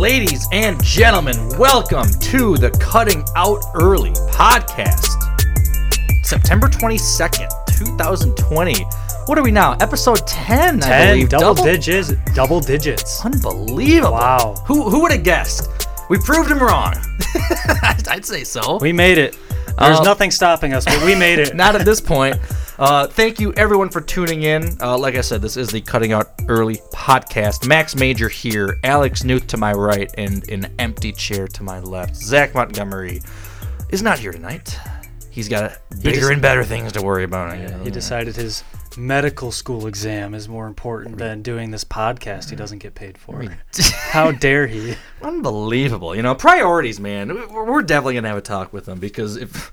Ladies and gentlemen, welcome to the Cutting Out Early podcast. September 22nd, 2020. What are we now? Episode 10, I 10 believe. double, digits double digits Unbelievable. Wow. Who who would have guessed? We proved him wrong. I'd say so. we made it there's Uh, nothing stopping us but we made it Not at this point. Uh, thank you everyone for tuning in. Uh, like I said, this is the Cutting Out Early podcast. Max Major here, Alex Newth to my right, and an empty chair to my left. Zach Montgomery is not here tonight. He's got bigger just- and better things to worry about. Guess. he decided his medical school exam is more important than doing this podcast he doesn't get paid for how dare he Unbelievable. You know, priorities, man. We're definitely going to have a talk with him because if,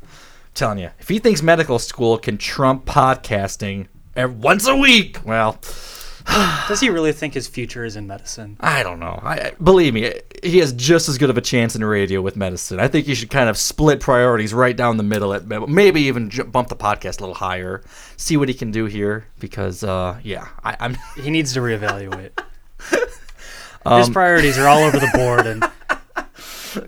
telling you, if he thinks medical school can trump podcasting once a week, well, does he really think his future is in medicine I don't know. I, believe me, he has just as good of a chance in radio with medicine. I think you should kind of split priorities right down the middle. At maybe even bump the podcast a little higher. See what he can do here because, uh, yeah, I, I'm. he needs to reevaluate Um, his priorities are all over the board and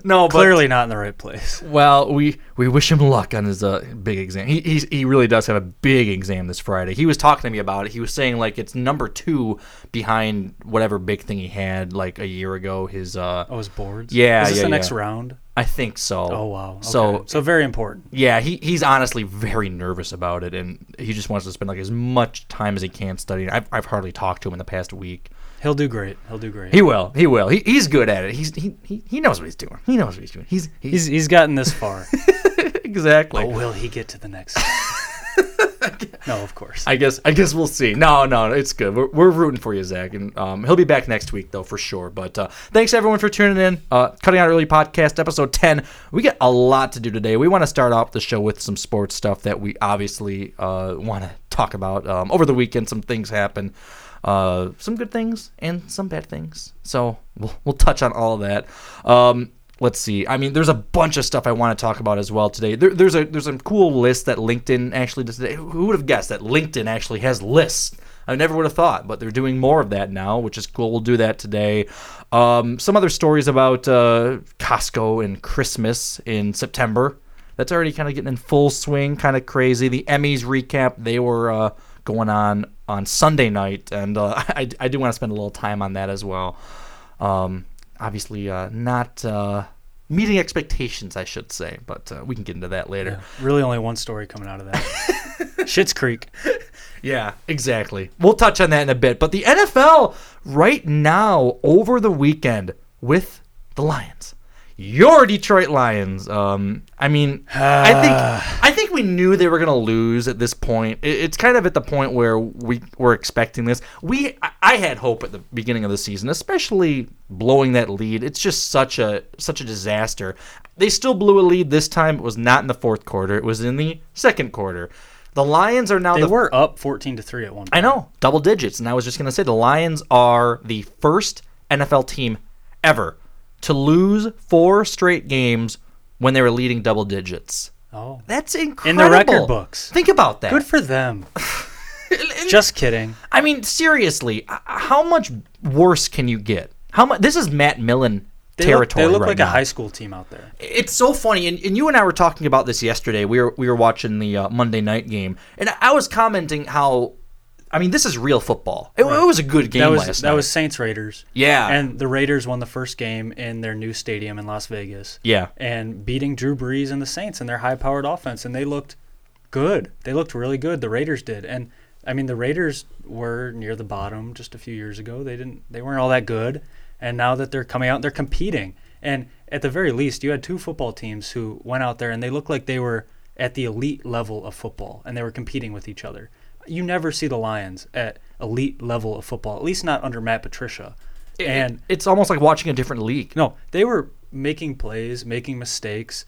no, but clearly not in the right place Well, we we wish him luck on his uh, big exam. He he's, he really does have a big exam this Friday. He was talking to me about it. He was saying like it's number two behind whatever big thing he had like a year ago. His uh, oh his boards Yeah, is this yeah, the next yeah. round I think so. oh wow okay. So so very important yeah, he he's honestly very nervous about it, and he just wants to spend like as much time as he can studying. I've I've hardly talked to him in the past week. He'll do great he'll do great He will. He will. He, he's good at it. He's he, he he knows what he's doing. He knows what he's doing. He's he's, he's he's gotten this far exactly. but will he get to the next no of course I guess I guess we'll see. No, no, it's good. We're, we're rooting for you, Zach, and um, he'll be back next week though for sure. But uh, thanks everyone for tuning in. Uh, Cutting out early podcast episode ten. We got a lot to do today. We want to start off the show with some sports stuff that we obviously uh, want to talk about. Um, over the weekend, some things happen. Uh, some good things and some bad things. So we'll, we'll touch on all of that. Um, let's see. I mean, there's a bunch of stuff I want to talk about as well today. There, there's a there's a cool list that LinkedIn actually does today. Who would have guessed that LinkedIn actually has lists? I never would have thought, but they're doing more of that now, which is cool. We'll do that today. Um, some other stories about uh, Costco and Christmas in September. That's already kind of getting in full swing, kind of crazy. The Emmys recap, they were uh, going on on Sunday night, and uh, I, I do want to spend a little time on that as well. Um, obviously, uh, not uh, meeting expectations, I should say, but uh, we can get into that later. Really, only one story coming out of that. Schitt's Creek. Yeah, exactly. We'll touch on that in a bit. But the NFL right now over the weekend with the Lions. Your Detroit Lions. Um, I mean, I think I think we knew they were gonna lose at this point. It, it's kind of at the point where we were expecting this. We I- had hope at the beginning of the season, especially blowing that lead. It's just such a such a disaster. They still blew a lead this time. It was not in the fourth quarter. It was in the second quarter. The Lions are now They the were up 14 to 3 at one point. I know, double digits. And I was just going to say the Lions are the first NFL team ever to lose four straight games when they were leading double digits. Oh. That's incredible. In the record books. Think about that. Good for them. Just kidding. I mean, seriously, how much worse can you get? How much? This is Matt Millen They territory. look, they look right like now. a high school team out there. It's so funny, and, and you and I were talking about this yesterday. We were we were watching the uh, Monday night game, and I- I was commenting how, I mean, this is real football. It, it was a good game That was last that night. That was Saints Raiders. Yeah. And the Raiders won the first game in their new stadium in Las Vegas. Yeah. And beating Drew Brees and the Saints and their high powered offense and they looked good. They looked really good. The Raiders did. And I mean the Raiders were near the bottom just a few years ago. They didn't they weren't all that good. And now that they're coming out, they're competing. And at the very least, you had two football teams who went out there and they looked like they were at the elite level of football and they were competing with each other. You never see the Lions at elite level of football, at least not under Matt Patricia. And it's almost like watching a different league. no, they were making plays, making mistakes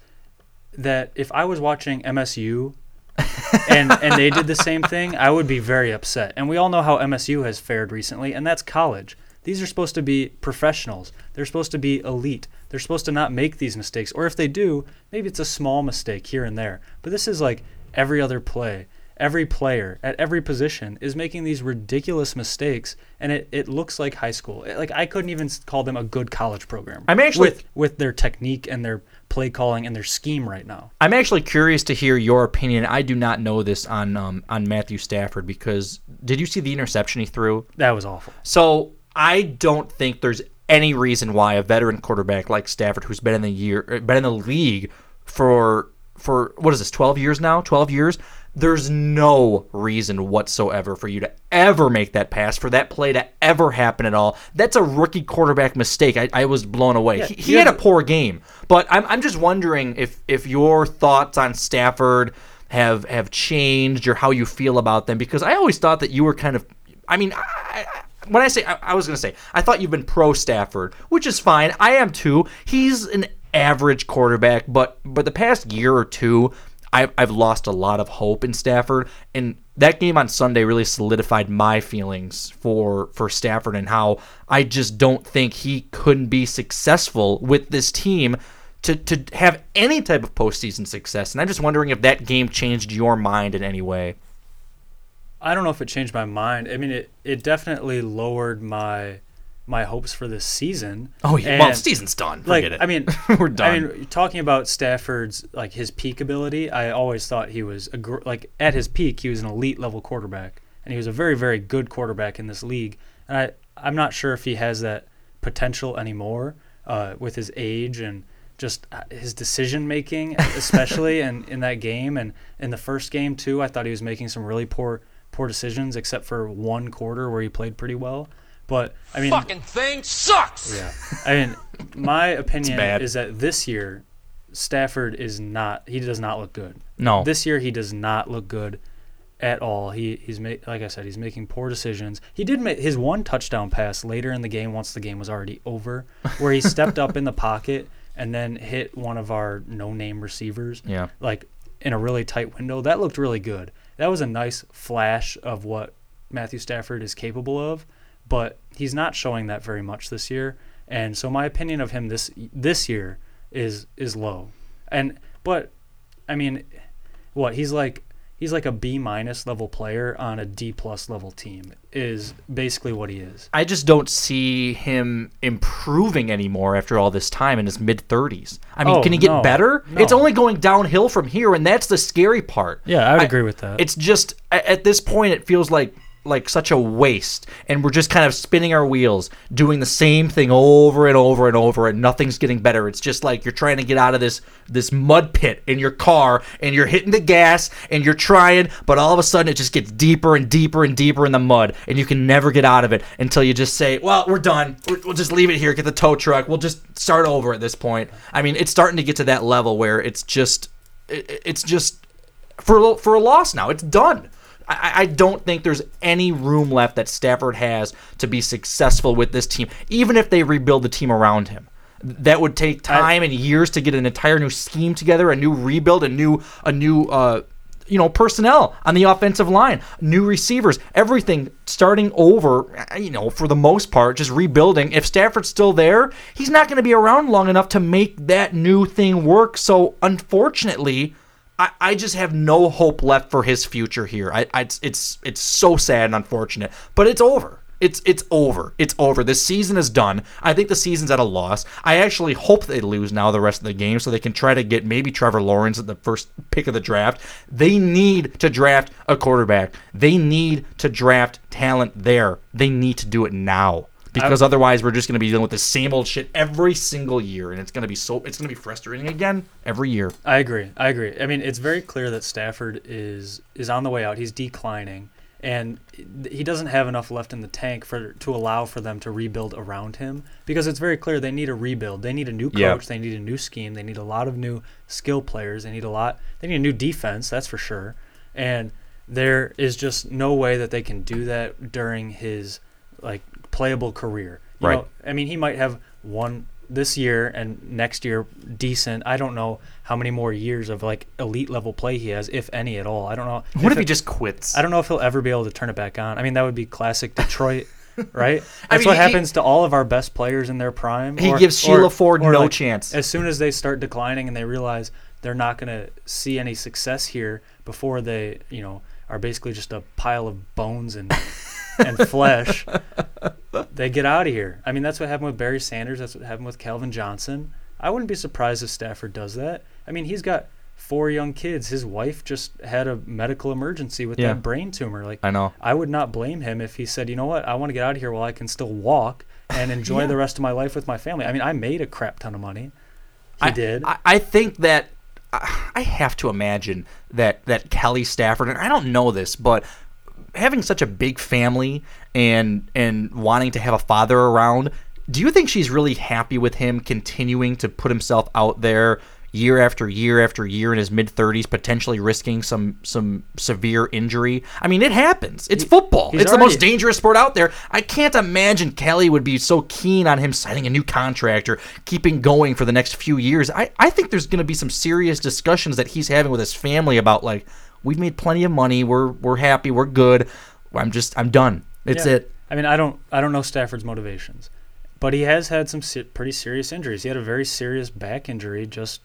that if I was watching MSU and and they did the same thing, I would be very upset. And we all know how MSU has fared recently, and that's college. These are supposed to be professionals. They're supposed to be elite. They're supposed to not make these mistakes. Or if they do, maybe it's a small mistake here and there. But this is like every other play. Every player at every position is making these ridiculous mistakes, and it, it looks like high school. It- like I couldn't even s- call them a good college program. I'm actually- with with their technique and their play calling and their scheme right now. I'm actually curious to hear your opinion. I do not know this on um, on Matthew Stafford because did you see the interception he threw? That was awful. So I don't think there's any reason why a veteran quarterback like Stafford, who's been in the year, uh, been in the league for for what is this, 12 years now? 12 years. There's no reason whatsoever for you to ever make that pass, for that play to ever happen at all. That's a rookie quarterback mistake. I, I was blown away. he he you had a poor game, but I'm, I'm just wondering if if your thoughts on Stafford have have changed or how you feel about them because I always thought that you were kind of. I mean, I, I, when I say I, I was going to say I thought you've been pro Stafford, which is fine. I am too. He's an average quarterback, but but the past year or two. I've, I've lost a lot of hope in Stafford, and that game on Sunday really solidified my feelings for for Stafford and how I just don't think he couldn't be successful with this team to to have any type of postseason success. And I'm just wondering if that game changed your mind in any way. I don't know if it changed my mind. I mean, it, it definitely lowered my my hopes for this season. Oh yeah, well, season's done. like Forget it. I mean, we're done. I mean, talking about Stafford's like his peak ability, I always thought he was a gr- like at his peak he was an elite level quarterback, and he was a very very good quarterback in this league. And I I'm not sure if he has that potential anymore uh, with his age and just uh, his decision making, especially in, in that game and in the first game too. I thought he was making some really poor poor decisions, except for one quarter where he played pretty well. But I mean, Fucking thing sucks. yeah. I mean, my opinion is that this year, Stafford is not. He does not look good. No. This year he does not look good at all. He he's made like I said, he's making poor decisions. He did make his one touchdown pass later in the game once the game was already over, where he stepped up in the pocket and then hit one of our no-name receivers. Yeah. Like in a really tight window. That looked really good. That was a nice flash of what Matthew Stafford is capable of, but he's not showing that very much this year. And so my opinion of him this this year is is low. And but I mean, what he's like he's like a B minus level player on a D plus level team is basically what he is. I just don't see him improving anymore after all this time in his mid 30s. I mean, Oh, can he get no. better? No. It's only going downhill from here, and that's the scary part. Yeah, I would agree with that. It's just at this point, it feels like like such a waste, and we're just kind of spinning our wheels, doing the same thing over and over and over, and nothing's getting better. It's just like you're trying to get out of this this mud pit in your car, and you're hitting the gas, and you're trying, but all of a sudden it just gets deeper and deeper and deeper in the mud, and you can never get out of it until you just say, "Well, we're done. We'll just leave it here. Get the tow truck. We'll just start over at this point." I mean, it's starting to get to that level where it's just it- it's just for for a loss now. It's done. I, I don't think there's any room left that Stafford has to be successful with this team, even if they rebuild the team around him. That would take time and years to get an entire new scheme together, a new rebuild, a new a new uh, you know personnel on the offensive line, new receivers, everything starting over. uh, You know, for the most part, just rebuilding. If Stafford's still there, he's not going to be around long enough to make that new thing work. So, unfortunately. I, I just have no hope left for his future here. I, I it's, it's so sad and unfortunate, but it's over. It's it's over. It's over. This season is done. I think the season's at a loss. I actually hope they lose now the rest of the game so they can try to get maybe Trevor Lawrence at the first pick of the draft. They need to draft a quarterback. They need to draft talent there. They need to do it now. Because otherwise we're just going to be dealing with the same old shit every single year and it's going to be so it's going to be frustrating again every year. I agree. I agree. I mean, it's very clear that Stafford is is on the way out. He's declining, and he doesn't have enough left in the tank for to allow for them to rebuild around him because it's very clear they need a rebuild. They need a new coach. Yeah. They need a new scheme. They need a lot of new skill players. They need a lot. They need a new defense. That's for sure. And there is just no way that they can do that during his like playable career. You Right. know, I mean, he might have one this year and next year decent. I don't know how many more years of like elite level play he has, if any at all. I don't know. What if it- he just quits? I don't know if he'll ever be able to turn it back on. I mean, that would be classic Detroit, right? That's mean, what he- happens to all of our best players in their prime. He gives Sheila Ford no chance. As soon as they start declining and they realize they're not going to see any success here before they, you know, are basically just a pile of bones and and flesh, they get out of here. I mean, that's what happened with Barry Sanders. That's what happened with Calvin Johnson. I wouldn't be surprised if Stafford does that. I mean, he's got four young kids. His wife just had a medical emergency with Yeah. that brain tumor. Like I know. I would not blame him if he said, "You know what? I want to get out of here while I can still walk and enjoy the rest of my life with my family." I mean, I made a crap ton of money. He I did. I, I think that I I have to imagine that that Kelly Stafford, and I don't know this, but having such a big family and and wanting to have a father around, do you think she's really happy with him continuing to put himself out there year after year after year in his mid 30s potentially risking some some severe injury? I mean it happens. It's football. he's it's the most dangerous sport out there. I can't imagine kelly would be so keen on him signing a new contract or keeping going for the next few years. I, I think there's going to be some serious discussions that he's having with his family about like we've made plenty of money we're we're happy we're good i'm just i'm done it's Yeah. it I mean, I don't I don't know Stafford's motivations, but he has had some se- pretty serious injuries. He had a very serious back injury just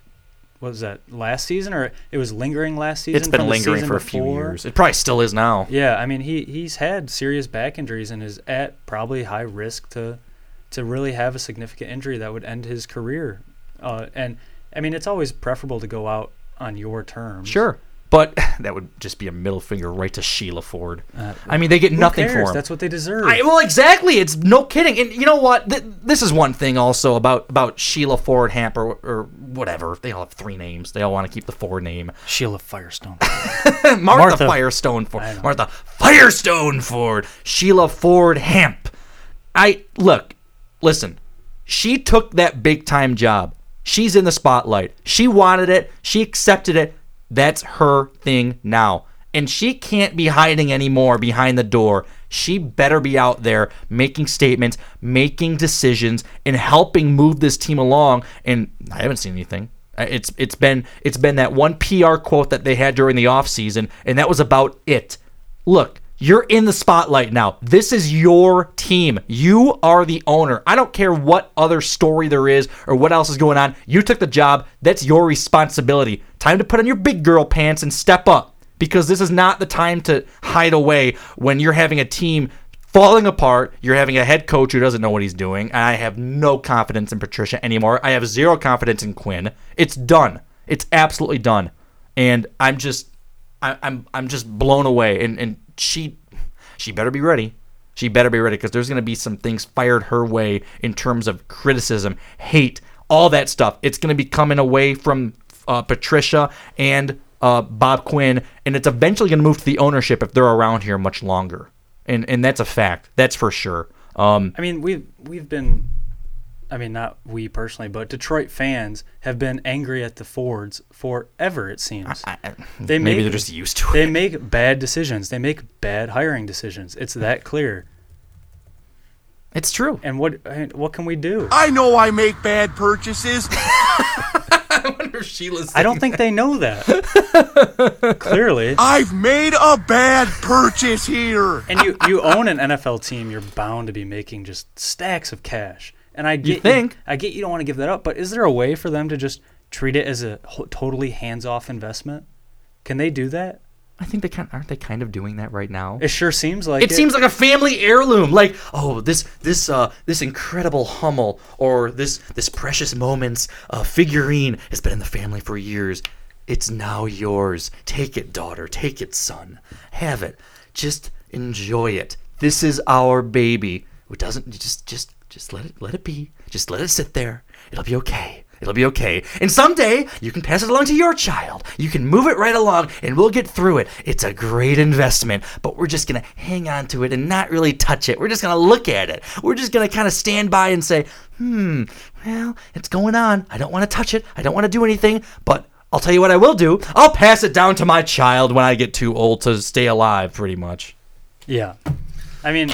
what was that last season or it was lingering last season? it's been lingering for a few before? years it probably still is now Yeah, I mean he he's had serious back injuries and is at probably high risk to to really have a significant injury that would end his career. Uh, and I mean it's always preferable to go out on your terms. Sure. But that would just be a middle finger right to Sheila Ford. Uh, I mean, they get nothing cares? for him. That's what they deserve. I, well, exactly. It's no kidding. And you know what? Th- this is one thing also about about Sheila Ford Hamp or, or whatever. They all have three names. They all want to keep the Ford name. Sheila Firestone. Martha, Martha. Firestone Ford. Martha Firestone Ford. Sheila Ford Hamp. I look. Listen. She took that big time job. She's in the spotlight. She wanted it. She accepted it. That's her thing now. And she can't be hiding anymore behind the door. She better be out there making statements, making decisions, and helping move this team along. And I haven't seen anything. Uh, It's it's been it's been that one PR quote that they had during the offseason, and that was about it. Look, you're in the spotlight now. This is your team. You are the owner. I don't care what other story there is or what else is going on. You took the job. That's your responsibility. Time to put on your big girl pants and step up because this is not the time to hide away when you're having a team falling apart. You're having a head coach who doesn't know what he's doing. And I have no confidence in Patricia anymore. I have zero confidence in Quinn. It's done. It's absolutely done. And I'm just I, I'm I'm just blown away. And and she she better be ready. She better be ready because there's going to be some things fired her way in terms of criticism, hate, all that stuff. It's going to be coming away from uh, Patricia and uh, Bob Quinn, and it's eventually going to move to the ownership if they're around here much longer. And and that's a fact. That's for sure. Um, I mean, we've we've been, I mean, not we personally, but Detroit fans have been angry at the Fords forever. It seems I- I- they maybe make, they're just used to it. They make bad decisions. They make bad hiring decisions. It's that clear. It's true. And what what can we do? I know I make bad purchases. Sheila's I don't think they know that. Clearly. I've made a bad purchase here. And you, you own an NFL team, you're bound to be making just stacks of cash. And I get think. I get you don't want to give that up, but is there a way for them to just treat it as a ho- totally hands-off investment? Can they do that? I think they kind aren't they kind of doing that right now. It sure seems like It seems like a family heirloom. Like, oh, this this uh this incredible Hummel or this this precious moments uh, figurine has been in the family for years. It's now yours. Take it, daughter. Take it, son. Have it. Just enjoy it. This is our baby. It doesn't just just just let it let it be. Just let it sit there. It'll be okay. It'll be okay. And someday you can pass it along to your child. You can move it right along and we'll get through it. It's a great investment, but we're just going to hang on to it and not really touch it. We're just going to look at it. We're just going to kind of stand by and say, hmm, well, it's going on. I don't want to touch it. I don't want to do anything, but I'll tell you what I will do. I'll pass it down to my child when I get too old to stay alive, pretty much. Yeah, I mean,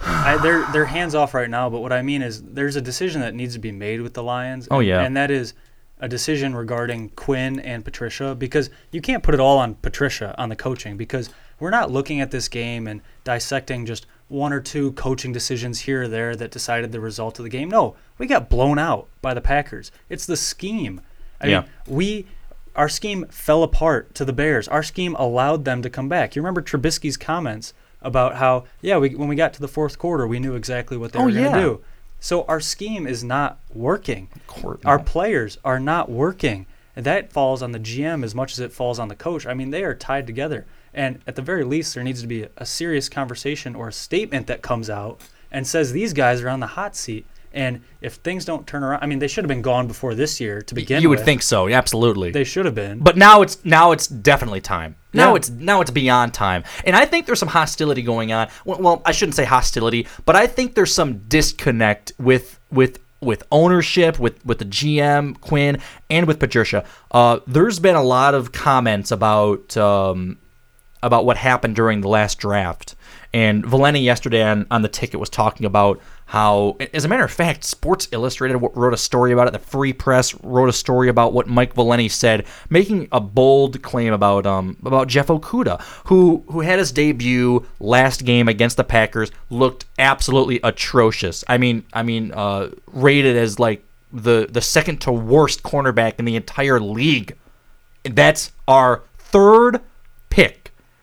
I, they're they're hands off right now. But what I mean is, there's a decision that needs to be made with the Lions. Oh, and- yeah. and that is a decision regarding Quinn and Patricia because you can't put it all on Patricia on the coaching because we're not looking at this game and dissecting just one or two coaching decisions here or there that decided the result of the game. No, we got blown out by the Packers. It's the scheme. I Yeah. mean, we our scheme fell apart to the Bears. Our scheme allowed them to come back. You remember Trubisky's comments about how, yeah, we, when we got to the fourth quarter, we knew exactly what they Oh, were going yeah. to do. So our scheme is not working. Our players are not working. And that falls on the GM as much as it falls on the coach. I mean, they are tied together. And at the very least, there needs to be a serious conversation or a statement that comes out and says these guys are on the hot seat. And if things don't turn around, I mean, they should have been gone before this year to begin you would with. think so, absolutely. They should have been. But now it's now it's definitely time. Now Yeah. it's now it's beyond time, and I think there's some hostility going on. Well, well, I shouldn't say hostility, but I think there's some disconnect with with with ownership, with with the GM Quinn, and with Patricia. Uh, there's been a lot of comments about um, about what happened during the last draft. And Valenti yesterday on, on the ticket was talking about how, as a matter of fact, Sports Illustrated wrote a story about it. The Free Press wrote a story about what Mike Valenti said, making a bold claim about um about Jeff Okudah, who who had his debut last game against the Packers, looked absolutely atrocious. I mean, I mean, uh, rated as like the the second to worst cornerback in the entire league. That's our third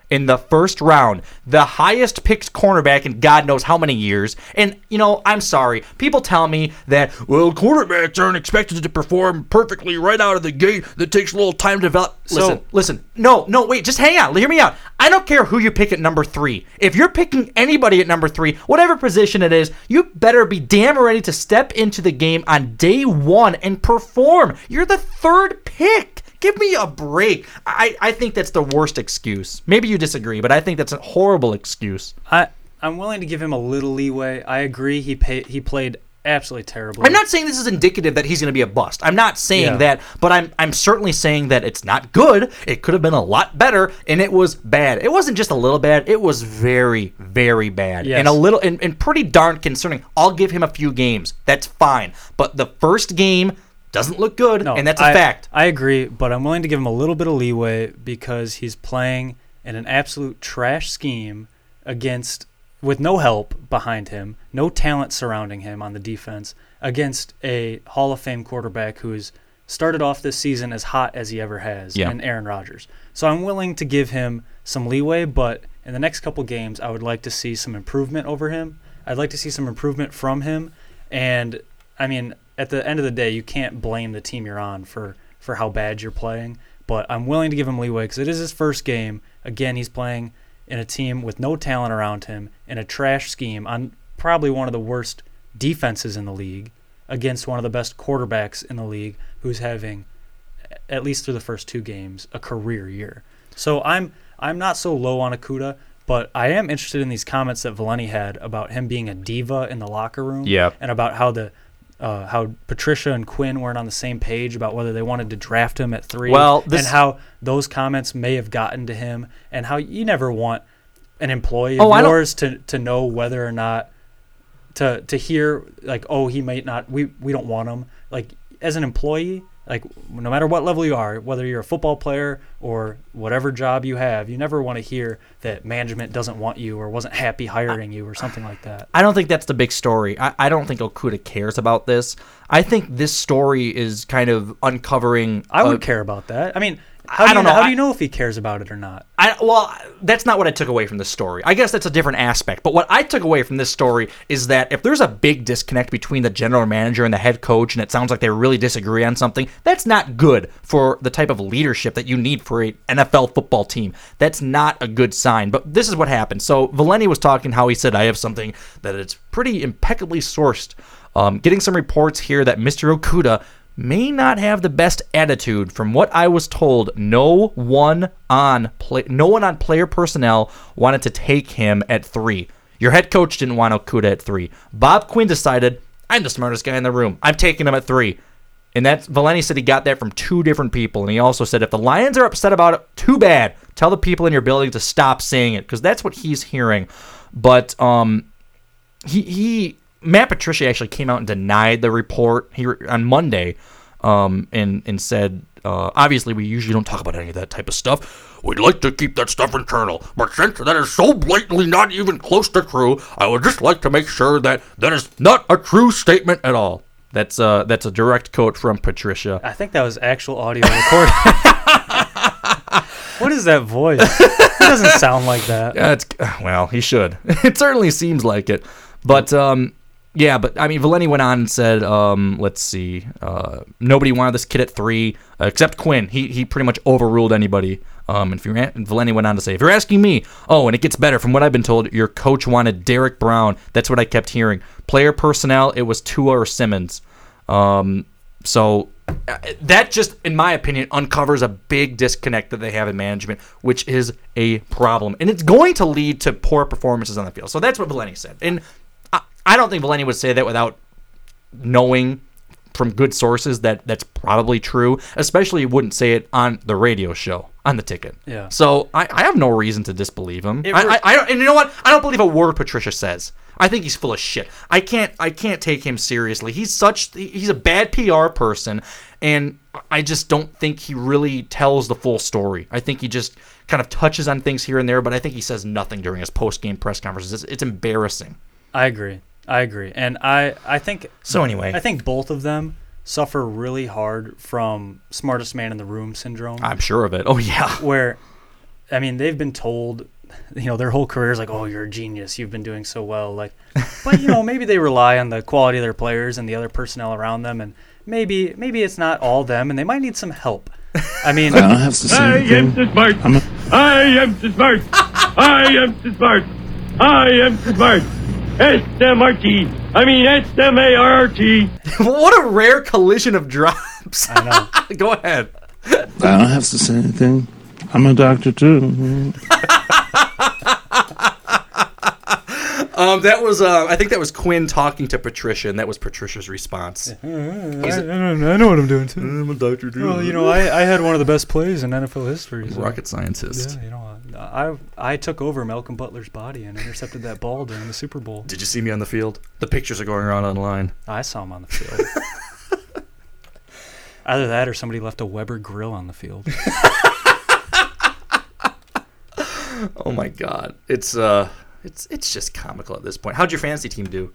in the first round, the highest picked cornerback in God knows how many years. And, you know, I'm sorry. People tell me that, well, quarterbacks aren't expected to perform perfectly right out of the gate. That takes a little time to develop. Listen, So- listen. No, no, wait, just hang on. Hear me out. I don't care who you pick at number three. If you're picking anybody at number three, whatever position it is, you better be damn ready to step into the game on day one and perform. You're the third pick. Give me a break. I, I think that's the worst excuse. Maybe you disagree, but I think that's a horrible excuse. I I'm willing to give him a little leeway. I agree. He pay, he played absolutely terribly. I'm not saying this is indicative that he's going to be a bust. I'm not saying Yeah. that, but I'm I'm certainly saying that it's not good. It could have been a lot better, and it was bad. It wasn't just a little bad. It was very very bad, Yes. and a little and, and pretty darn concerning. I'll give him a few games. That's fine, but the first game doesn't look good, No, and that's a I- fact. I agree, but I'm willing to give him a little bit of leeway because he's playing in an absolute trash scheme against with no help behind him, no talent surrounding him on the defense against a Hall of Fame quarterback who's started off this season as hot as he ever has Yeah. in Aaron Rodgers. So I'm willing to give him some leeway, but in the next couple games I would like to see some improvement over him. I'd like to see some improvement from him and I mean, at the end of the day, you can't blame the team you're on for for how bad you're playing. But I'm willing to give him leeway because it is his first game. Again, he's playing in a team with no talent around him in a trash scheme on probably one of the worst defenses in the league against one of the best quarterbacks in the league who's having at least through the first two games a career year. So I'm I'm not so low on Okudah, but I am interested in these comments that Valenti had about him being a diva in the locker room Yeah. and about how the uh, how Patricia and Quinn weren't on the same page about whether they wanted to draft him at three, Well, this- and how those comments may have gotten to him, and how you never want an employee Oh, of yours to, to know whether or not to to hear like oh he might not we we don't want him. Like as an employee like no matter what level you are whether you're a football player or whatever job you have you never want to hear that management doesn't want you or wasn't happy hiring you or something like that I don't think that's the big story. I, I don't think Okudah cares about this. I think this story is kind of uncovering. I would a- care about that. I mean, how I do you don't know, know. How do you know if he cares about it or not? I well, that's not what I took away from this story. I guess that's a different aspect. But what I took away from this story is that if there's a big disconnect between the general manager and the head coach, and it sounds like they really disagree on something, that's not good for the type of leadership that you need for an NFL football team. That's not a good sign. But this is what happened. So Valenti was talking how he said, "I have something that is pretty impeccably sourced." Um, getting some reports here that Mr. Okudah may not have the best attitude. From what I was told, no one on play, no one on player personnel wanted to take him at three. Your head coach didn't want Okudah at three. Bob Quinn decided, I'm the smartest guy in the room. I'm taking him at three. And that Valenti said he got that from two different people. And he also said if the Lions are upset about it, too bad. Tell the people in your building to stop saying it because that's what he's hearing. But um, he he Matt Patricia actually came out and denied the report he on Monday, um, and and said uh, obviously we usually don't talk about any of that type of stuff. We'd like to keep that stuff internal, but since that is so blatantly not even close to true, I would just like to make sure that that is not a true statement at all. That's uh that's a direct quote from Patricia. I think that was actual audio recording. what is that voice? It doesn't sound like that. Yeah, it's well, he should. it certainly seems like it. But um yeah, but I mean Valenti went on and said, um, let's see, uh, nobody wanted this kid at three uh, except Quinn. He he pretty much overruled anybody. Um, and, if you're, and Valenti went on to say, if you're asking me, oh, and it gets better. From what I've been told, your coach wanted Derrick Brown. That's what I kept hearing. Player personnel, it was Tua or Simmons. Um, so uh, that just, in my opinion, uncovers a big disconnect that they have in management, which is a problem, and it's going to lead to poor performances on the field. So that's what Valenti said, and I, don't think Valenti would say that without knowing from good sources that that's probably true. Especially, he wouldn't say it on the radio show on the ticket. Yeah. So I, I have no reason to disbelieve him. It I, I, I don't, and you know what? I don't believe a word Patricia says. I think he's full of shit. I can't I can't take him seriously. He's such he's a bad PR person, and I just don't think he really tells the full story. I think he just kind of touches on things here and there, but I think he says nothing during his post game press conferences. It's, it's embarrassing. I agree. I agree. And I, I think So anyway, I think both of them suffer really hard from smartest man in the room syndrome. I'm sure of it. Oh yeah. where I mean they've been told you know their whole career is like oh you're a genius you've been doing so well like but you know maybe they rely on the quality of their players and the other personnel around them and maybe maybe it's not all them and they might need some help I mean I have to say I am anything. too smart. I'm a- I am too smart. I am too smart. I am too smart. S-M-R-T. I mean S-M-A-R-T. what a rare collision of drops. I know Go ahead. I don't have to say anything. I'm a doctor too. Um, that was uh, I think that was Quinn talking to Patricia, and that was Patricia's response. I, I know what I'm doing too I'm a doctor, dude. well you know I, I had one of the best plays in NFL history so- rocket scientist. yeah you know I I took over Malcolm Butler's body and intercepted that ball during the Super Bowl Did you see me on the field? The pictures are going around online. I saw him on the field. Either that or somebody left a Weber grill on the field. Oh my god, it's uh, it's it's just comical at this point. How'd your fantasy team do?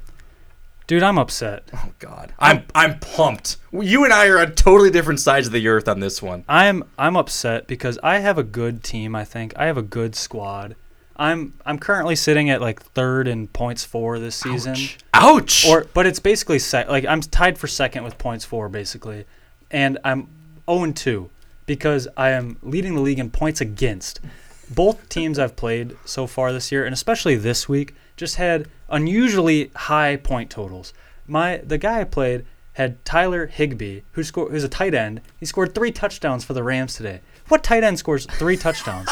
Dude, I'm upset. Oh god, I'm I'm pumped. You and I are on totally different sides of the earth on this one. I'm I'm upset because I have a good team, I think. I have a good squad. I'm I'm currently sitting at like third in points for this season. Ouch. Ouch. Or but it's basically sec- like I'm tied for second with points for basically. And I'm 0 and 2 because I am leading the league in points against. Both teams I've played so far this year and especially this week just had unusually high point totals. My the guy I played had Tyler Higbee, who scored who's a tight end. He scored 3 touchdowns for the Rams today. What tight end scores 3 touchdowns?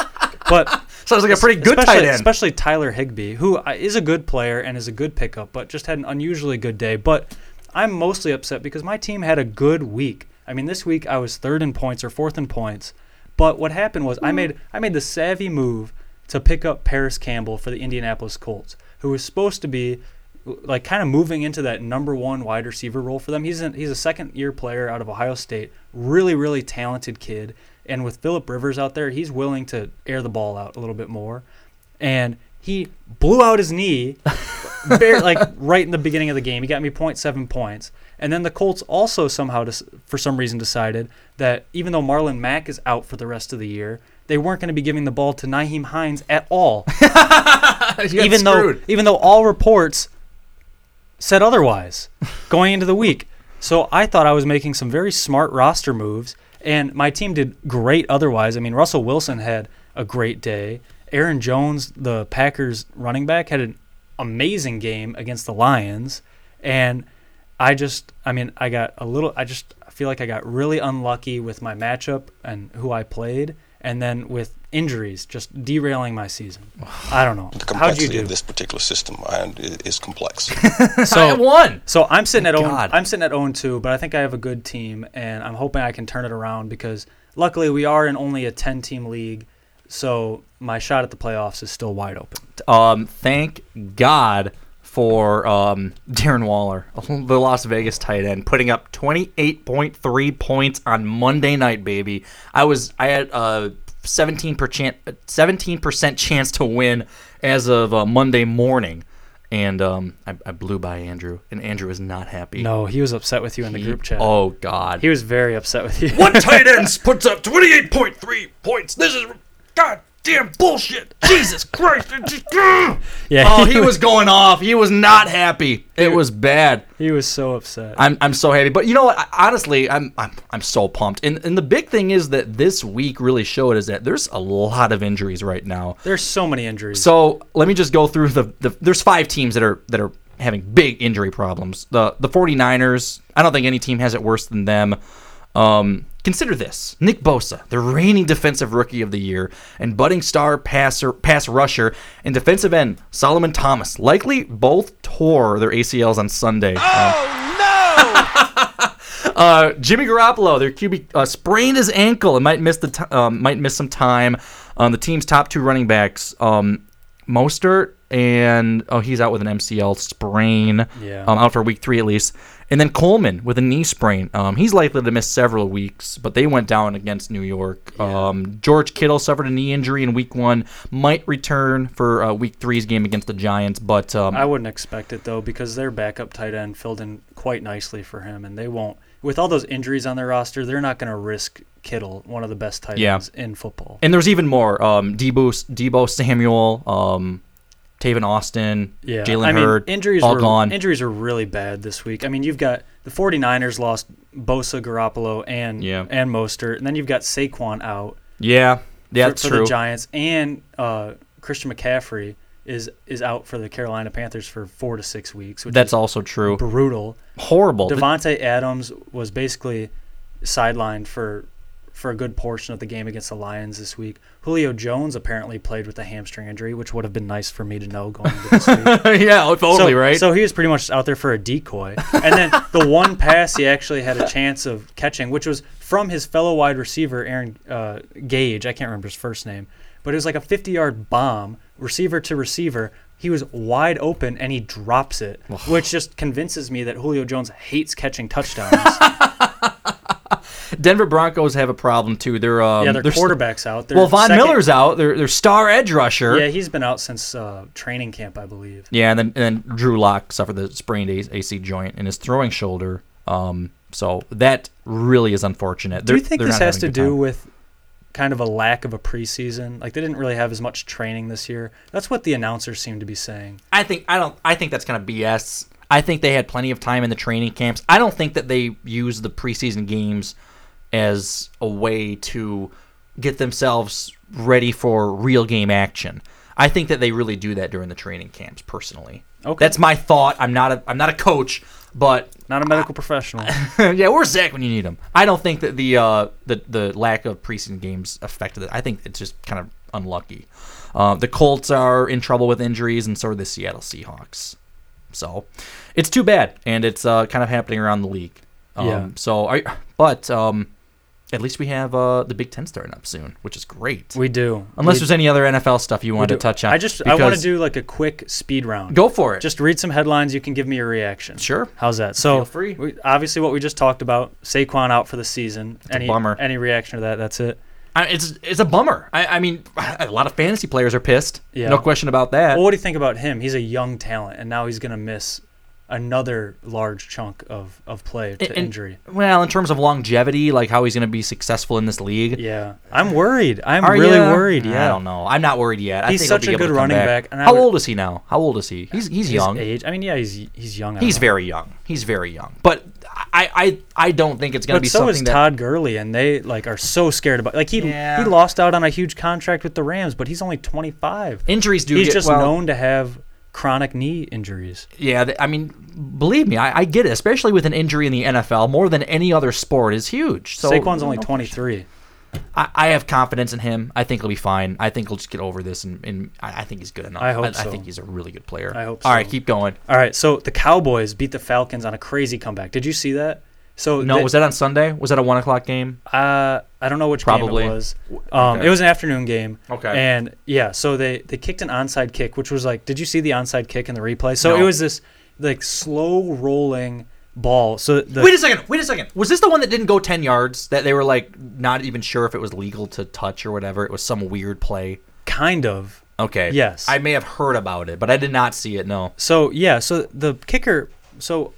But Sounds like a pretty good tight end. Especially Tyler Higbee, who uh, a good player and is a good pickup, but just had an unusually good day. But I'm mostly upset because my team had a good week. I mean, this week I was third in points or fourth in points. But what happened was I hmm. made I made the savvy move to pick up Parris Campbell for the Indianapolis Colts, who was supposed to be like kind of moving into that number one wide receiver role for them. He's a, he's a second year player out of Ohio State, really really talented kid. And with Philip Rivers out there, he's willing to air the ball out a little bit more. And he blew out his knee, bare, like right in the beginning of the game. He got me 0.7 points. And then the Colts also somehow, for some reason, decided that even though Marlon Mack is out for the rest of the year, they weren't going to be giving the ball to Nyheim Hines at all. even though even though all reports said otherwise going into the week. So I thought I was making some very smart roster moves, and my team did great otherwise. I mean, Russell Wilson had a great day. Aaron Jones, the Packers running back, had an amazing game against the Lions, and I just, I mean, I got a little, I just feel like I got really unlucky with my matchup and who I played, and then with injuries just derailing my season. I don't know. The How'd you complexity do? of this particular system I, is complex. so I So, won. so I'm sitting at 0, I'm sitting at 0 2, but I think I have a good team, and I'm hoping I can turn it around because luckily we are in only a 10 team league, so my shot at the playoffs is still wide open. Um, thank God for um, Darren Waller, the Las Vegas tight end, putting up 28.3 points on Monday night, baby. I was I had a 17 percent 17 percent chance to win as of uh, Monday morning, and um, I, I blew by Andrew, and Andrew was not happy. No, he was upset with you in the He- group chat. Oh God. He was very upset with you. One tight end puts up 28.3 points. This is goddamn bullshit. Jesus Christ. It just, Ugh. Yeah, oh, he was going off. He was not happy. It was bad. he was so upset. I'm, I'm so happy. But you know what? I, honestly, I'm, I'm I'm so pumped. And and the big thing is that this week really showed is that there's a lot of injuries right now. There's so many injuries. So let me just go through the, the there's five teams that are that are having big injury problems. The the 49ers, I don't think any team has it worse than them. Um, consider this: Nick Bosa, the reigning defensive rookie of the year, and budding star passer, pass rusher, and defensive end Solomon Thomas, likely both tore their ACLs on Sunday. Oh no! uh, Jimmy Garoppolo, their QB, uh, sprained his ankle and might miss the t- um, might miss some time. Um, the team's top two running backs, um, Mostert and oh, he's out with an MCL sprain. Yeah. Um, out for week three at least. And then Coleman with a knee sprain. Um, he's likely to miss several weeks, but they went down against New York. Um, George Kittle suffered a knee injury in week one, might return for uh, week three's game against the Giants, but um, I wouldn't expect it though because their backup tight end filled in quite nicely for him, and they won't. With all those injuries on their roster, they're not going to risk Kittle, one of the best tight Yeah. ends in football. and there's even more. Um, Debo, Deebo Samuel, um, Tavon Austin, Yeah, Jalen I mean, Hurd, injuries all were, gone. Injuries are really bad this week. I mean, you've got the 49ers lost Bosa, Garoppolo, and Yeah. and Mostert, and then you've got Saquon out. yeah, yeah, for, that's for true. the Giants, and uh, Christian McCaffrey is is out for the Carolina Panthers for four to six weeks, which That's is also true. brutal. Horrible. Davante Adams was basically sidelined for for a good portion of the game against the Lions this week. Julio Jones apparently played with a hamstring injury, which would have been nice for me to know going into this week. yeah, if only, so, right? So he was pretty much out there for a decoy. And then the one pass he actually had a chance of catching, which was from his fellow wide receiver, Aaron uh, Gage. I can't remember his first name, but it was like a 50 yard bomb, receiver to receiver. He was wide open and he drops it, which just convinces me that Julio Jones hates catching touchdowns. Denver Broncos have a problem too. They're um, yeah, their they're st- quarterback's out. Their well, Von second- Miller's out. Their their star edge rusher. Yeah, he's been out since uh, training camp, I believe. Yeah, and then and then Drew Lock suffered the sprained AC joint in his throwing shoulder. Um, so that really is unfortunate. Do you They're- think they're this has to do time. with kind of a lack of a preseason? Like they didn't really have as much training this year. That's what the announcers seem to be saying. I think I don't. I think that's kind of BS. I think they had plenty of time in the training camps. I don't think that they use the preseason games as a way to get themselves ready for real game action. I think that they really do that during the training camps. Personally, Okay. that's my thought. I'm not a I'm not a coach, but Not a medical professional. yeah, where's Zach when you need him? I don't think that the uh, the the lack of preseason games affected it. I think it's just kind of unlucky. Uh, the Colts are in trouble with injuries, and so are the Seattle Seahawks. So it's too bad, and it's uh, kind of happening around the league. Um, Yeah. So, I, but um, at least we have uh, the Big Ten starting up soon, which is great. We do. Unless We- there's any other NFL stuff you we wanted to touch on. I just I want to do like a quick speed round. go for it. Just read some headlines. You can give me your reaction. Sure. How's that? So Feel free. We, obviously, what we just talked about, Saquon out for the season. a any bummer. Any reaction to that? That's it. I, it's it's a bummer. I, I mean, a lot of fantasy players are pissed. Yeah. No question about that. Well, what do you think about him? He's a young talent, and now he's going to miss another large chunk of, of play to And- injury. Well, in terms of longevity, like how he's going to be successful in this league. Yeah, I'm worried. I'm Are really ya? worried. Yeah, I don't know. I'm not worried yet. I He's such be a good running back. back, How would- old is he now? How old is he? He's he's young. age. I mean, yeah, he's he's young. He's know. very young. He's very young. But I I, I don't think it's going to be so something is that Todd Gurley, and they like are so scared about. Like he Yeah. he lost out on a huge contract with the Rams, but he's only 25. injuries do he's get just well, known to have chronic knee injuries. Yeah, th- I mean, believe me, I, I get it. Especially with an injury in the NFL, more than any other sport is huge. So Saquon's only 23. I, I have confidence in him. I think he'll be fine. I think he'll just get over this, and, and I, I think he's good enough. I hope I, so. think he's a really good player. I hope so. All right, keep going. All right, so the Cowboys beat the Falcons on a crazy comeback. Did you see that? So No, was that on Sunday? Was that a one o'clock game? Uh, I don't know which Probably. game it was. Um, Okay. It was an afternoon game. Okay. And yeah, so they they kicked an onside kick, which was like, did you see the onside kick in the replay? So No. it was this like slow rolling ball. So the Wait a second. Wait a second. Was this the one that didn't go ten yards? That they were like not even sure if it was legal to touch or whatever. It was some weird play. kind of. Okay. Yes. I may have heard about it, but I did not see it. No. So yeah, so the kicker. So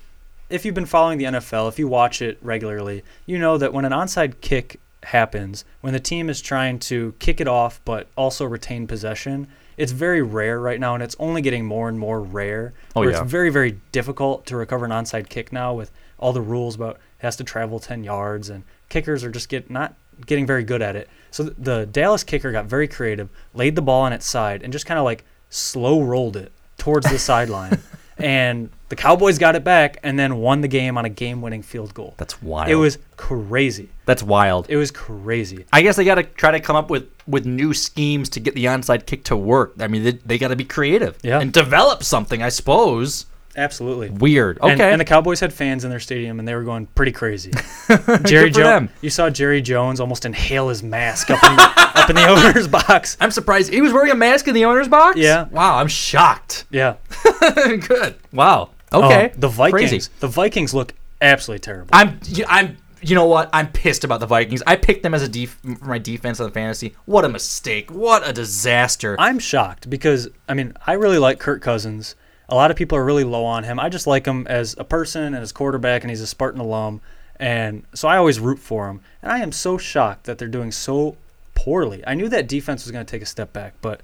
if you've been following the NFL, if you watch it regularly, you know that when an onside kick happens, when the team is trying to kick it off but also retain possession, it's very rare right now, and it's only getting more and more rare. Oh, where yeah. It's very very difficult to recover an onside kick now with all the rules about it has to travel 10 yards and kickers are just get not getting very good at it. So the Dallas kicker got very creative, laid the ball on its side and just kind of like slow rolled it towards the sideline. And the Cowboys got it back and then won the game on a game-winning field goal. That's wild. It was crazy. That's wild. It was crazy. I guess they got to try to come up with with new schemes to get the onside kick to work. I mean, they, they got to be creative Yeah. and develop something. I suppose. Absolutely. Weird. Okay. And, and the Cowboys had fans in their stadium, and they were going pretty crazy. Jerry Jones, you saw Jerry Jones almost inhale his mask up in the, up in the owner's box. I'm surprised he was wearing a mask in the owner's box. Yeah. Wow. I'm shocked. Yeah. Good. Wow. Oh, okay. Oh, the Vikings. Crazy. The Vikings look absolutely terrible. I'm. I'm. You know what? I'm pissed about the Vikings. I picked them as a def- for my defense on the fantasy. What a mistake! What a disaster! I'm shocked because I mean I really like Kirk Cousins. A lot of people are really low on him. I just like him as a person and as quarterback, and he's a Spartan alum, and so I always root for him. And I am so shocked that they're doing so poorly. I knew that defense was going to take a step back, but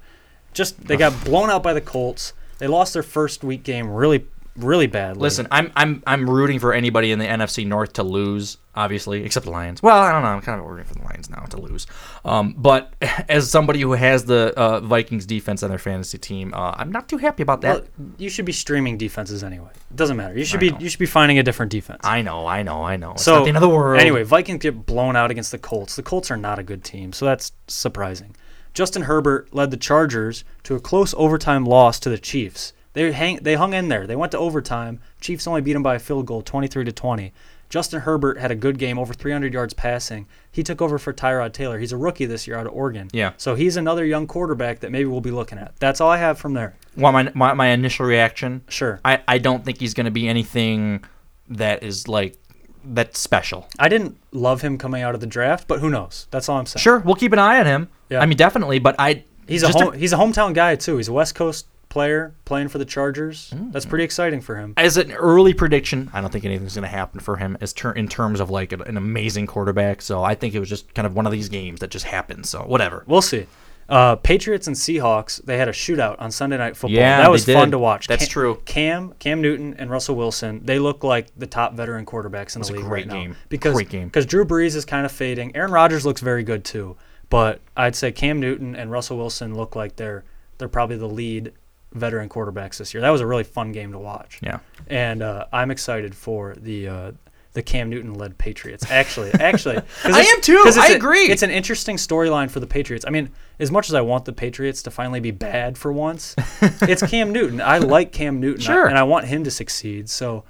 just they got blown out by the Colts. They lost their first week game really, really badly. Listen, I'm I'm I'm rooting for anybody in the NFC North to lose, obviously, except the Lions. Well, I don't know. I'm kind of rooting for the Lions now to lose. Um, but as somebody who has the uh, Vikings defense on their fantasy team, uh, I'm not too happy about that. Well, you should be streaming defenses anyway. It doesn't matter. You should be you should be finding a different defense. I know, I know, I know. It's so not the end of the world. Anyway, Vikings get blown out against the Colts. The Colts are not a good team, so that's surprising. Justin Herbert led the Chargers to a close overtime loss to the Chiefs. They hang they hung in there. They went to overtime. Chiefs only beat them by a field goal, 23 to 20. Justin Herbert had a good game, over 300 yards passing. He took over for Tyrod Taylor. He's a rookie this year out of Oregon. Yeah. So he's another young quarterback that maybe we'll be looking at. That's all I have from there. Well, my, my my initial reaction. Sure. I I don't think he's going to be anything that is like that's special. I didn't love him coming out of the draft, but who knows? That's all I'm saying. Sure, we'll keep an eye on him. Yeah. I mean, definitely. But I He's a home, he's a hometown guy too. He's a West Coast player playing for the Chargers. That's pretty exciting for him. as an early prediction, I don't think anything's going to happen for him as ter- in terms of like an, amazing quarterback. So I think it was just kind of one of these games that just happened. So whatever. We'll see. Uh, Patriots and Seahawks. They had a shootout on Sunday Night Football. Yeah, that was fun to watch. That's Cam, true. Cam, Cam Newton, and Russell Wilson. They look like the top veteran quarterbacks in the a league great right game. now. Because Great game. because Drew Brees is kind of fading. Aaron Rodgers looks very good too, but I'd say Cam Newton and Russell Wilson look like they're they're probably the lead veteran quarterbacks this year. That was a really fun game to watch. Yeah. and uh, I'm excited for the uh, the Cam Newton led Patriots. Actually, actually, I am too. I a- agree. It's an interesting storyline for the Patriots. I mean, as much as I want the Patriots to finally be bad for once, it's Cam Newton. I like Cam Newton, I- Sure. and I want him to succeed. So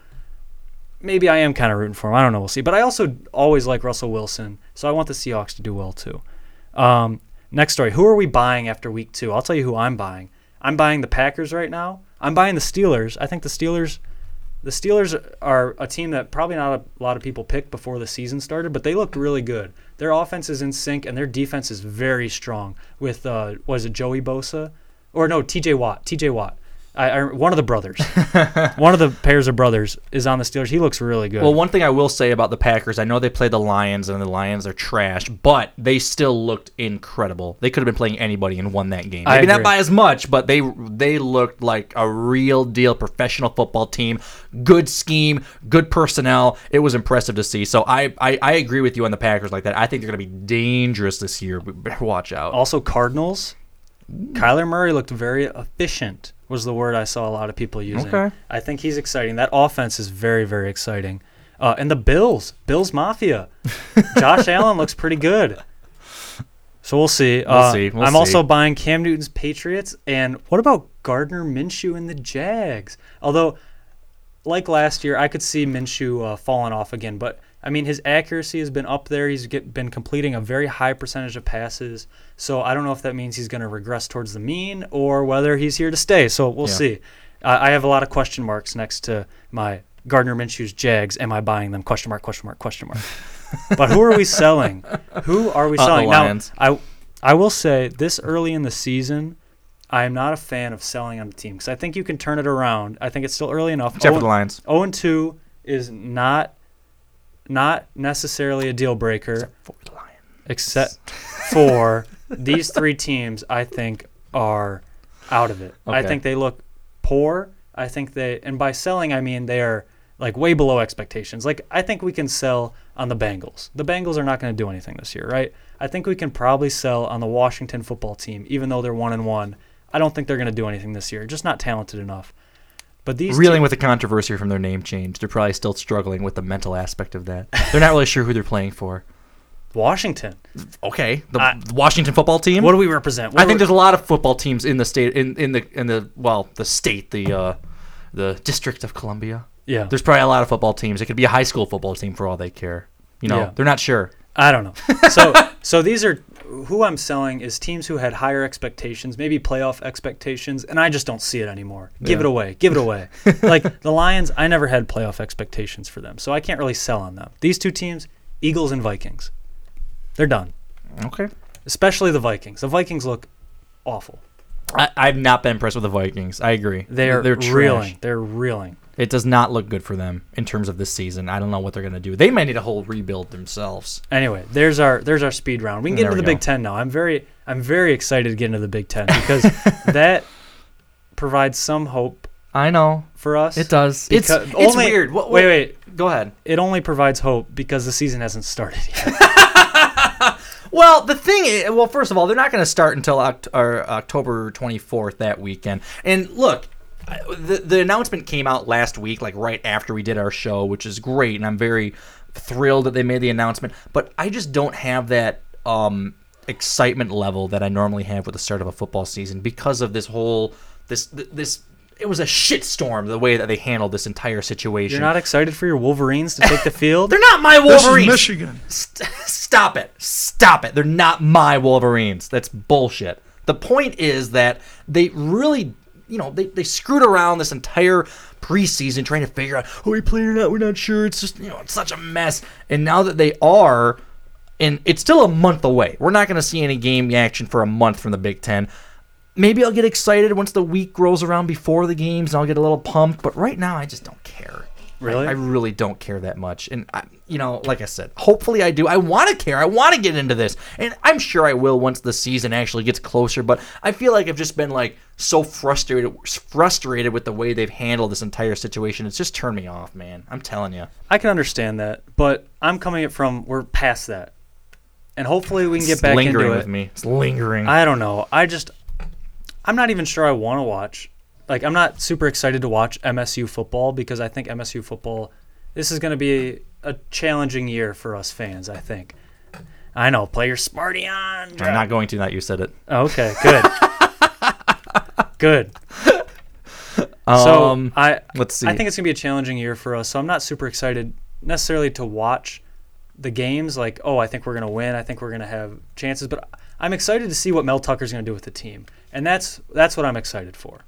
maybe I am kind of rooting for him. I don't know. We'll see. But I also always like Russell Wilson, so I want the Seahawks to do well too. Um, next story. Who are we buying after week two? I'll tell you who I'm buying. I'm buying the Packers right now. I'm buying the Steelers. I think the Steelers. The Steelers are a team that probably not a lot of people picked before the season started, but they looked really good. Their offense is in sync and their defense is very strong. With uh, was it Joey Bosa, or no T.J. Watt? T.J. Watt. I, I one of the brothers, one of the pairs of brothers is on the Steelers. He looks really good. Well, one thing I will say about the Packers, I know they play the Lions and the Lions are trash, but they still looked incredible. They could have been playing anybody and won that game. I Maybe not by as much, but they they looked like a real deal professional football team. Good scheme, good personnel. It was impressive to see. So I I, I agree with you on the Packers like that. I think they're going to be dangerous this year. Watch out. Also, Cardinals. Kyler Murray looked very efficient was the word I saw a lot of people using. Okay. I think he's exciting. That offense is very, very exciting. Uh, and the Bills, Bills Mafia. Josh Allen looks pretty good. So we'll see. Uh, see, we'll I'm see. also buying Cam Newton's Patriots. And what about Gardner Minshew and the Jags? Although, like last year, I could see Minshew uh, falling off again. But I mean, his accuracy has been up there. He's get, been completing a very high percentage of passes. So I don't know if that means he's going to regress towards the mean or whether he's here to stay. So we'll Yeah. see. I I have a lot of question marks next to my Gardner Minshew's Jags. Am I buying them? Question mark. Question mark. Question mark. but who are we selling? Who are we Uh, selling? Lions. Now, I I will say this early in the season, I am not a fan of selling on the team because I think you can turn it around. I think it's still early enough. Except for the Lions. 0 and 2 is not not necessarily a deal breaker For the Lions. except for these three teams I think are out of it. I think they look poor. I think they and by selling I mean they are like way below expectations. Like I think we can sell on the Bengals. The Bengals are not going to do anything this year, right? I think we can probably sell on the Washington football team even though they're 1 and 1. I don't think they're going to do anything this year. Just not talented enough. But these Reeling te- with the controversy from their name change. They're probably still struggling with the mental aspect of that. They're not really sure who they're playing for. Washington. Okay, the I- Washington football team. What do we represent? What I think we- there's a lot of football teams in the state in, in the in the well the state the uh, the District of Columbia. yeah. There's probably a lot of football teams. It could be a high school football team for all they care. You know, Yeah. they're not sure. I don't know. So so these are who I'm selling is teams who had higher expectations, maybe playoff expectations, and I just don't see it anymore. Give it away. Give it away. like the Lions, I never had playoff expectations for them. So I can't really sell on them. These two teams, Eagles and Vikings. They're done. Okay. Especially the Vikings. The Vikings look awful. I, I've not been impressed with the Vikings. I agree. They're, they're reeling. They're reeling. It does not look good for them in terms of this season. I don't know what they're gonna do. They might need a whole rebuild themselves. Anyway, there's our there's our speed round. We can get There into we the Big. Ten now. I'm very I'm very excited to get into the Big Ten because that provides some hope I know for us. it does. It's Because it's only- weird. What, wait, wait. Go ahead. It only provides hope because the season hasn't started yet. Well, the thing is, well, first of all, they're not going to start until Oct- or October 24th that weekend. And look, the, the announcement came out last week, like right after we did our show, which is great. And I'm very thrilled that they made the announcement. But I just don't have that um, excitement level that I normally have with the start of a football season because of this whole, this, this, it was a shitstorm the way that they handled this entire situation. You're not excited for your Wolverines to take the field? They're not my This is Wolverines. Michigan. St- stop it. Stop it. They're not my Wolverines. That's bullshit. The point is that they really, you know, they, they screwed around this entire preseason trying to figure out who we playing or not. We're not sure. It's just, you know, it's such a mess. And now that they are, and it's still a month away. We're not going to see any game action for a month from the Big Ten. Maybe I'll get excited once the week rolls around before the games and I'll get a little pumped. But right now, I just don't care. Really? I, I really don't care that much. And, I, you know, like I said, hopefully I do. I want to care. I want to get into this. And I'm sure I will once the season actually gets closer. But I feel like I've just been, like, so frustrated frustrated with the way they've handled this entire situation. It's just turned me off, man. I'm telling you. I can understand that, but I'm coming it from we're past that. And hopefully we can get back to the lingering with me. It's lingering. I don't know. I just I'm not even sure I want to watch. Like I'm not super excited to watch MSU football because I think MSU football this is going to be a challenging year for us fans, I think. I know, play your smarty on. I'm not going to. Not you said it. Okay, good. good. Um, So I let's see. I think it's gonna be a challenging year for us. So I'm not super excited necessarily to watch the games. Like, oh, I think we're gonna win. I think we're gonna have chances. But I'm excited to see what Mel Tucker's gonna do with the team, and that's that's what I'm excited for.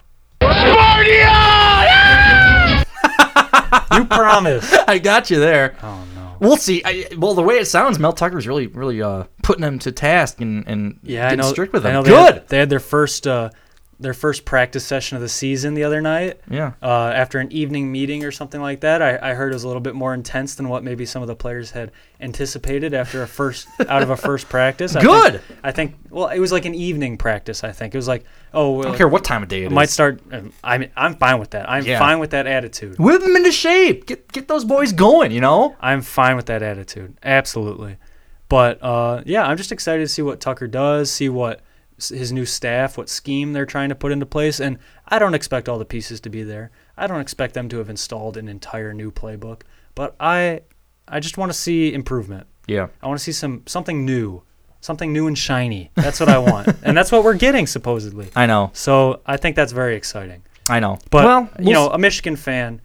you promise. I got you there. Oh no. We'll see. I, well, the way it sounds, Mel Tucker's really, really uh, putting them to task and, and Yeah, I getting know. strict with I them. know they Good. Had, they had their first uh, their first practice session of the season the other night. Yeah. Uh, after an evening meeting or something like that, I, I heard it was a little bit more intense than what maybe some of the players had anticipated after a first out of a first practice. I Good. Think, I think. Well, it was like an evening practice. I think it was like, oh, well, I don't care what time of day it might start. um, I mean, I'm fine with that. I'm Yeah. fine with that attitude. Whip them into shape. Get get those boys going. You know. I'm fine with that attitude. Absolutely. But uh, yeah, I'm just excited to see what Tucker does, see what his new staff, what scheme they're trying to put into place, and I don't expect all the pieces to be there. I don't expect them to have installed an entire new playbook, but I I just want to see improvement. Yeah. I want to see some something new, something new and shiny. That's what I want, and that's what we're getting supposedly. I know. So I think that's very exciting. I know. But well, you we'll know, a Michigan fan,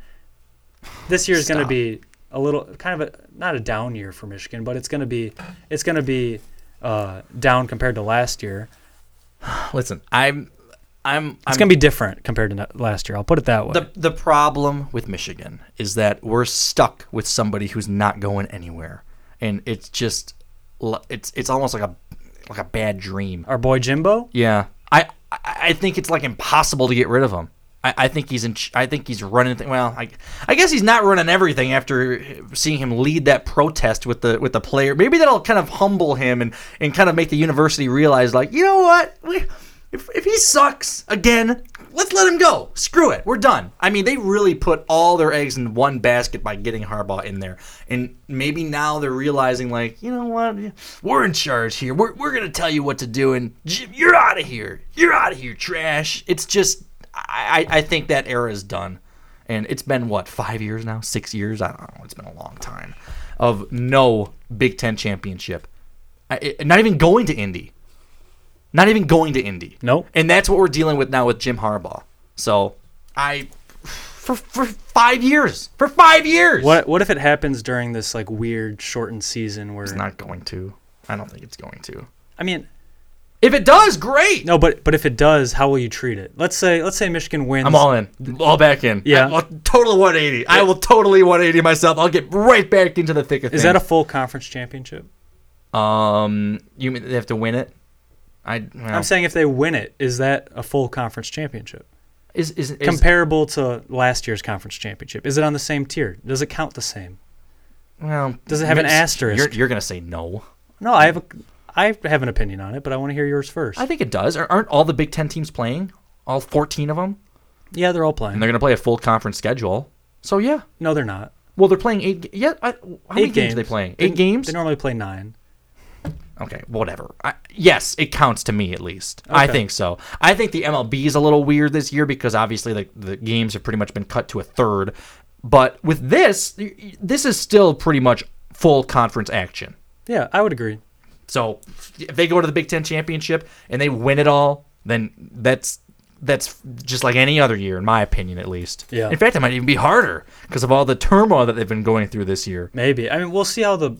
this year is going to be a little kind of a not a down year for Michigan, but it's going to be it's going to be uh, down compared to last year. listen, I'm, I'm, It's going to be different compared to last year. I'll put it that way. the the problem with Michigan is that we're stuck with somebody who's not going anywhere, and it's just, it's it's almost like a like a bad dream. Our boy Jimbo. Yeah, I I I think it's like impossible to get rid of him. I, I think he's in. I think he's running. Th- well, I, I guess he's not running everything after seeing him lead that protest with the with the player. Maybe that'll kind of humble him and and kind of make the university realize, like, you know what, we, if if he sucks again, let's let him go. Screw it, we're done. I mean, they really put all their eggs in one basket by getting Harbaugh in there, and maybe now they're realizing, like, you know what, we're in charge here. We're we're gonna tell you what to do, and you're out of here. You're out of here, trash. It's just, I I think that era is done, and it's been what five years now, six years. I don't know. It's been a long time of no Big Ten championship. I, it- not even going to Indy. Not even going to Indy. Nope. And that's what we're dealing with now with Jim Harbaugh. So I for for five years. For five years. What what if it happens during this like weird shortened season where It's not going to. I don't think it's going to. I mean If it does, great. no, but but if it does, how will you treat it? Let's say let's say Michigan wins. I'm all in. All back in. Yeah. I, total 180. I will totally 180 myself. I'll get right back into the thick of Is that a full conference championship? um? You mean they have to win it? I. Well, I'm saying if they win it, is that a full conference championship? is is, is Comparable to last year's conference championship. Is it on the same tier? Does it count the same? well? Does it have an asterisk? You're, you're gonna say no. No, I have a I have an opinion on it, but I want to hear yours first. I think it does. Aren't all the Big Ten teams playing? All 14 of them, yeah, they're all playing. and they're gonna play a full conference schedule. So yeah. no, they're not. Well, they're playing eight. Yeah. I, how many Eight games, are they games. playing? They- Eight games. They normally play nine. Okay, whatever. I, yes, it counts to me at least. I think so. I think the MLB is a little weird this year because obviously the, the games have pretty much been cut to a third. But with this, this is still pretty much full conference action. Yeah, I would agree. So if they go to the Big Ten championship and they win it all, then that's that's just like any other year, in my opinion, at least. Yeah. In fact, it might even be harder because of all the turmoil that they've been going through this year. Maybe. I mean, we'll see how the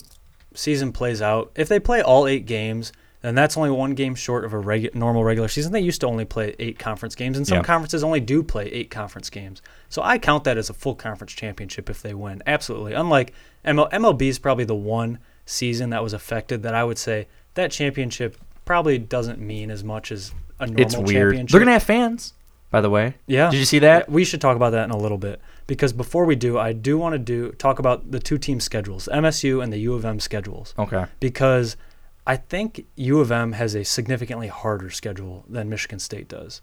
season plays out. If they play all eight games, then that's only one game short of a regu- normal regular season. They used to only play eight conference games, and some Yeah. conferences only do play eight conference games. So I count that as a full conference championship if they win. Absolutely. Unlike ML- MLB is probably the one season that was affected that I would say that championship probably doesn't mean as much as a normal It's weird. championship. They're gonna have fans, by the way. Yeah. Did you see that? We should talk about that in a little bit because before we do, I do want to do talk about the two team schedules, MSU and the U of M schedules, Okay. because I think U of M has a significantly harder schedule than Michigan State does.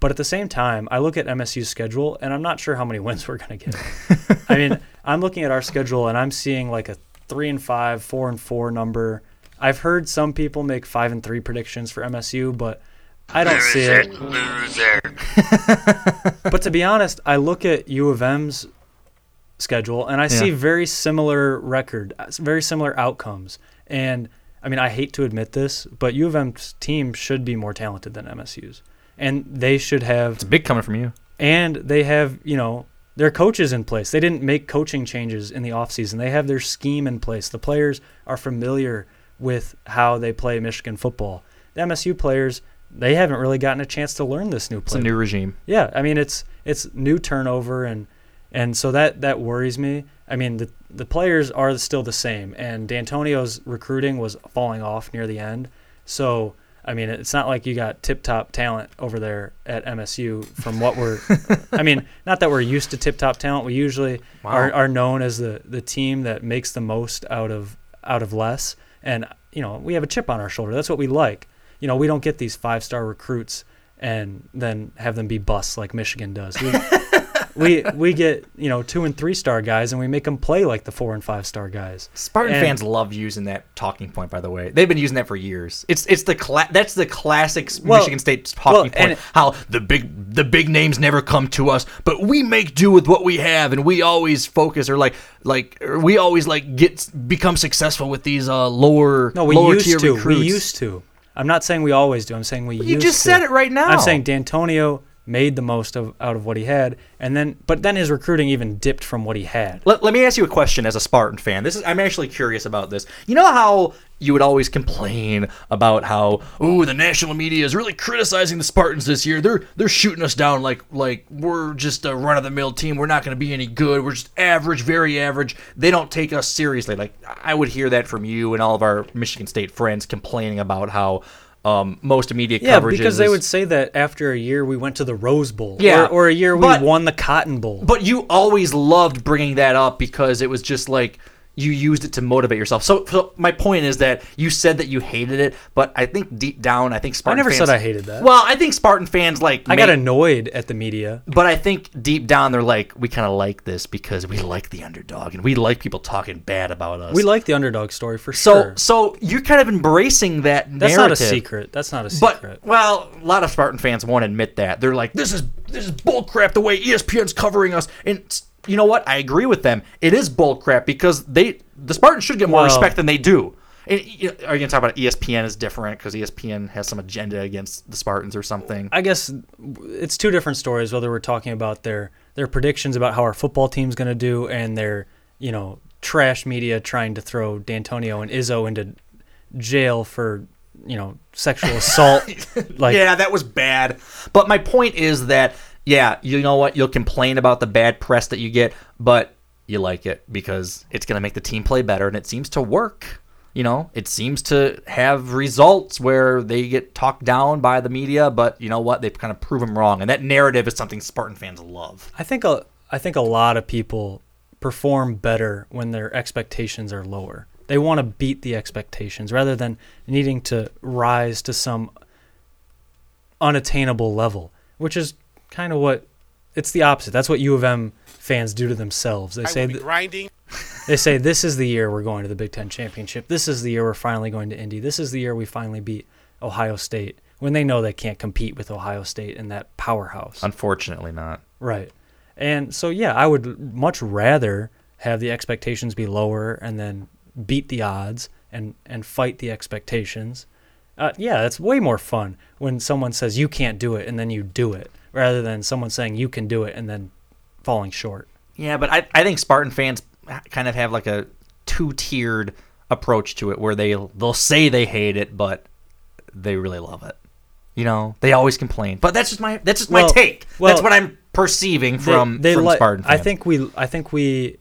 But at the same time, I look at MSU's schedule and I'm not sure how many wins we're going to get. I mean, I'm looking at our schedule and I'm seeing like a 3 and 5, 4 and 4 number. I've heard some people make 5 and 3 predictions for MSU, but I don't see it. Loser. But to be honest, I look at U of M's schedule and I see very similar record, very similar outcomes. And I mean, I hate to admit this, but U of M's team should be more talented than MSU's. And they should have It's big coming from you. and they have, you know, their coaches in place. They didn't make coaching changes in the offseason. They have their scheme in place. The players are familiar with how they play Michigan football. The MSU players, they haven't really gotten a chance to learn this new It's a new regime. Yeah, I mean it's it's new turnover and and so that that worries me. I mean the the players are still the same and D'Antonio's recruiting was falling off near the end. So I mean it's not like you got tip top talent over there at MSU from what we're I mean not that we're used to tip top talent. We usually are, are known as the the team that makes the most out of out of less and you know we have a chip on our shoulder. That's what we like. You know we don't get these five star recruits and then have them be busts like Michigan does. We, we we get you know two and three star guys, and we make them play like the four and five star guys. Spartan And- fans love using that talking point. By the way, they've been using that for years. It's it's the cla- that's the classic Well- Michigan State talking well, point. and- how the big the big names never come to us, but we make do with what we have, and we always focus or like like or we always like get become successful with these uh lower No, we lower used tier to. recruits. We used to. I'm not saying we always do. I'm saying we. you just to. said it right now. I'm saying D'Antonio made the most of out of what he had, and then but then his recruiting even dipped from what he had. Let, let me ask you a question as a Spartan fan. This is I'm actually curious about this. You know how you would always complain about how oh the national media is really criticizing the Spartans this year. They're they're shooting us down like like we're just a run of the mill team. We're not going to be any good. We're just average, very average. They don't take us seriously. Like I would hear that from you and all of our Michigan State friends complaining about how um, most media Yeah, coverage because is, they would say that after a year we went to the Rose Bowl. Yeah, or, or a year we but- won the Cotton Bowl. But you always loved bringing that up because it was just like you used it to motivate yourself. So, so my point is that you said that you hated it, but I think deep down, I think Spartan. I never fans, said I hated that. Well, I think Spartan fans like. I got annoyed at the media. But I think deep down they're like, we kind of like this because we like the underdog and we like people talking bad about us. We like the underdog story for so sure. so so you're kind of embracing that That's narrative. not a secret. That's not a secret. But well, a lot of Spartan fans won't admit that. They're like, "This is this is bullcrap." The way ESPN's covering us, and you know what? I agree with them. It is bullcrap because they the Spartans should get more Well- respect than they do. And, you know, are you gonna talk about ESPN is different because ESPN has some agenda against the Spartans or something? I guess it's two different stories. Whether we're talking about their their predictions about how our football team's going to do, and their you know trash media trying to throw D'Antonio and Izzo into jail for you know sexual assault. like yeah, that was bad. But my point is that yeah, you know what? You'll complain about the bad press that you get, but you like it because it's going to make the team play better and it seems to work. You know, it seems to have results where they get talked down by the media, but you know what? They've kind of proven them wrong. And that narrative is something Spartan fans love. I think a I think a lot of people perform better when their expectations are lower. They want to beat the expectations rather than needing to rise to some unattainable level, which is kind of what it's the opposite. That's what U of M fans do to themselves. They say th- grinding. they say this is the year we're going to the Big Ten championship. This is the year we're finally going to Indy. This is the year we finally beat Ohio State when they know they can't compete with Ohio State in that powerhouse. Unfortunately, not. Right. And so, yeah, I would much rather have the expectations be lower and then beat the odds and, and fight the expectations. Uh, yeah, that's way more fun when someone says you can't do it and then you do it rather than someone saying you can do it and then falling short. Yeah, but I, I think Spartan fans kind of have like a two tiered approach to it where they they'll say they hate it, but they really love it. You know, they always complain, but that's just my that's just my take. well, that's what I'm perceiving from they, they from li- Spartan fans. I think we I think we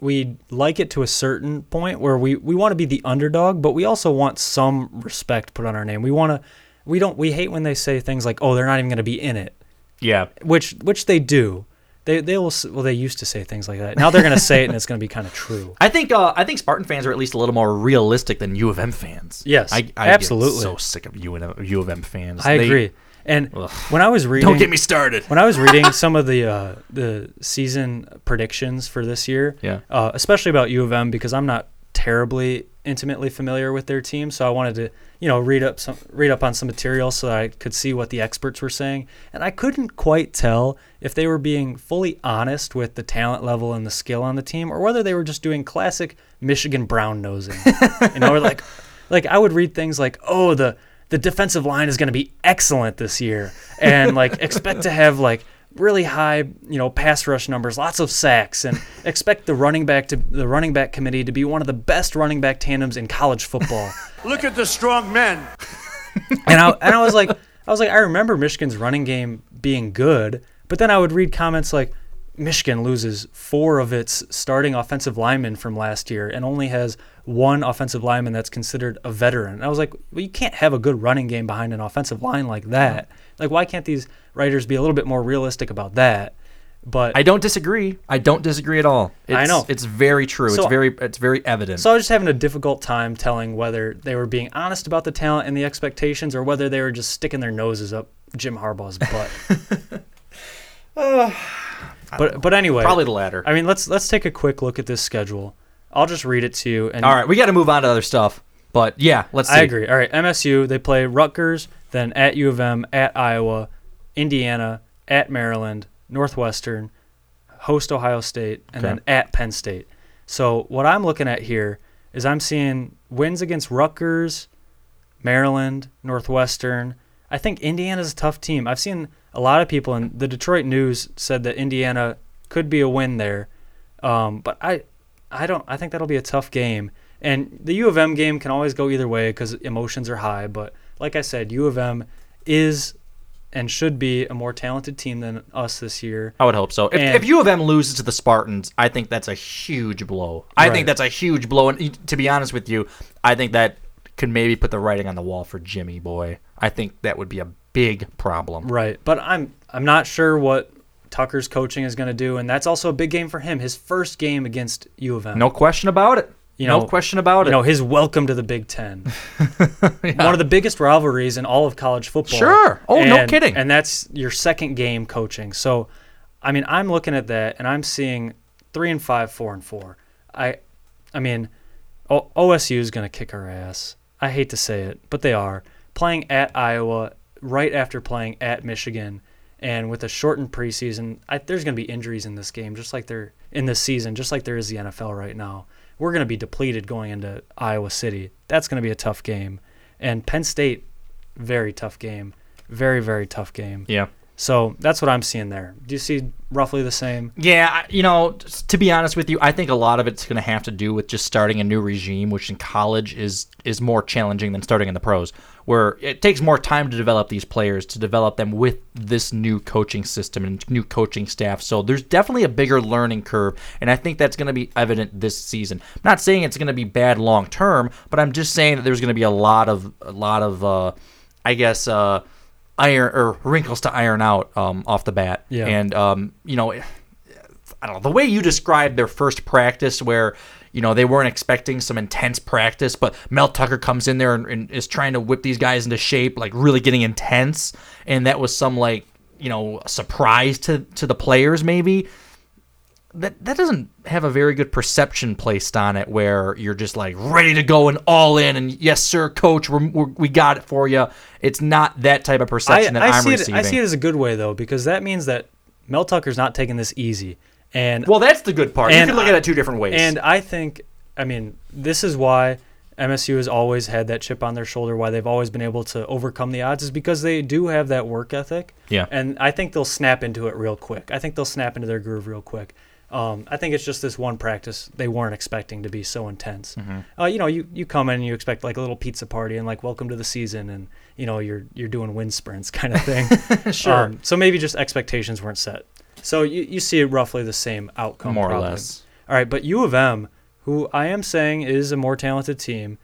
we like it to a certain point where we, we want to be the underdog, but we also want some respect put on our name. We want to we don't we hate when they say things like, "Oh, they're not even going to be in it." Yeah, which which they do. They they will s- well they used to say things like that. Now they're going to say it and it's going to be kind of true. I think uh, I think Spartan fans are at least a little more realistic than U of M fans. Yes, I, I absolutely. So sick of U, and, U of M fans. I They- agree. And Ugh. when I was reading Don't get me started. when I was reading some of the uh, the season predictions for this year, Yeah. uh, especially about U of M because I'm not terribly intimately familiar with their team, so I wanted to you know read up some read up on some material so that I could see what the experts were saying, and I couldn't quite tell if they were being fully honest with the talent level and the skill on the team, or whether they were just doing classic Michigan brown nosing. you know, or like like I would read things like, oh the the defensive line is going to be excellent this year, and like expect to have like really high, you know, pass rush numbers, lots of sacks, and expect the running back to the running back committee to be one of the best running back tandems in college football. Look at the strong men. and I and I was like, I was like, I remember Michigan's running game being good, but then I would read comments like. Michigan loses four of its starting offensive linemen from last year and only has one offensive lineman that's considered a veteran. And I was like, well, you can't have a good running game behind an offensive line like that. Like, why can't these writers be a little bit more realistic about that? But I don't disagree. I don't disagree at all. It's, I know. it's very true. So- it's very it's very evident. So I was just having a difficult time telling whether they were being honest about the talent and the expectations, or whether they were just sticking their noses up Jim Harbaugh's butt. Uh, But but anyway, Probably the latter. I mean, let's let's take a quick look at this schedule. I'll just read it to you. And All right, we got to move on to other stuff. But yeah, let's see. I agree. All right, MSU they play Rutgers, then at U of M, at Iowa, Indiana, at Maryland, Northwestern, host Ohio State, and Okay. then at Penn State. So what I'm looking at here is I'm seeing wins against Rutgers, Maryland, Northwestern. I think Indiana's a tough team. I've seen a lot of people, and the Detroit News said that Indiana could be a win there. Um, but I, I don't. I think that'll be a tough game. And the U of M game can always go either way because emotions are high. But like I said, U of M is and should be a more talented team than us this year. I would hope so. If, And- if U of M loses to the Spartans, I think that's a huge blow. I Right. think that's a huge blow. And to be honest with you, I think that could maybe put the writing on the wall for Jimmy Boy. I think that would be a big problem. Right. But I'm I'm not sure what Tucker's coaching is going to do, and that's also a big game for him. His first game against U of M. No question about it. You no know, question about you it. know, his welcome to the Big Ten. One of the biggest rivalries in all of college football. Sure. Oh, no kidding. And that's your second game coaching. So, I mean, I'm looking at that and I'm seeing three and five, four and four. I, I mean, o- OSU is going to kick our ass. I hate to say it, but they are playing at Iowa right after playing at Michigan. And with a shortened preseason, I, there's going to be injuries in this game, just like there in this season, just like there is the NFL right now. We're going to be depleted going into Iowa City. That's going to be a tough game. And Penn State, very tough game. Very, very tough game. Yeah. So that's what I'm seeing there. Do you see roughly the same? Yeah, you know, to be honest with you, I think a lot of it's going to have to do with just starting a new regime, which in college is is more challenging than starting in the pros, where it takes more time to develop these players, to develop them with this new coaching system and new coaching staff. So there's definitely a bigger learning curve, and I think that's going to be evident this season. I'm not saying it's going to be bad long term, but I'm just saying that there's going to be a lot of a lot of, uh, I guess. Uh, Iron or wrinkles to iron out um, off the bat, Yeah. and um, you know, I don't know the way you described their first practice, where you know they weren't expecting some intense practice, but Mel Tucker comes in there and, and is trying to whip these guys into shape, like really getting intense, and that was some like you know surprise to to the players maybe. That that doesn't have a very good perception placed on it, where you're just like ready to go and all in, and yes, sir, coach, we're, we're, we got it for you. It's not that type of I, perception that I I'm see receiving. it. I see it as a good way though, because that means that Mel Tucker's not taking this easy. And well, that's the good part. You can look at it two different ways. And I think, I mean, this is why MSU has always had that chip on their shoulder. Why they've always been able to overcome the odds is because they do have that work ethic. Yeah. And I think they'll snap into it real quick. I think they'll snap into their groove real quick. Um, I think it's just this one practice they weren't expecting to be so intense. Mm-hmm. Uh, you know, you, you come in and you expect like a little pizza party and like welcome to the season and you know you're you're doing wind sprints kind of thing. Sure. Um, so maybe just expectations weren't set. So you, you see roughly the same outcome. More or less. All right, but U of M, who I am saying is a more talented team,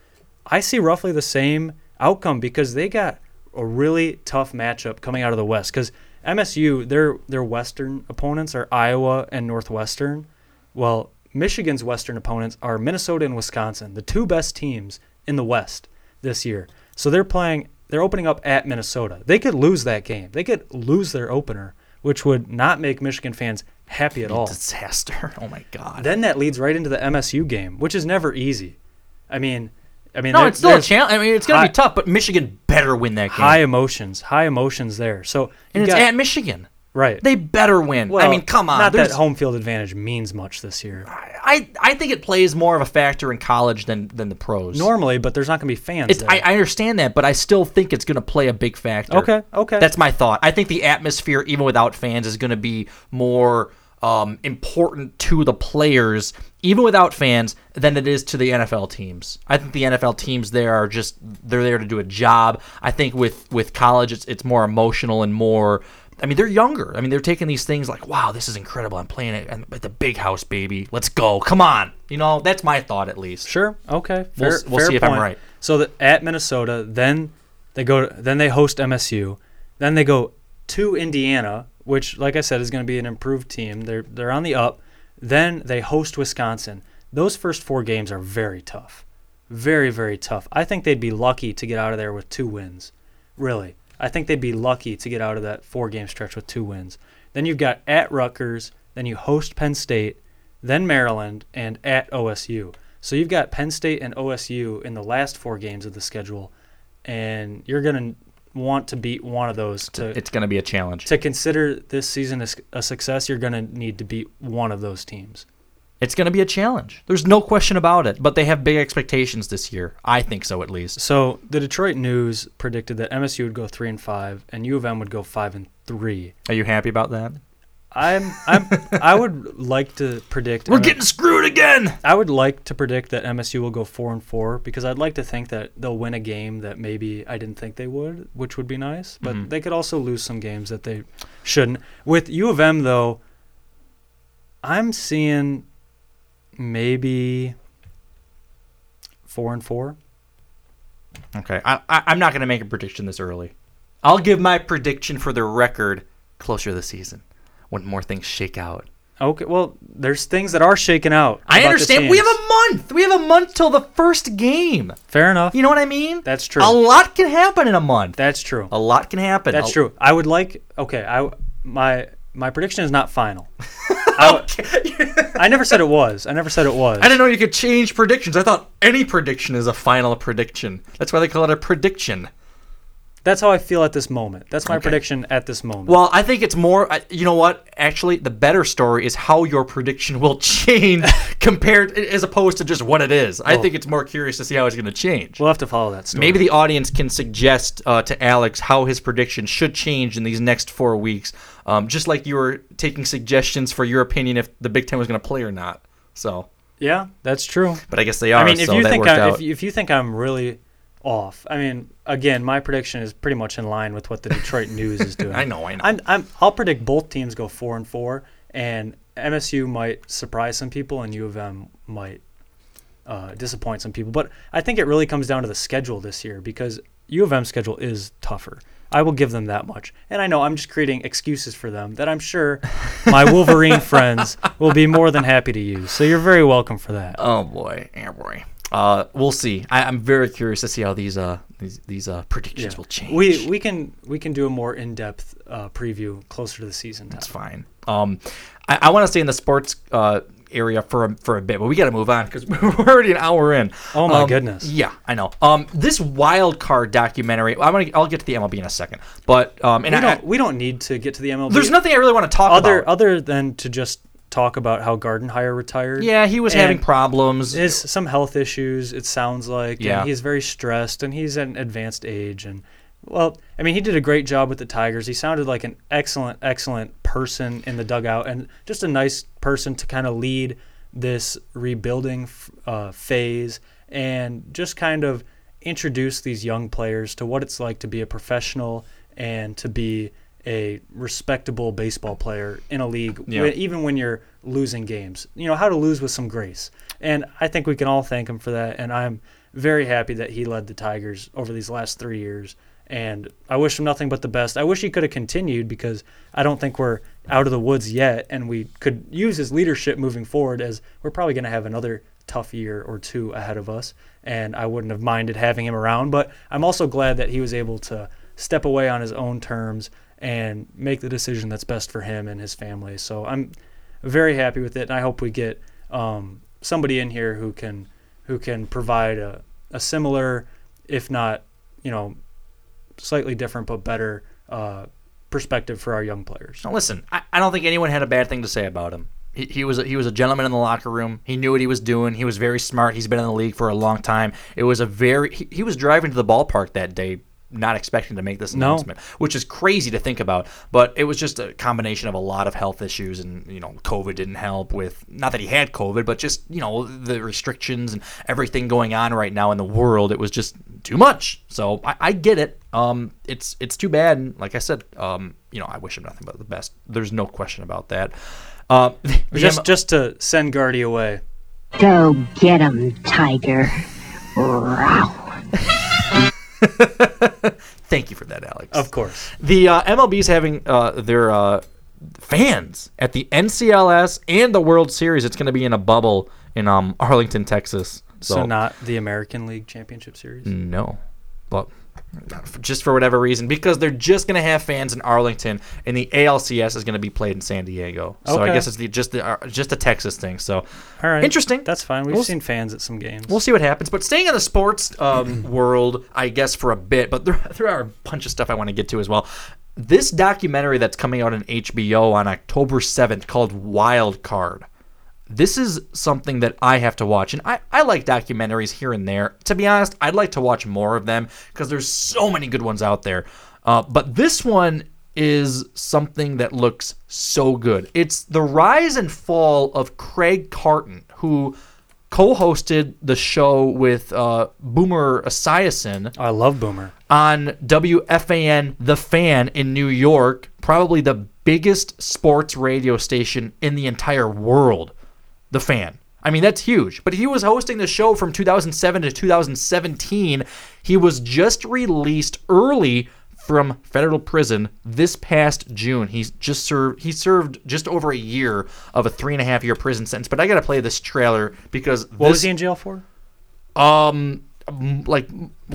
I see roughly the same outcome because they got a really tough matchup coming out of the West. Because MSU, their their Western opponents are Iowa and Northwestern. Well, Michigan's Western opponents are Minnesota and Wisconsin, the two best teams in the West this year. So they're playing. They're opening up at Minnesota. They could lose that game. They could lose their opener, which would not make Michigan fans happy at all. Disaster. Oh my god. Then that leads right into the MSU game, which is never easy. I mean, I mean, no, it's still a challenge. I mean, it's gonna be tough, but Michigan better win that game. high emotions, high emotions there. So and it's got- at Michigan. Right. They better win. I mean, come on. Not that home field advantage means much this year. I I think it plays more of a factor in college than than the pros. Normally, but there's not going to be fans. I, I understand that, but I still think it's going to play a big factor. Okay, okay. That's my thought. I think the atmosphere, even without fans, is going to be more um, important to the players, even without fans, than it is to the NFL teams. I think the NFL teams there are just they're there to do a job. I think with with college, it's it's more emotional and more. I mean, they're younger. I mean, they're taking these things like, "Wow, this is incredible! I'm playing it at the big house, baby. Let's go! Come on!" You know, that's my thought at least. Sure. Okay. We'll we'll fair see if I'm right. So the, at Minnesota, then they go. Then they host MSU. Then they go to Indiana, which, like I said, is going to be an improved team. They're they're on the up. Then they host Wisconsin. Those first four games are very tough, very very tough. I think they'd be lucky to get out of there with two wins. Really, I think they'd be lucky to get out of that four game stretch with two wins. Then you've got at Rutgers, then you host Penn State, then Maryland, and at OSU. So you've got Penn State and OSU in the last four games of the schedule, and you're going to want to beat one of those to It's going to be a challenge. to consider this season a success. You're going to need to beat one of those teams. It's going to be a challenge. There's no question about it. But they have big expectations this year. I think so, at least. So the Detroit News predicted that MSU would go three and five, and U of M would go five and three. Are you happy about that? I'm I'm I would like to predict We're getting screwed again. I would like to predict that MSU will go four and four because I'd like to think that they'll win a game that maybe I didn't think they would, which would be nice. But Mhm. they could also lose some games that they shouldn't. With U of M though, I'm seeing maybe four and four. Okay, I, I, I'm not going to make a prediction this early. I'll give my prediction for the record closer to the season when more things shake out. Okay, well, there's things that are shaken out. I understand. We have a month. We have a month till the first game. Fair enough. You know what I mean? That's true. A lot can happen in a month. That's true. A lot can happen. That's A- true. I would like. Okay, I my my prediction is not final. I never said it was. I never said it was. I didn't know you could change predictions. I thought any prediction is a final prediction. That's why they call it a prediction. That's how I feel at this moment. That's my Okay. prediction at this moment. Well, I think it's more. You know what? Actually, the better story is how your prediction will change compared, as opposed to just what it is. I think it's more curious to see how it's going to change. we'll have to follow that story. Maybe the audience can suggest uh, to Alex how his prediction should change in these next four weeks, um, just like you were taking suggestions for your opinion if the Big Ten was going to play or not. So, Yeah, that's true. but I guess they are. I mean, if so you think I, if, if you think I'm really off, I mean, again, my prediction is pretty much in line with what the Detroit News is doing. I know, I know. I'm, I'm, I'll predict both teams go four and four, and MSU might surprise some people, and U of M might uh, disappoint some people. But I think it really comes down to the schedule this year because U of M's schedule is tougher. I will give them that much. And I know I'm just creating excuses for them that I'm sure my Wolverine friends will be more than happy to use. So you're very welcome for that. Oh boy, oh boy. Uh, we'll see. I, I'm very curious to see how these uh these these uh predictions Yeah. will change. We we can we can do a more in depth uh, preview closer to the season. That's fine. Um, I, I want to stay in the sports uh area for a, for a bit, but we got to move on because we're already an hour in. Oh my Um, goodness. Yeah, I know. Um, this wild card documentary. I'm gonna I'll get to the MLB in a second, but um, and we I, don't we don't need to get to the MLB. there's nothing I really want to talk other about. other than to just talk about how Gardenhire retired. Yeah, he was And having problems. His some health issues. It sounds like. Yeah. And he's very stressed, and he's at an advanced age. And well, I mean, he did a great job with the Tigers. He sounded like an excellent, excellent person in the dugout, and just a nice person to kind of lead this rebuilding uh, phase, and just kind of introduce these young players to what it's like to be a professional and to be a respectable baseball player in a league, Yeah. even when you're losing games. You know, how to lose with some grace. And I think we can all thank him for that. And I'm very happy that he led the Tigers over these last three years. And I wish him nothing but the best. I wish he could have continued because I don't think we're out of the woods yet. And we could use his leadership moving forward as we're probably going to have another tough year or two ahead of us. And I wouldn't have minded having him around. But I'm also glad that he was able to step away on his own terms and make the decision that's best for him and his family. So I'm very happy with it, and I hope we get um, somebody in here who can who can provide a, a similar, if not, you know, slightly different but better uh, perspective for our young players. Now, listen, I, I don't think anyone had a bad thing to say about him. He, he was a, he was a gentleman in the locker room. He knew what he was doing. He was very smart. He's been in the league for a long time. It was a very he, he was driving to the ballpark that day not expecting to make this No. announcement, which is crazy to think about. But it was just a combination of a lot of health issues, and you know, COVID didn't help with not that he had COVID, but just you know the restrictions and everything going on right now in the world. It was just too much. So I, I get it. Um, it's it's too bad. And like I said, um, you know, I wish him nothing but the best. There's no question about that. Uh, Just just to send Gardy away. Go get him, Tiger. Row. Thank you for that, Alex. Of course. The uh, MLB is having uh, their uh, fans at the NCLS and the World Series. It's going to be in a bubble in um, Arlington, Texas. So, So, not the American League Championship Series. no, but just for whatever reason because they're just going to have fans in Arlington and the ALCS is going to be played in San Diego. So I guess it's the, just the, uh, just a Texas thing. So All right. interesting. That's fine. We've We'll seen fans at some games. We'll see what happens. But staying in the sports um, world, I guess, for a bit, but there, there are a bunch of stuff I want to get to as well. This documentary that's coming out on HBO on October 7th called Wild Card. This is something that I have to watch. And I, I like documentaries here and there. To be honest, I'd like to watch more of them because there's so many good ones out there. Uh, but this one is something that looks so good. It's the rise and fall of Craig Carton, who co-hosted the show with uh, Boomer Esiason. I love Boomer on WFAN The Fan in New York, probably the biggest sports radio station in the entire world. The Fan. I mean, that's huge. But he was hosting the show from 2007 to 2017. He was just released early from federal prison this past June. He's just served. He served just over a year of a three and a half year prison sentence. But I gotta play this trailer because What was he in jail for? um, like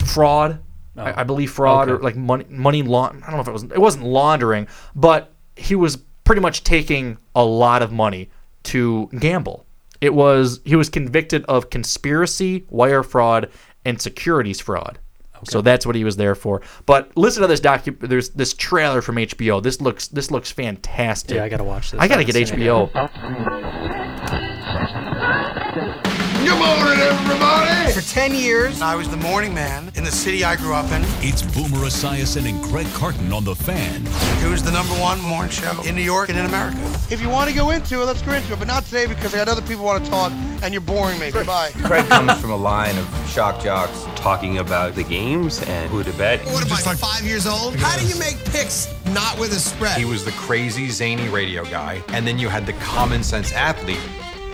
fraud. I, I believe fraud or Oh, like money money laun. I don't know if it was. It wasn't laundering, but he was pretty much taking a lot of money to gamble. It was he was convicted of conspiracy, wire fraud, and securities fraud. So that's what he was there for. But listen to this docu. There's this trailer from HBO. This looks this looks fantastic. Yeah, I gotta watch this. I gotta get haven't seen it HBO. Good morning, everybody! For 10 years, I was the morning man in the city I grew up in. It's Boomer Esiason and Craig Carton on The Fan. It was the number one morning show in New York and in America. If you want to go into it, let's go into it, but not today because I got other people want to talk and you're boring me. Goodbye. Craig comes from a line of shock jocks talking about the games and who to bet. What am I, five years old? How do you make picks not with a spread? He was the crazy, zany radio guy, and then you had the common sense athlete.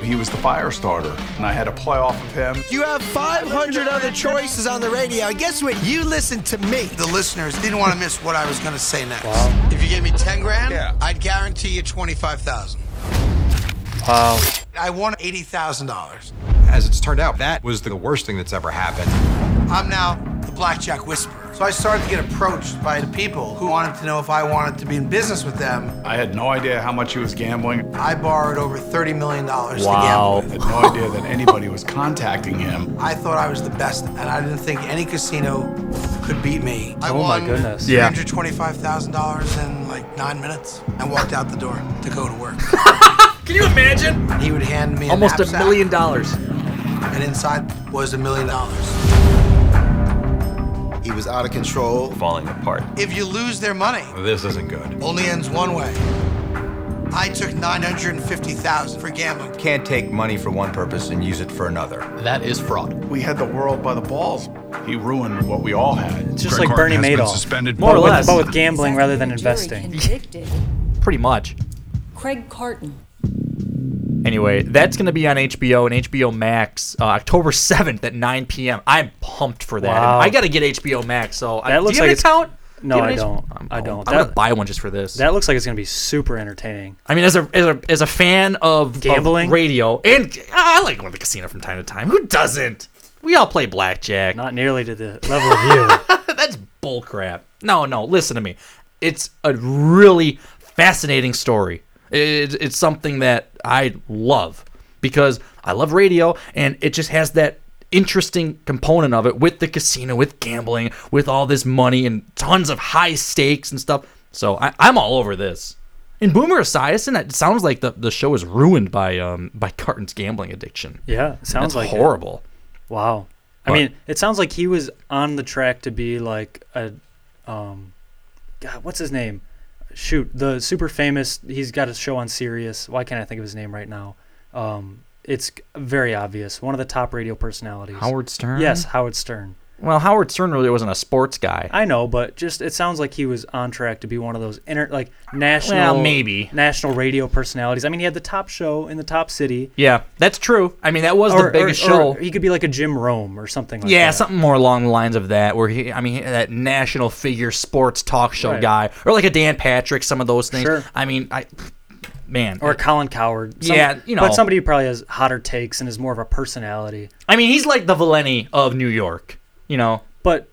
He was the fire starter, and I had to play off of him. You have 500 other choices on the radio. Guess what? You listen to me. The listeners didn't want to miss what I was going to say next. If you gave me 10 grand, I'd guarantee you 25,000. Wow. I won $80,000. As it's turned out, that was the worst thing that's ever happened. I'm now the Blackjack Whisperer. So I started to get approached by the people who wanted to know if I wanted to be in business with them. I had no idea how much he was gambling. I borrowed over $30 million to I had no idea that anybody was contacting him. I thought I was the best, and I didn't think any casino could beat me. I Oh my goodness. Yeah. $325,000 in like nine minutes and walked out the door to go to work. Can you imagine? He would hand me Almost a knapsack, million dollars. and inside was a million dollars. He was out of control, falling apart. If you lose their money, This isn't good. only ends one way. I took 950,000 for gambling. Can't take money for one purpose and use it for another. That is fraud. We had the world by the balls. He ruined what we all had. It's just like Bernie Madoff. More or less. but with gambling rather than investing. Pretty much. Craig Carton. Anyway, that's going to be on HBO and HBO Max uh, October 7th at 9 p.m. I'm pumped for that. Wow. I got to get HBO Max. So I, That looks do you like have an account? No, Do you have I don't. I'm, I don't. I'm gonna buy one just for this. That looks like it's gonna be super entertaining. I mean, as a, as a as a fan of of Gambling? radio, and I like going to the casino from time to time. Who doesn't? We all play blackjack. Not nearly to the level of you. That's bullcrap. No, no. Listen to me. It's a really fascinating story. It, it's something that I love because I love radio, and it just has that interesting component of it with the casino, with gambling, with all this money and tons of high stakes and stuff. So I, I'm all over this. In Boomer Esiason, it sounds like the, the show is ruined by um by Carton's gambling addiction. Yeah, sounds like it. horrible. Wow. I mean, it sounds like he was on the track to be like a, um, God, what's his name? Shoot, the super famous. He's got a show on Sirius. Why can't I think of his name right now? Um, it's very obvious. One of the top radio personalities. Howard Stern? Yes, Howard Stern. Well, Howard Stern really wasn't a sports guy. I know, but just it sounds like he was on track to be one of those inter like national Well, maybe. national radio personalities. I mean, he had the top show in the top city. Yeah, that's true. I mean, that was Or- the biggest or- show. or he could be like a Jim Rome or something like yeah, that. something more along the lines of that, where he, I mean, that national figure sports talk show Right. guy, or like a Dan Patrick, some of those things. Sure. I mean, I, man, Or Colin Cowherd. Yeah, you know. But somebody who probably has hotter takes and is more of a personality. I mean, he's like the Valenti of New York, you know. But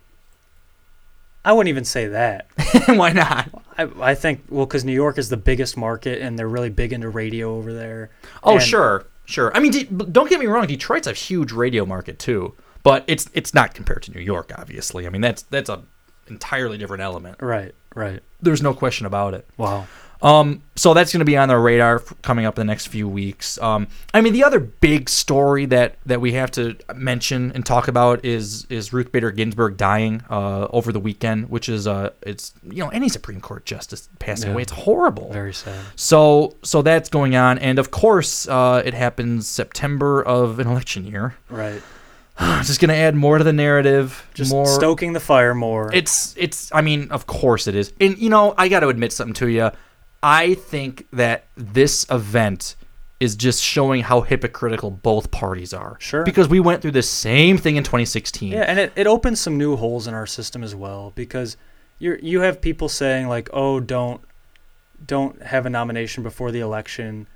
I wouldn't even say that. Why not? I, I think well because New York is the biggest market and they're really big into radio over there. Oh, And- sure, sure. I mean, De- don't get me wrong. Detroit's a huge radio market too, but it's it's not compared to New York. Obviously, I mean that's that's a entirely different element. Right, right. There's no question about it. Wow. Um, so that's going to be on the radar coming up in the next few weeks. Um, I mean, the other big story that, that we have to mention and talk about is is Ruth Bader Ginsburg dying uh, over the weekend, which is uh, it's you know any Supreme Court justice passing Yeah. away. It's horrible. Very sad. So so that's going on, and of course, uh, it happens September of an election year. Right. Just going to add more to the narrative. Just more stoking the fire more. it's it's I mean, of course it is. And you know, I got to admit something to you. I think that this event is just showing how hypocritical both parties are. Sure. Because we went through the same thing in 2016. Yeah, and it, it opens some new holes in our system as well because you you have people saying like, oh, don't don't have a nomination before the election,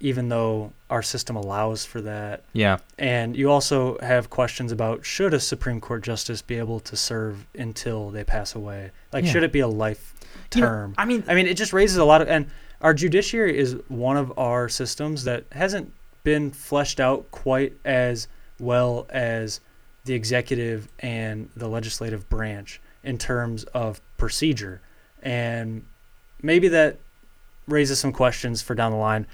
even though our system allows for that. Yeah. And you also have questions about should a Supreme Court justice be able to serve until they pass away? Like, Yeah. should it be a life You know, term? I mean, I mean, it just raises a lot of and our judiciary is one of our systems that hasn't been fleshed out quite as well as the executive and the legislative branch in terms of procedure. And maybe that raises some questions for down the line.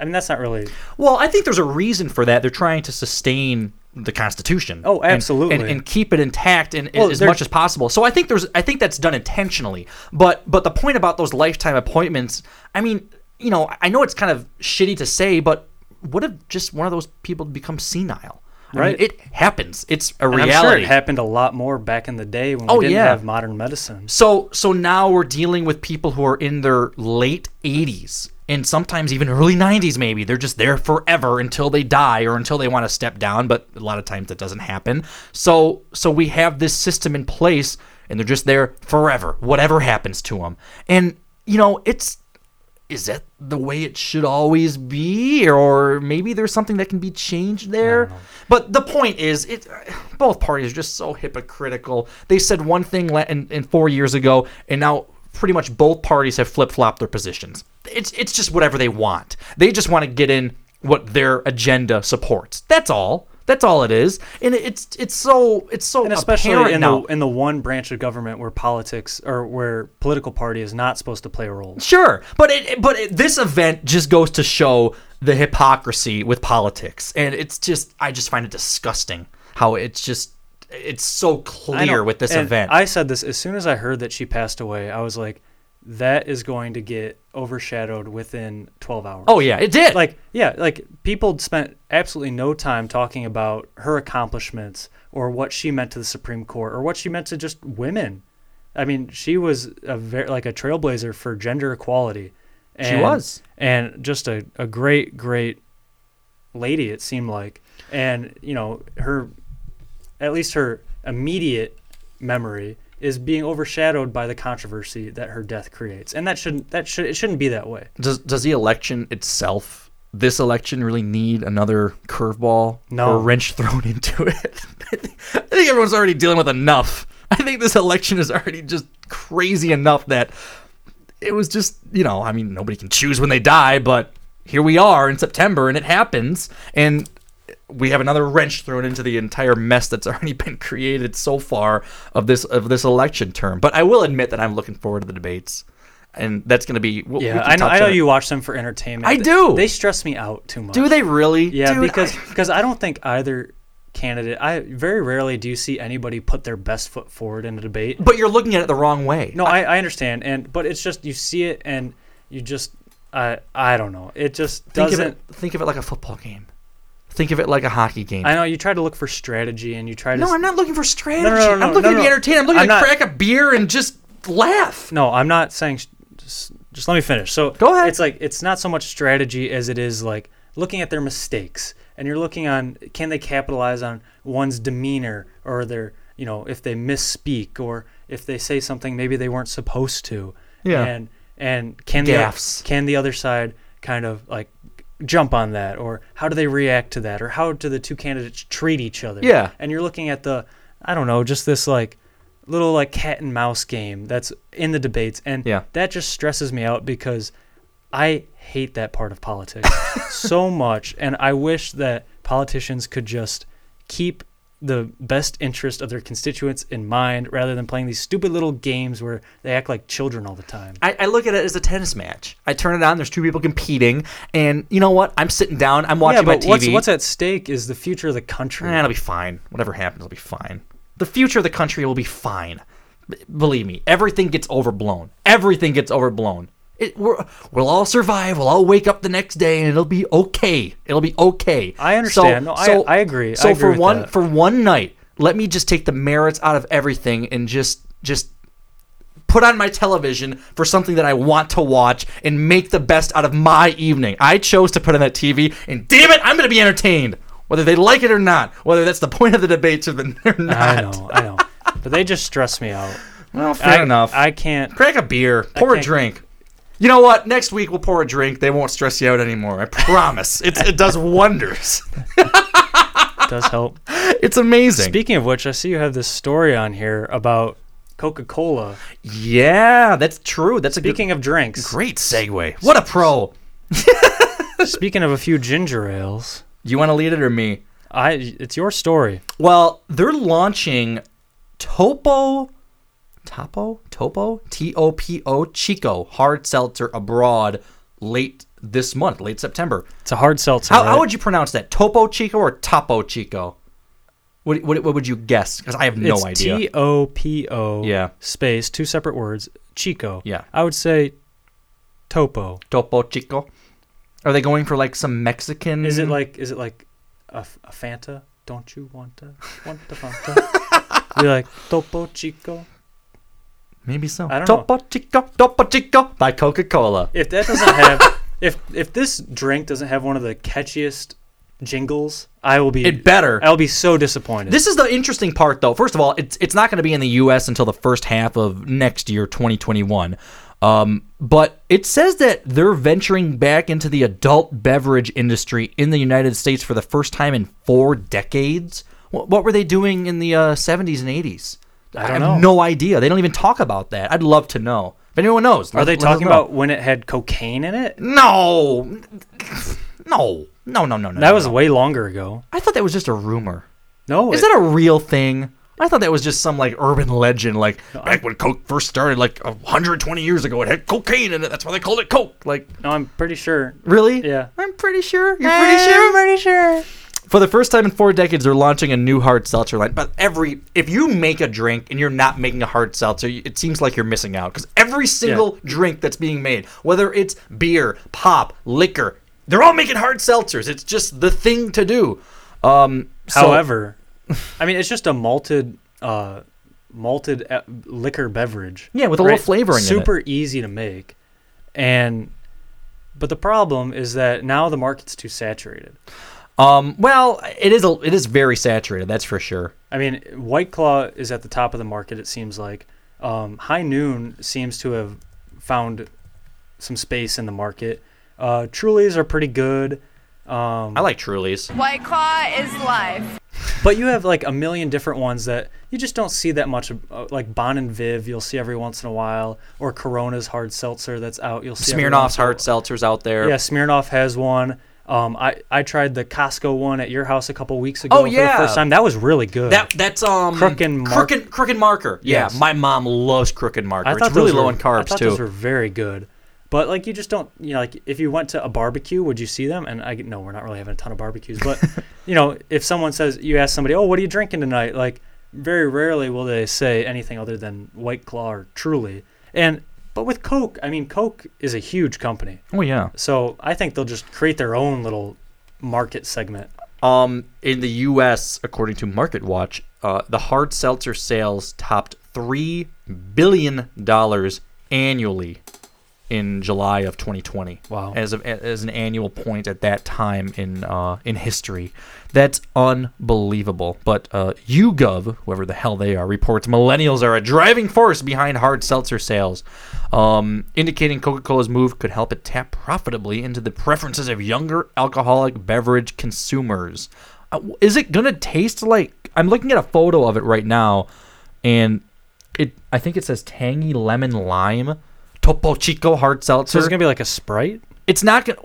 I mean, that's not really Well, I think there's a reason for that. They're trying to sustain the Constitution. Oh, absolutely. and, and keep it intact and Well, as much as possible. So I think there's I think that's done intentionally. But but the point about those lifetime appointments, I mean, you know, I know it's kind of shitty to say, but what if just one of those people become senile? I mean, Right. it happens. It's a And reality. sure it happened a lot more back in the day when we Oh, didn't yeah. have modern medicine. So so now we're dealing with people who are in their late 80s and sometimes even early 90s maybe. They're just there forever until they die or until they want to step down, but a lot of times that doesn't happen. So so we have this system in place and they're just there forever, whatever happens to them. And you know, it's is that the way it should always be or maybe there's something that can be changed there but the point is it both parties are just so hypocritical they said one thing in, in four years ago and now pretty much both parties have flip-flopped their positions. It's it's just whatever they want. They just want to get in what their agenda supports. That's all. That's all it is. And it's it's so it's so and especially in now. the in the one branch of government where politics or where political party is not supposed to play a role. Sure, but it, but it, this event just goes to show the hypocrisy with politics, and it's just I just find it disgusting how it's just it's so clear with this and event. I said this as soon as I heard that she passed away. I was like, that is going to get overshadowed within 12 hours. Oh, yeah, it did. Like yeah, like people spent absolutely no time talking about her accomplishments or what she meant to the Supreme Court or what she meant to just women. I mean, she was a very like a trailblazer for gender equality. And, She was. and just a, a great, great lady, it seemed like. And, you know, her, at least her immediate memory is being overshadowed by the controversy that her death creates. And that shouldn't, that should, it shouldn't be that way. does does the election itself, this election, really need another curveball No. or wrench thrown into it? I think I think everyone's already dealing with enough. I think this election is already just crazy enough that it was just you know I mean nobody can choose when they die, but here we are in September and it happens and we have another wrench thrown into the entire mess that's already been created so far of this of this election term. But I will admit that I'm looking forward to the debates, and that's going to be. we'll- we Yeah, can I know. I know you watch them for entertainment. I They- do. They stress me out too much. Do they really? Yeah, Dude, because because I don't think either candidate. I very rarely do you see anybody put their best foot forward in a debate. But you're looking at it the wrong way. No, I, I understand, and but it's just you see it and you just I I don't know. It just Think doesn't. it. Think of it like a football game. Think of it like a hockey game. I know you try to look for strategy and you try to. no, I'm not looking for strategy. No, no, no, I'm looking to be entertained. I'm looking I'm to not- crack a beer and just laugh. No, I'm not saying. Just, just let me finish. So Go ahead. It's like it's not so much strategy as it is like looking at their mistakes, and you're looking on can they capitalize on one's demeanor or their you know if they misspeak or if they say something maybe they weren't supposed to. Yeah. And and can Gaffes. the can the other side kind of like jump on that or how do they react to that or how do the two candidates treat each other? Yeah. And you're looking at the I don't know just this like little like cat and mouse game that's in the debates, and Yeah. that just stresses me out because I hate that part of politics so much, and I wish that politicians could just keep the best interest of their constituents in mind rather than playing these stupid little games where they act like children all the time. I, I look at it as a tennis match. I turn it on. There's two people competing, and you know what? I'm sitting down. I'm watching yeah, but my TV. what's what's at stake is the future of the country. Eh, it'll be fine. Whatever happens, it'll be fine. The future of the country will be fine. B- believe me, everything gets overblown. Everything gets overblown. It, we're, we'll all survive. We'll all wake up the next day, and it'll be okay. It'll be okay. I understand. No, I- I agree. I So agree for one that. for one night, let me just take the merits out of everything and just just put on my television for something that I want to watch and make the best out of my evening. I chose to put on that TV, and damn it, I'm going to be entertained, whether they like it or not. Whether that's the point of the debates or not. I know, I know, but they just stress me out. Well, fair I- enough. I can't crack a beer, pour a drink. You know what? Next week we'll pour a drink. They won't stress you out anymore. I promise. it's, it does wonders. it does help. It's amazing. Speaking of which, I see you have this story on here about Coca-Cola. Yeah, that's true. That's a good- Speaking of drinks, great segue. What a pro. Speaking of a few ginger ales, you want to lead it or me? I. It's your story. Well, they're launching Topo, Topo, Topo, T O P O Chico hard seltzer abroad late this month, late September. It's a hard seltzer. How, how would you pronounce that? Topo Chico or Topo Chico? What, what, what would you guess? Because I have no it's idea. T O P O. Yeah. Space two separate words. Chico. Yeah. I would say Topo. Topo Chico. Are they going for like some Mexican? Is it like is it like a, a Fanta? Don't you want to want the Fanta? Be like Topo Chico. Maybe so. I don't know. Topo Chico, Topo Chico by Coca Cola. If that doesn't have if if this drink doesn't have one of the catchiest jingles, I will be It better. I'll be so disappointed. This is the interesting part, though. First of all, it's it's not going to be in the U.S. until the first half of next year, 2021. Um, but it says that they're venturing back into the adult beverage industry in the United States for the first time in four decades. What, what were they doing in the uh, 70s and 80s? I don't have know. no idea. They don't even talk about that. I'd love to know. If anyone knows, Are let- they talking about when it had cocaine in it? No, no, no, no, no, no. That was no. way longer ago. I thought that was just a rumor. No, Is it- that a real thing? I thought that was just some like urban legend, like back when Coke first started, like 120 years ago. It had cocaine in it. That's why they called it Coke. Like, No, I'm pretty sure. really? Yeah. I'm pretty sure. You're pretty eh. sure. I'm pretty sure. For the first time in four decades, they're launching a new hard seltzer line. But every, if you make a drink and you're not making a hard seltzer, it seems like you're missing out because every single drink that's being made, whether it's beer, pop, liquor, they're all making hard seltzers. It's just the thing to do. Um, so- However, I mean, it's just a malted, uh, malted uh, liquor beverage. Yeah, with a little flavoring in it. Super easy to make, and but the problem is that now the market's too saturated. Um, well, it is a, it is very saturated. That's for sure. I mean, White Claw is at the top of the market. It seems like um, High Noon seems to have found some space in the market. Uh, Trulies are pretty good. Um, I like Trulies. White Claw is life. But you have like a million different ones that you just don't see that much. of, Uh, like Bon and Viv, you'll see every once in a while, or Corona's hard seltzer that's out. You'll see Smirnoff's once in a hard seltzers out there. Yeah, Smirnoff has one. Um, I I tried the Costco one at your house a couple weeks ago Oh, for yeah. the first time. That was really good. That that's um Crook and Mark- Crooked, Crooked Marker. Yeah, Yes. my mom loves Crooked Marker. I it's thought really those low in carbs I thought too. those were very good. But like you just don't, you know, like if you went to a barbecue, would you see them? And I no, we're not really having a ton of barbecues, but you know, if someone says you ask somebody, "Oh, what are you drinking tonight?" Like very rarely will they say anything other than White Claw or Truly. And but with Coke, I mean, Coke is a huge company. Oh yeah. So I think they'll just create their own little market segment. Um, in the U.S., according to Market Watch, uh, the hard seltzer sales topped three billion dollars annually in July of 2020. Wow. As a, as an annual point at that time in uh, in history, that's unbelievable. But uh, YouGov, whoever the hell they are, reports millennials are a driving force behind hard seltzer sales, um, indicating Coca-Cola's move could help it tap profitably into the preferences of younger alcoholic beverage consumers. Uh, is it gonna taste like? I'm looking at a photo of it right now, and it I think it says tangy lemon lime, Topo Chico hard seltzer. So it's gonna be like a Sprite. It's not gonna.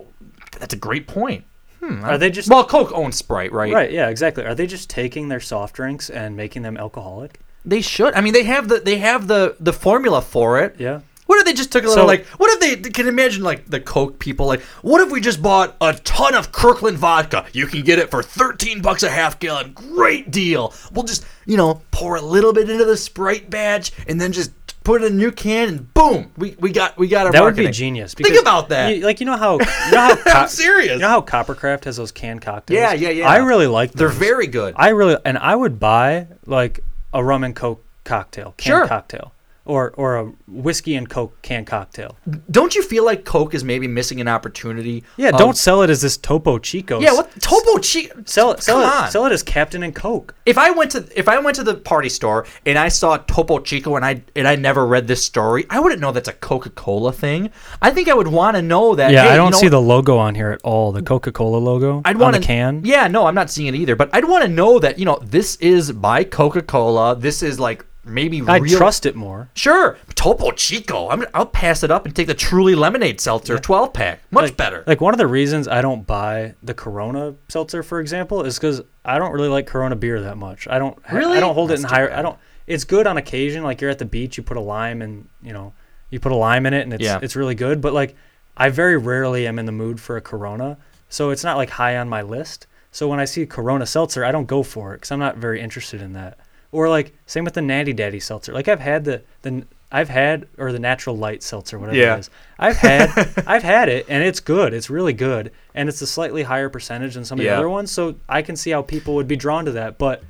That's a great point. Hmm, Are they just well? Coke owns Sprite, right? Right. Yeah. Exactly. Are they just taking their soft drinks and making them alcoholic? They should. I mean, they have the they have the the formula for it. Yeah. What if they just took a little So- like? What if they can imagine like the Coke people like? What if we just bought a ton of Kirkland vodka? You can get it for thirteen bucks a half gallon. Great deal. We'll just you know pour a little bit into the Sprite batch and then just put it in a new can and boom, we, we got we got our That would be genius. Think about that. you- like you know how you know how co- I'm serious. You know how Coppercraft has those canned cocktails. Yeah, yeah, yeah. I really like. Them. They're those. very good. I really and I would buy like a rum and coke cocktail, canned Sure. cocktail, or or a whiskey and coke can cocktail. Don't you feel like Coke is maybe missing an opportunity? Yeah, of- don't sell it as this Topo Chico. Yeah, what Topo Chico? Sell it. Sell Come it. on. Sell it as Captain and Coke. If I went to if I went to the party store and I saw Topo Chico and I and I never read this story, I wouldn't know that's a Coca Cola thing. I think I would want to know that. Yeah, hey, I don't know see the logo on here at all. The Coca Cola logo I'd on want the can. Yeah, no, I'm not seeing it either. But I'd want to know that you know this is by Coca Cola. This is like maybe I'd real. trust it more. Sure, Topo Chico. I'm, I'll pass it up and take the Truly Lemonade Seltzer 12 pack. Much like, better. Like one of the reasons I don't buy the Corona seltzer, for example, is because I don't really like Corona beer that much. I don't. Really? I don't hold That's it in higher. bad. I don't. It's good on occasion, like you're at the beach, you put a lime and you know you put a lime in it, and it's Yeah. it's really good. But like I very rarely am in the mood for a Corona, so it's not like high on my list. So when I see Corona seltzer, I don't go for it because I'm not very interested in that. Or like same with the Natty Daddy seltzer. Like I've had the the I've had or the Natural Light seltzer, whatever Yeah. it is. I've had I've had it and it's good. It's really good and it's a slightly higher percentage than some of Yeah. the other ones. So I can see how people would be drawn to that. But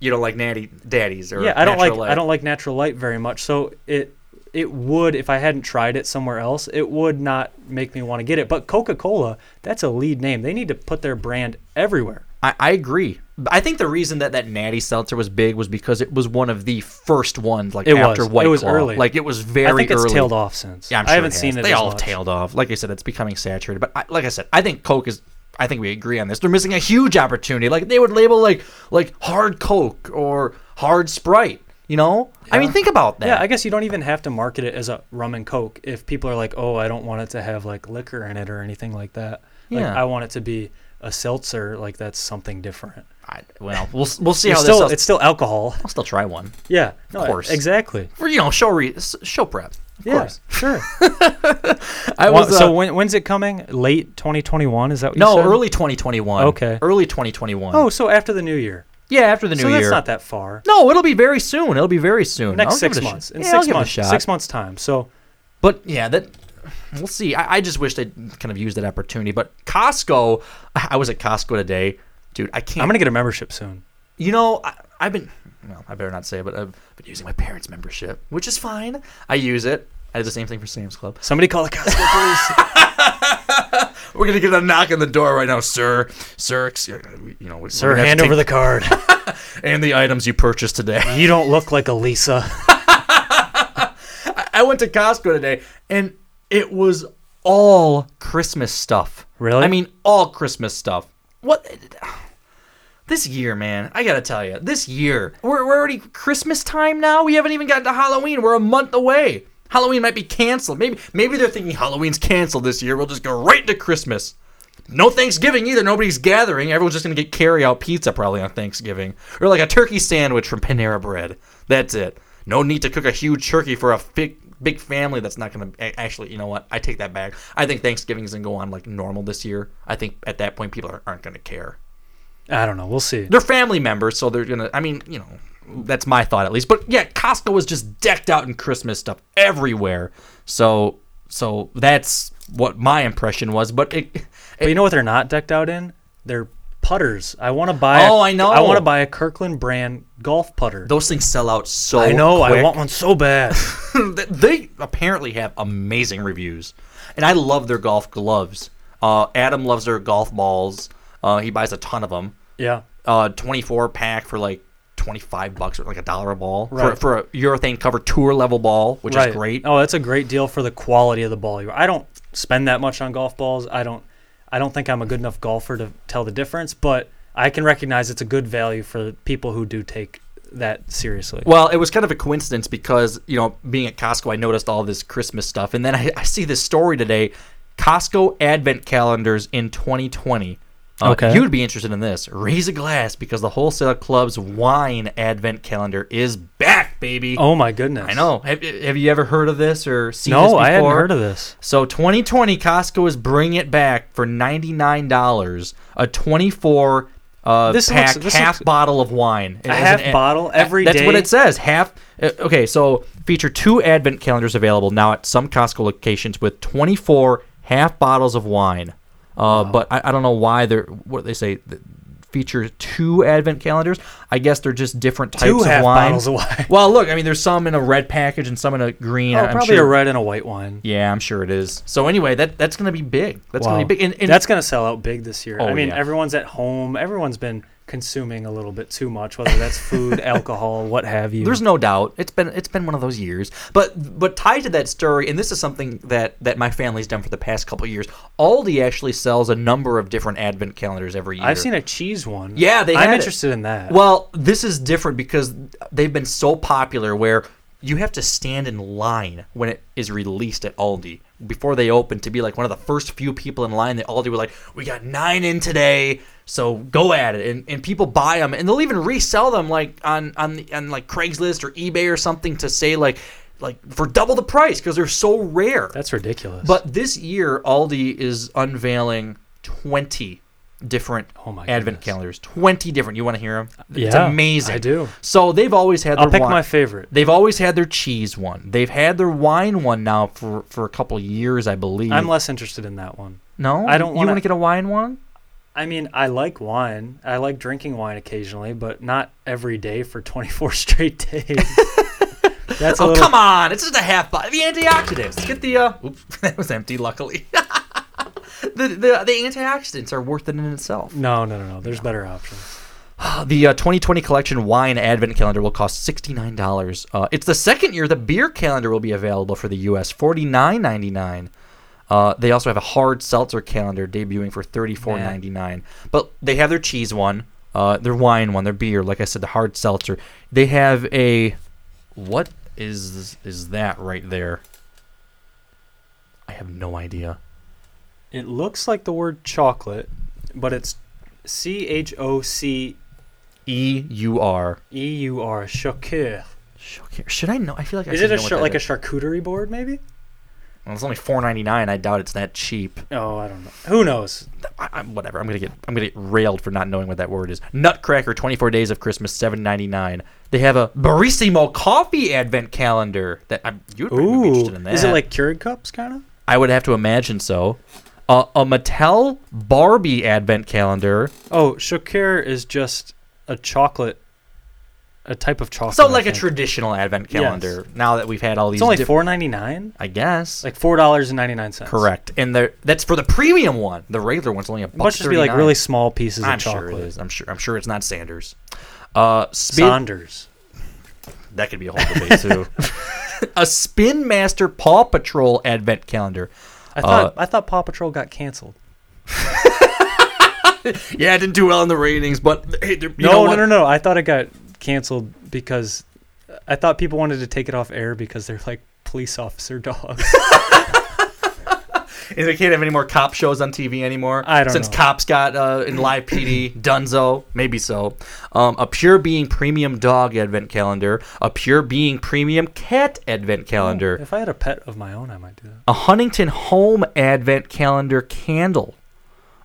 you don't like Natty Daddies or yeah, I don't like Natural I don't like Natural Light very much. So it it would if I hadn't tried it somewhere else, it would not make me want to get it. But Coca Cola, that's a lead name. They need to put their brand everywhere. I, I agree. I think the reason that that Natty Seltzer was big was because it was one of the first ones, like It after was. White It was Claw. early. Like it was very I think it's early. tailed off since. Yeah, I'm I haven't has. seen it They all much. tailed off. Like I said, it's becoming saturated. But I, like I said, I think Coke is. I think we agree on this. They're missing a huge opportunity. Like they would label like like hard Coke or hard Sprite. You know, I mean, think about that. Yeah, I guess you don't even have to market it as a rum and coke if people are like, "Oh, I don't want it to have like liquor in it or anything like that." Like, Yeah. I want it to be a seltzer. Like that's something different. I, well, we'll we'll see how still, this. It's still alcohol. I'll still try one. Yeah, of course, exactly. For you know, show re- show prep. Of Yeah, course. sure. I Well, was so uh, when, when's it coming? Late 2021? Is that what you no said? early 2021. Okay. early 2021. Oh, so after the new year. yeah, after the new so year. that's not that far. No, it'll be very soon. It'll be very soon. Next I'll six a sh- months. In yeah, six give it a months. Six months time. So But yeah, that we'll see. I, I just wish they'd kind of used that opportunity. But Costco, I was at Costco today, dude. I can't. I'm gonna get a membership soon. You know, I, I've been. Well, I better not say, it, but I've been using my parents' membership, which is fine. I use it. I do the same thing for Sam's Club. Somebody call the Costco police. We're gonna get a knock on the door right now, sir. Sir, you know, Sir, hand over the card. and the items you purchased today. you don't look like a Lisa. I went to Costco today, and it was all Christmas stuff. Really? I mean, all Christmas stuff. What? This year, man, I gotta tell you, this year, we're, we're already Christmas time now. We haven't even gotten to Halloween. We're a month away. Halloween might be canceled. Maybe maybe they're thinking Halloween's canceled this year. We'll just go right into Christmas. No Thanksgiving either. Nobody's gathering. Everyone's just gonna get carry out pizza probably on Thanksgiving, or like a turkey sandwich from Panera Bread. That's it. No need to cook a huge turkey for a big big family. That's not gonna actually. You know what? I take that back. I think Thanksgiving's gonna go on like normal this year. I think at that point people aren't, aren't gonna care. I don't know. We'll see. They're family members, so they're gonna. I mean, you know, that's my thought at least. But yeah, Costco was just decked out in Christmas stuff everywhere. So so that's what my impression was. But it, But you know what they're not decked out in? They're putters. I want to buy. Oh, I know. I want to buy a Kirkland brand golf putter. those things sell out so. I know. I want one so bad. they apparently have amazing reviews, and I love their golf gloves. Uh, Adam loves their golf balls. Uh, he buys a ton of them. yeah. Uh, 24 pack for like 25 bucks or like a dollar a ball Right. for, for a urethane covered tour level ball, which right. is great. Oh, that's a great deal for the quality of the ball. you I don't spend that much on golf balls. I don't. I don't think I'm a good enough golfer to tell the difference, but I can recognize it's a good value for people who do take that seriously. Well, it was kind of a coincidence because, you know, being at Costco, I noticed all this Christmas stuff. And then I, I see this story today Costco Advent calendars in 2020. Uh, Okay. You would be interested in this. Raise a glass because the Wholesale Club's wine Advent calendar is back, baby. Oh my goodness. I know. Have, have you ever heard of this or seen No, this before? I hadn't heard of this. So 2020, Costco is bringing it back for $99. A 24 uh, This pack looks- this half looks- bottle of wine. It A half an- bottle every That's what it says. Half. uh, Okay, so feature two advent calendars available now at some Costco locations with 24 half bottles of wine. Uh, But I, I don't know why they're what they say. Feature two advent calendars. I guess they're just different types Two of half wine. bottles of wine. Well, look, I mean, there's some in a red package and some in a green. Oh, I'm probably sure- a red and a white wine. Yeah, I'm sure it is. So anyway, that that's gonna be big. That's Wow. gonna be big. And, and That's gonna sell out big this year. Oh, I mean, yeah. everyone's at home. Everyone's been consuming a little bit too much, whether that's food, alcohol, what have you. There's no doubt. It's been it's been one of those years. But but tied to that story, and this is something that that my family's done for the past couple of years. Aldi actually sells a number of different advent calendars every year. I've seen a cheese one. Yeah, they. I'm had it. interested in that. Well, this is different because they've been so popular where you have to stand in line when it is released at Aldi before they open to be like one of the first few people in line. That Aldi were like, "We got nine in today, so go at it." And, and people buy them, and they'll even resell them like on on the, on like Craigslist or eBay or something to say like like for double the price because they're so rare. That's ridiculous. But this year, Aldi is unveiling twenty different Oh my advent calendars. Twenty different. You want to hear them? It's Yeah, amazing. I do. So they've always had. I'll pick wi- my favorite. They've always had their cheese one. They've had their wine one now for for a couple years, I believe. I'm less interested in that one. No, I don't You want to get a wine one? I mean, I like wine. I like drinking wine occasionally, but not every day for 24 straight days. That's oh little, come on! It's just a half bottle. The antioxidants. Get the. Uh, oops, that was empty. Luckily, the, the the antioxidants are worth it in itself. No, no, no, no. There's better options. The uh, 2020 collection wine advent calendar will cost $69. Uh, it's the second year the beer calendar will be available for the U.S. $49.99. Uh, they also have a hard seltzer calendar debuting for $34.99. But they have their cheese one, uh, their wine one, their beer. Like I said, the hard seltzer. They have a what is is that right there? I have no idea. It looks like the word chocolate, but it's C H O C E U R. E U R. Chocolat. Should I know? I feel like I Is should it a know what char- that like a charcuterie board, maybe? Well, it's only four ninety nine. I doubt it's that cheap. Oh, I don't know. Who knows? I, I'm whatever. I'm gonna get I'm gonna get railed for not knowing what that word is. Nutcracker, 24 Days of Christmas, 7.99. They have a Barissimo coffee advent calendar that I'm you'd probably be interested in that. Is it like Keurig cups, kind of? I would have to imagine so. Uh, a Mattel Barbie advent calendar. Oh, Chocolat is just a chocolate, a type of chocolate. So like a traditional advent Yes. calendar. Now that we've had all these, It's only diff- four ninety nine. I guess. Like four dollars and ninety nine cents. Correct, and the that's for the premium one. The regular one's only a buck must just be like really small pieces of I'm sure chocolate. it is. I'm sure. I'm sure it's not Sanders. Uh, spin, Saunders. That could be a whole debate too. a Spin Master Paw Patrol advent calendar. I thought Uh, I thought Paw Patrol got canceled. yeah, it didn't do well in the ratings, but hey, you no, know no, no, no. I thought it got canceled because I thought people wanted to take it off air because they're like police officer dogs. And they can't have any more cop shows on TV anymore. I don't Since know. cops got uh, in live PD, Dunzo, maybe so. Um, a Pure Being Premium Dog Advent Calendar. A Pure Being Premium Cat Advent Calendar. if I had a pet of my own, I might do that. a Huntington Home Advent Calendar candle.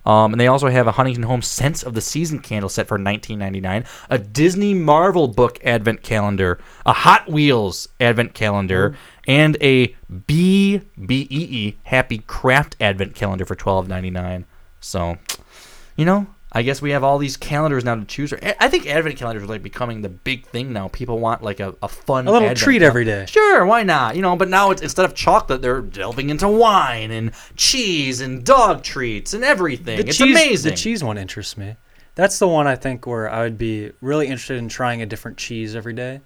Um, and they also have a Huntington Home Sense of the Season candle set for $19.99. A Disney Marvel Book Advent Calendar. A Hot Wheels Advent Calendar. And a B B E E Happy Craft Advent Calendar for $12.99. So, you know, I guess we have all these calendars now to choose. I think Advent calendars are like becoming the big thing now. People want like a, a fun A little Advent treat every day. Sure, why not? You know, but now it's instead of chocolate, they're delving into wine and cheese and dog treats and everything. The it's cheese, amazing. The cheese one interests me. That's the one I think where I would be really interested in trying a different cheese every day.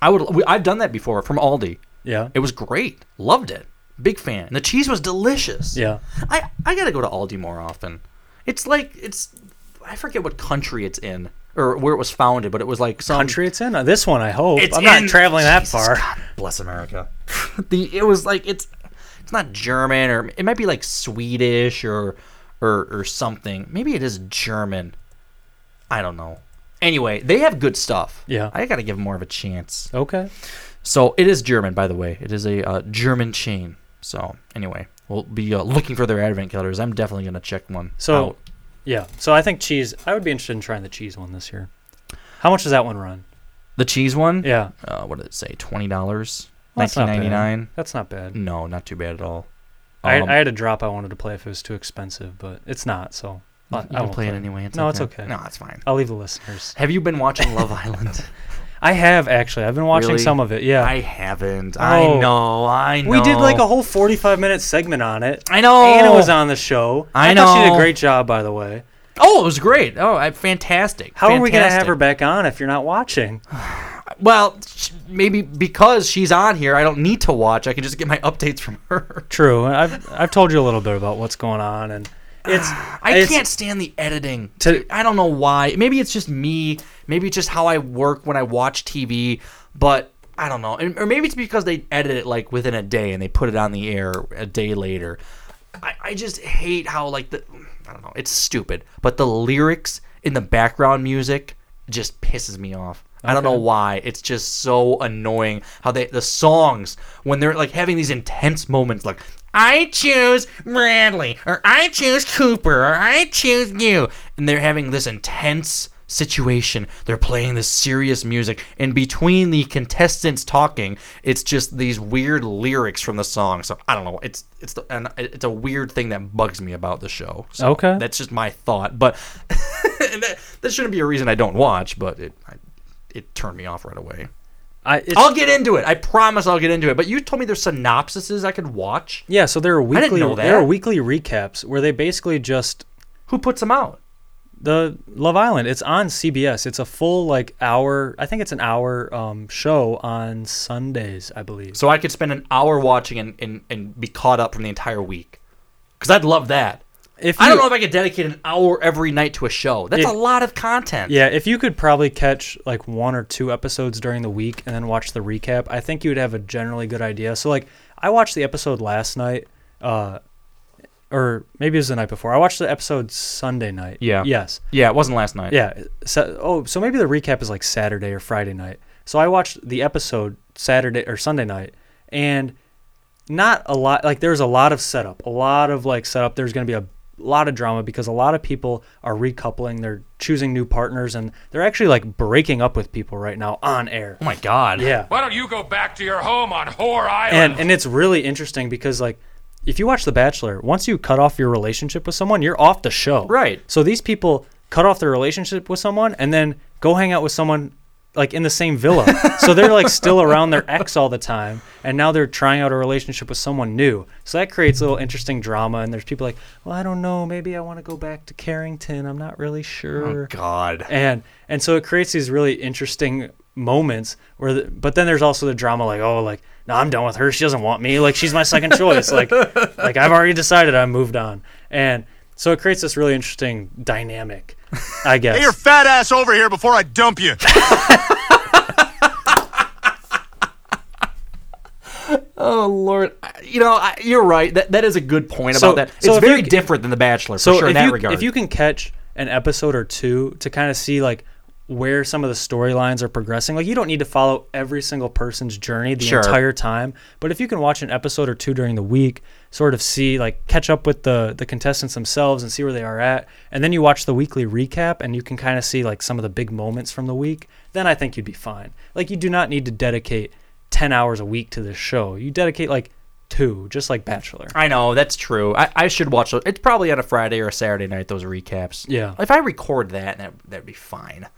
I would. we- I've done that before from Aldi. Yeah. It was great. Loved it. Big fan. And the cheese was delicious. Yeah. I I gotta go to Aldi more often. It's like it's I forget what country it's in or where it was founded, but it was like some Country it's in. Uh, This one, I hope. It's I'm not in- traveling that Jesus far. God bless America. the it was like it's it's not German or it might be like Swedish or or or something. Maybe it is German. I don't know. Anyway, they have good stuff. Yeah. I got to give them more of a chance. Okay. So it is German, by the way. It is a uh, German chain. So anyway, we'll be uh, looking for their advent calendars. I'm definitely gonna check one. So, out. yeah. So I think cheese. I would be interested in trying the cheese one this year. How much does that one run? the cheese one. Yeah. Uh, what did it say? Twenty dollars. Well, that's not bad. Nineteen ninety nine. That's not bad. No, not too bad at all. I, Um, I had a drop I wanted to play if it was too expensive, but it's not. So I, You I can won't play it anyway, it's no, okay. it's okay. No, it's fine. I'll leave the listeners. Have you been watching Love Island? I have actually. I've been watching Really? some of it. Yeah. I haven't. Oh. I know. I know. We did like a whole 45 minute segment on it. I know. Anna was on the show. I thought she did know. a great job, by the way. Oh, it was great. Oh, I, fantastic. How are we going to have Fantastic. her back on if you're not watching? Well, sh- maybe because she's on here, I don't need to watch. I can just get my updates from her. True. I've, I've told you a little bit about what's going on, and it's. I it's- can't stand the editing. To- I don't know why. Maybe it's just me. Maybe it's just how I work when I watch TV. But I don't know. And- Or maybe it's because they edit it like within a day and they put it on the air a day later. I, I just hate how like the I don't know. It's stupid. But the lyrics in the background music just pisses me off. I don't know why. It's just so annoying how they the songs when they're like having these intense moments like I choose Bradley or I choose Cooper or I choose you and they're having this intense situation. They're playing this serious music and between the contestants talking, it's just these weird lyrics from the song. So I don't know. It's it's the, and it's a weird thing that bugs me about the show. So Okay. That's just my thought, but that, that shouldn't be a reason I don't watch, but it I, it turned me off right away. I, I'll get into it. I promise I'll get into it. But you told me there's synopsises I could watch. Yeah, so there are I didn't weekly know there are weekly recaps where they basically just Who puts them out? the Love Island. It's on CBS. It's a full like hour. I think it's an hour um, show on Sundays, I believe. So I could spend an hour watching and, and, and be caught up from the entire week. Because I'd love that. If I don't know if I could dedicate an hour every night to a show. That's If- a lot of content. Yeah, if you could probably catch like one or two episodes during the week and then watch the recap, I think you would have a generally good idea. So like I watched the episode last night, uh, or maybe it was the night before. I watched the episode Sunday night. Yeah. Yes. Yeah, it wasn't last night. Yeah. So, oh, so maybe the recap is like Saturday or Friday night. So I watched the episode Saturday or Sunday night, and not a lot. Like there's a lot of setup, a lot of like setup. There's going to be a lot of drama because a lot of people are recoupling. They're choosing new partners, and they're actually like breaking up with people right now on air. Oh my god. Yeah. Why don't you go back to your home on Whore Island? And and it's really interesting because like if you watch The Bachelor, once you cut off your relationship with someone, you're off the show. Right. So these people cut off their relationship with someone and then go hang out with someone like in the same villa. so they're like still around their ex all the time and now they're trying out a relationship with someone new. So that creates a little interesting drama and there's people like, "Well, I don't know, maybe I want to go back to Carrington. I'm not really oh, sure." Oh god. and and so it creates these really interesting moments where the, but then there's also the drama like oh like no i'm done with her she doesn't want me like she's my second choice like like i've already decided i moved on and so it creates this really interesting dynamic i guess Get your fat ass over here before I dump you. Oh lord. You know, I, you're right. That that is a good point So- about that. so it's if you very c- different than The Bachelor, so for sure, if in that you, regard. if you can catch an episode or two to kind of see like where some of the storylines are progressing like you don't need to follow every single person's journey the Sure. entire time but if you can watch an episode or two during the week sort of see like catch up with the the contestants themselves and see where they are at and then you watch the weekly recap and you can kind of see like some of the big moments from the week then i think you'd be fine like you do not need to dedicate 10 hours a week to this show you dedicate like two just like bachelor I know that's true. I, I should watch. It's probably on a Friday or a Saturday night. Those recaps. Yeah. If I record that, that that'd be fine.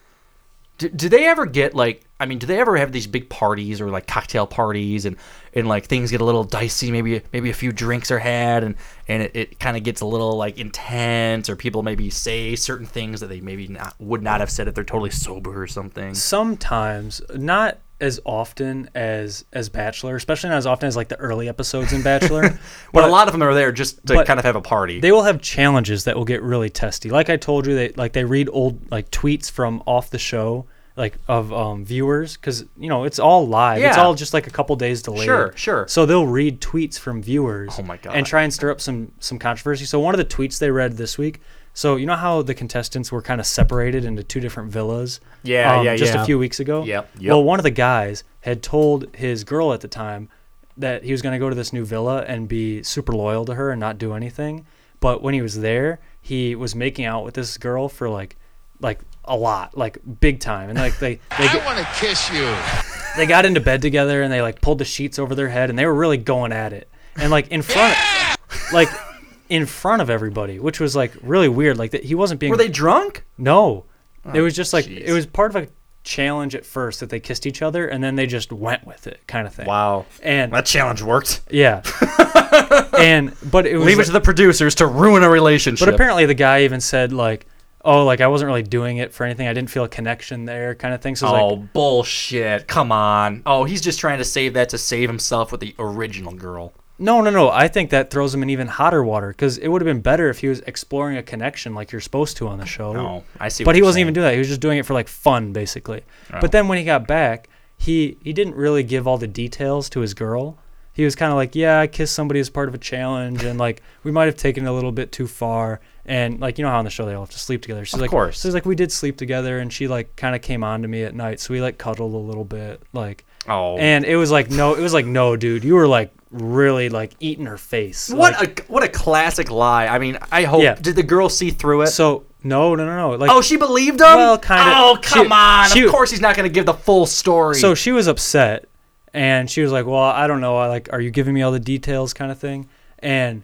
Do, do they ever get like? I mean, do they ever have these big parties or like cocktail parties and and like things get a little dicey? Maybe maybe a few drinks are had and and it, it kind of gets a little like intense or people maybe say certain things that they maybe not would not have said if they're totally sober or something. sometimes not as often as as Bachelor, especially not as often as like the early episodes in Bachelor. But, a lot of them are there just to kind of have a party. They will have challenges that will get really testy. Like I told you, they like they read old like tweets from off the show, like of um, viewers, because you know it's all live. It's Yeah. all just like a couple days delayed. Sure, sure. So they'll read tweets from viewers. Oh my God. And try and stir up some some controversy. So one of the tweets they read this week. So you know how the contestants were kind of separated into two different villas. Yeah, um, yeah, Just yeah. a few weeks ago. Yep, yep. Well, one of the guys had told his girl at the time that he was going to go to this new villa and be super loyal to her and not do anything. But when he was there, he was making out with this girl for like, like a lot, like big time, and like they they I want to kiss you. they got into bed together and they like pulled the sheets over their head and they were really going at it and like in front like in front of everybody which was like really weird like that he wasn't being Were they drunk? no oh, it Oh, was just like jeez. it was part of a challenge at first that they kissed each other and then they just went with it kind of thing Wow. and That challenge worked. yeah and but it was Leave it to the producers to ruin a relationship. but apparently the guy even said like oh like i wasn't really doing it for anything i didn't feel a connection there kind of thing so it's oh like bullshit! Come on. Oh, he's just trying to save that to save himself with the original girl. No, no, no. I think that throws him in even hotter water because it would have been better if he was exploring a connection like you're supposed to on the show. No, I see But he wasn't saying. even doing that. He was just doing it for like fun, basically. Oh. But then when he got back, he he didn't really give all the details to his girl. He was kind of like, "Yeah, I kissed somebody as part of a challenge, and like we might have taken it a little bit too far." And like you know how on the show they all have to sleep together. She's Of like, course. So he's like, we did sleep together, and she like kind of came on to me at night, so we like cuddled a little bit, like. Oh. And it was like no, it was like no, dude, you were like really like eating her face. What Like, a what a classic lie. I mean, I hope. Yeah. Did the girl see through it? So no, no, no, no. Like oh, she believed him. Well, kinda. Oh, come She- on. she- of course, he's not going to give the full story. So she was upset, and she was like, "Well, I don't know. I like, are you giving me all the details, kind of thing?" And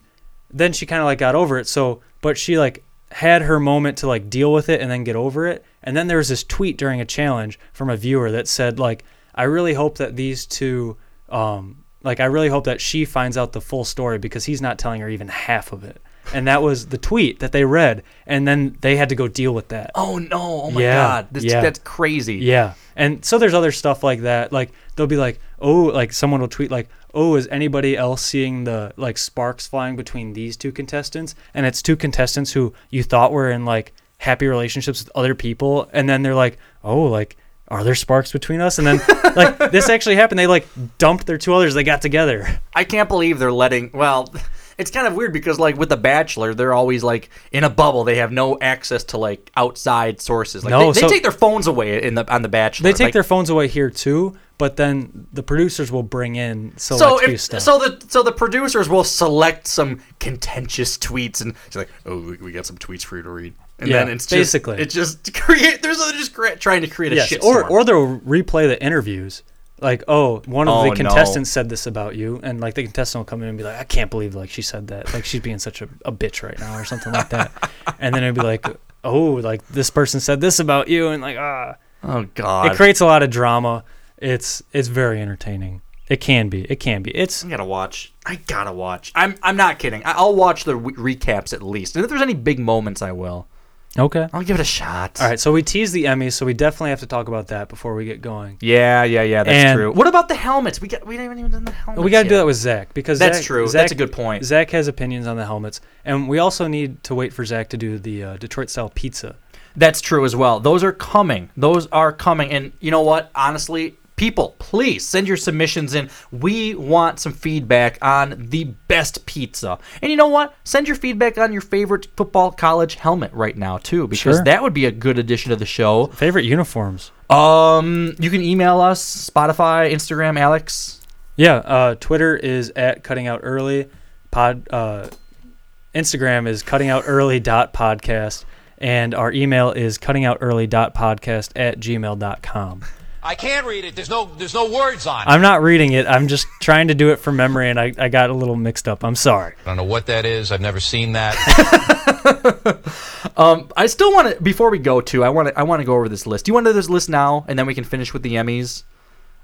then she kind of like got over it. So, but she like had her moment to like deal with it and then get over it. And then there was this tweet during a challenge from a viewer that said like, "I really hope that these two, um, like, I really hope that she finds out the full story because he's not telling her even half of it." And that was the tweet that they read, and then they had to go deal with that. Oh no! Oh my Yeah, god! This, yeah. That's crazy. Yeah. And so there's other stuff like that. Like they'll be like, oh, like someone will tweet like, oh, is anybody else seeing the like sparks flying between these two contestants? And it's two contestants who you thought were in like happy relationships with other people, and then they're like, oh, like. Are there sparks between us? And then, like, this actually happened. They like dumped their two others. They got together. I can't believe they're letting. Well, it's kind of weird because like with the Bachelor, they're always like in a bubble. They have no access to like outside sources. Like No, they, they so- take their phones away in the on the Bachelor. They take Like, their phones away here too, but then the producers will bring in select so if, stuff. so the so the producers will select some contentious tweets and it's like oh we, we got some tweets for you to read and Yeah, then it's basically. just, it's just create there's they're just trying to create a Yes, shit or or they'll replay the interviews. Like, oh, one of Oh, the no. contestants said this about you, and like the contestant will come in and be like, I can't believe like she said that. Like she's being such a, a bitch right now, or something like that. and then it'd be like, oh, like this person said this about you, and like ah, oh god it creates a lot of drama. It's it's very entertaining. It can be. It can be. It's I gotta watch. I gotta watch. I'm I'm not kidding. I, I'll watch the re- recaps at least, and if there's any big moments, I will. Okay. I'll give it a shot. All right, so we teased the Emmys, so we definitely have to talk about that before we get going. Yeah, yeah, yeah. That's And- true. What about the helmets? We got we haven't even done the helmets. we got to yet. do that with Zach because That's Zach- true. Zach- That's a good point. Zach has opinions on the helmets, and we also need to wait for Zach to do the uh, Detroit style pizza. That's true as well. Those are coming. Those are coming. And you know what? Honestly, people, please send your submissions in. We want some feedback on the best pizza. And you know what? Send your feedback on your favorite football college helmet right now too, because Sure. that would be a good addition to the show. Favorite uniforms? Um, you can email us, Spotify, Instagram, Alex. Yeah, uh, Twitter is at cutting out early. Pod uh, Instagram is cutting out early dot podcast, and our email is cutting out early dot podcast at gmail.com. I can't read it. There's no there's no words on it. I'm not reading it. I'm just trying to do it from memory, and I, I got a little mixed up. I'm sorry. I don't know what that is. I've never seen that. Um, I still want to before we go to I want to I want to go over this list. Do you want to do this list now, and then we can finish with the Emmys?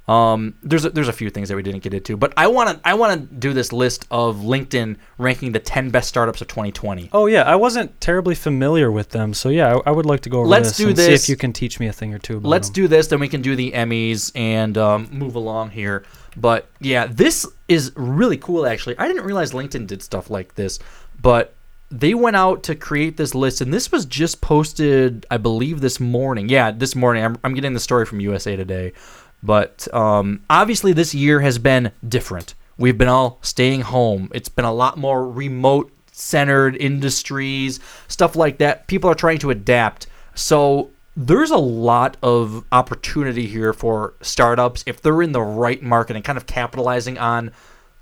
Um, there's a, there's a few things that we didn't get into, but I want to I want to do this list of LinkedIn ranking the 10 best startups of 2020. Oh yeah, I wasn't terribly familiar with them, so yeah, I, I would like to go over Let's this do and see this. if you can teach me a thing or two about Let's them. do this, then we can do the Emmys and um, move along here. But yeah, this is really cool. Actually, I didn't realize LinkedIn did stuff like this, but they went out to create this list, and this was just posted, I believe, this morning. Yeah, this morning. I'm, I'm getting the story from USA Today, but um, obviously this year has been different. We've been all staying home. It's been a lot more remote centered industries, stuff like that. People are trying to adapt. So there's a lot of opportunity here for startups if they're in the right market and kind of capitalizing on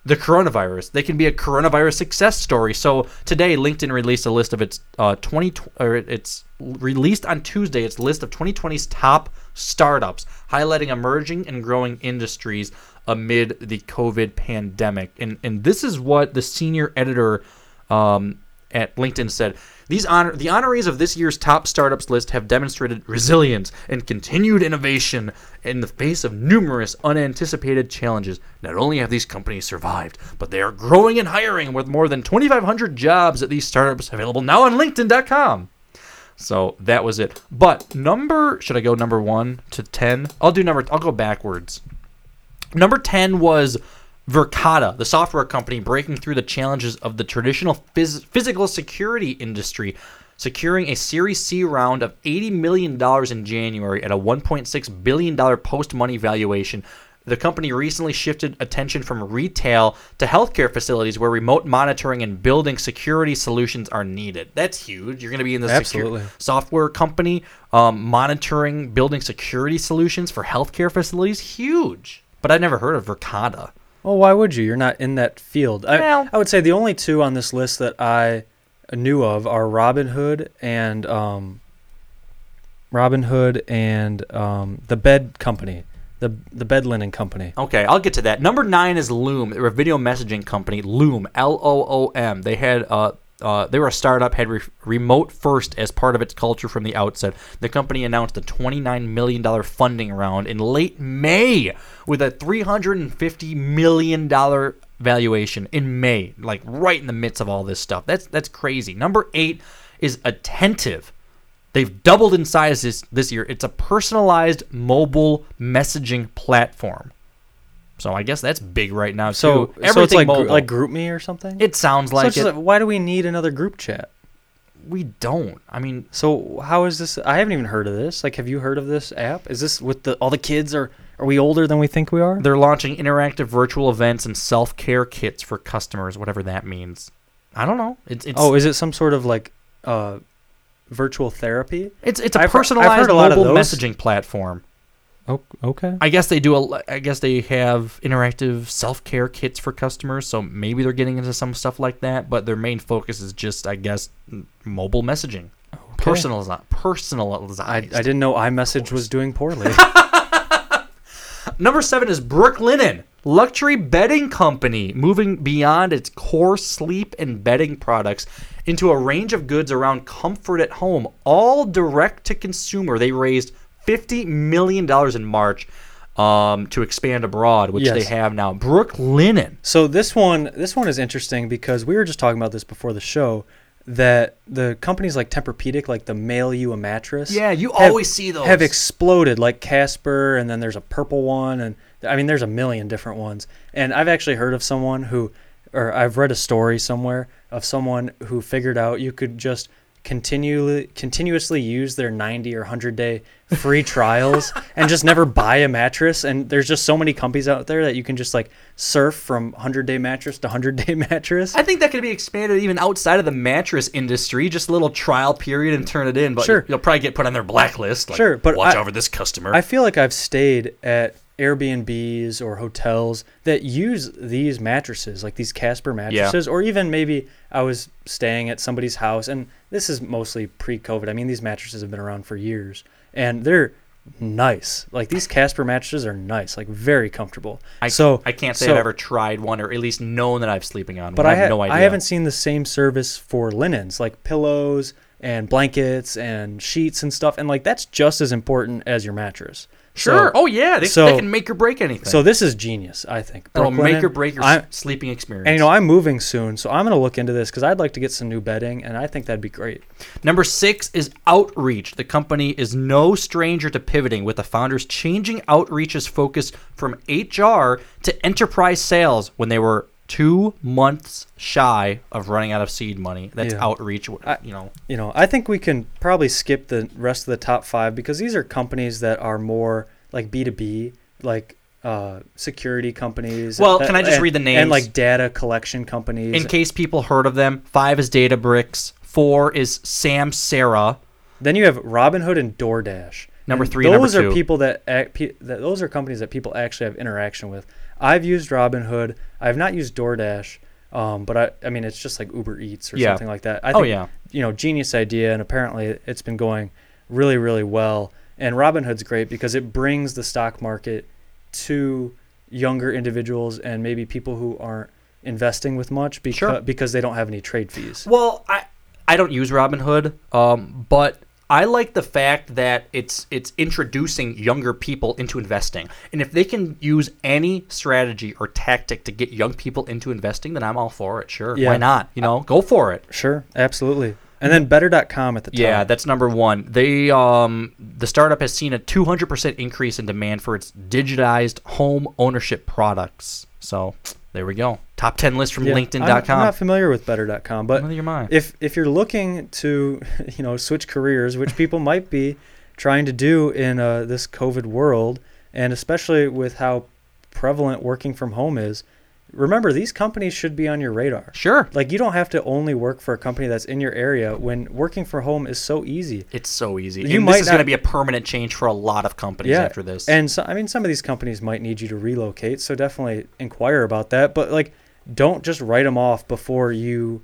the coronavirus. They can be a coronavirus success story. So today, LinkedIn released a list of its uh, 20 or it's released on Tuesday. Its list of 2020's top startups, highlighting emerging and growing industries amid the COVID pandemic. And and this is what the senior editor um, at LinkedIn said. These honor the honorees of this year's top startups list have demonstrated resilience and continued innovation in the face of numerous unanticipated challenges. Not only have these companies survived, but they are growing and hiring with more than 2,500 jobs at these startups available now on LinkedIn.com. So that was it. But number should I go number one to ten? I'll do number. I'll go backwards. Number 10 was Verkada, the software company breaking through the challenges of the traditional phys- physical security industry, securing a Series C round of $80 million in January at a $1.6 billion post money valuation. The company recently shifted attention from retail to healthcare facilities where remote monitoring and building security solutions are needed. That's huge. You're going to be in the Absolutely. software company um, monitoring, building security solutions for healthcare facilities. Huge. But I've never heard of Verkada. Well, why would you? You're not in that field. I, Well- I would say the only two on this list that I knew of are Robinhood and um, Robinhood and um, the Bed Company, the the Bed Linen Company. Okay, I'll get to that. Number nine is Loom. They're a video messaging company. Loom, L O O M. They had uh, uh, they were a startup, had re- remote first as part of its culture from the outset. The company announced a $29 million funding round in late May with a $350 million valuation in May, like right in the midst of all this stuff. That's that's crazy. Number eight is Attentive. They've doubled in size this, this year. It's a personalized mobile messaging platform. So I guess that's big right now So, too. so it's Everything like mobile. like GroupMe or something. It sounds So like it's it. like, why do we need another group chat? We don't. I mean, so how is this? I haven't even heard of this. Like, have you heard of this app? Is this with the all the kids? Are are we older than we think we are? They're launching interactive virtual events and self care kits for customers, whatever that means. I don't know. It's, it's oh, is it some sort of like uh, virtual therapy? it's it's a I've personalized heard a lot of mobile messaging platform. Oh, okay. I guess they do a. I guess they have interactive self care kits for customers, so maybe they're getting into some stuff like that. But their main focus is just, I guess, mobile messaging, personalized, personalized. I, I didn't know iMessage was doing poorly. Number seven is Brooklinen, luxury bedding company, moving beyond its core sleep and bedding products into a range of goods around comfort at home, all direct to consumer. They raised fifty million dollars in March um, to expand abroad, which Yes. they have now. Brooklinen. So this one, this one is interesting because we were just talking about this before the show. That the companies like Tempur-Pedic, like the mail you a mattress. Yeah, you have- always see those. Have exploded like Casper, and then there's a purple one, and I mean there's a million different ones. And I've actually heard of someone who, or I've read a story somewhere of someone who figured out you could just continually continuously use their 90 or 100 day free trials and just never buy a mattress and there's just so many companies out there that you can just like surf from 100 day mattress to 100 day mattress I think that could be expanded even outside of the mattress industry. Just a little trial period and turn it in. But Sure. you'll probably get put on their blacklist. Like, Sure, but watch I- for this customer. I feel like I've stayed at Airbnbs or hotels that use these mattresses, like these Casper mattresses, or even maybe I was staying at somebody's house, and this is mostly pre-COVID. I mean, these mattresses have been around for years, and they're nice. Like these Casper mattresses are nice, like very comfortable. I, so I can't say so- I've ever tried one or at least known that I'm sleeping on but one. I, I have ha- no idea. I haven't seen the same service for linens, like pillows and blankets and sheets and stuff. And like that's just as important as your mattress. Sure. So- oh yeah, they, so- they can make or break anything. So this is genius, I think. Oh, It'll make or break your I- sleeping experience. And you know, I'm moving soon, so I'm going to look into this because I'd like to get some new bedding, and I think that'd be great. Number six is Outreach. The company is no stranger to pivoting, with the founders changing Outreach's focus from HR to enterprise sales when they were two months shy of running out of seed money. That's Yeah. Outreach. You know, You know, I think we can probably skip the rest of the top five because these are companies that are more like B2B, like uh, security companies. Well, that- can I just and- read the names? And like data collection companies. in case people heard of them, five is Databricks, four is Samsara. Then you have Robinhood and DoorDash. Number three and number Those are people that, act, pe- that those are companies that people actually have interaction with. I've used Robinhood. I have not used DoorDash, um, but I, I mean it's just like Uber Eats or Yeah. something like that. I Oh, think, yeah. You know, genius idea, and apparently it's been going really, really well. And Robinhood's great because it brings the stock market to younger individuals and maybe people who aren't investing with much because Sure. because they don't have any trade fees. Well, I I don't use Robinhood, um, but I like the fact that it's it's introducing younger people into investing, and if they can use any strategy or tactic to get young people into investing, then I'm all for it. Sure, Yeah. why not? You know, go for it. Sure, absolutely. And then better.com at the top. Yeah, that's number one. They um the startup has seen a 200% increase in demand for its digitized home ownership products. So there we go. Top 10 list from Yeah, LinkedIn.com. I'm, I'm not familiar with better.com, but Neither am I. if if you're looking to, you know, switch careers, which people might be trying to do in uh, this COVID world, and especially with how prevalent working from home is, remember these companies should be on your radar. Sure. Like you don't have to only work for a company that's in your area when working from home is so easy. It's so easy. You and might this is going to be a permanent change for a lot of companies yeah. after this. And so, I mean, some of these companies might need you to relocate, so definitely inquire about that. But like, don't just write them off before you,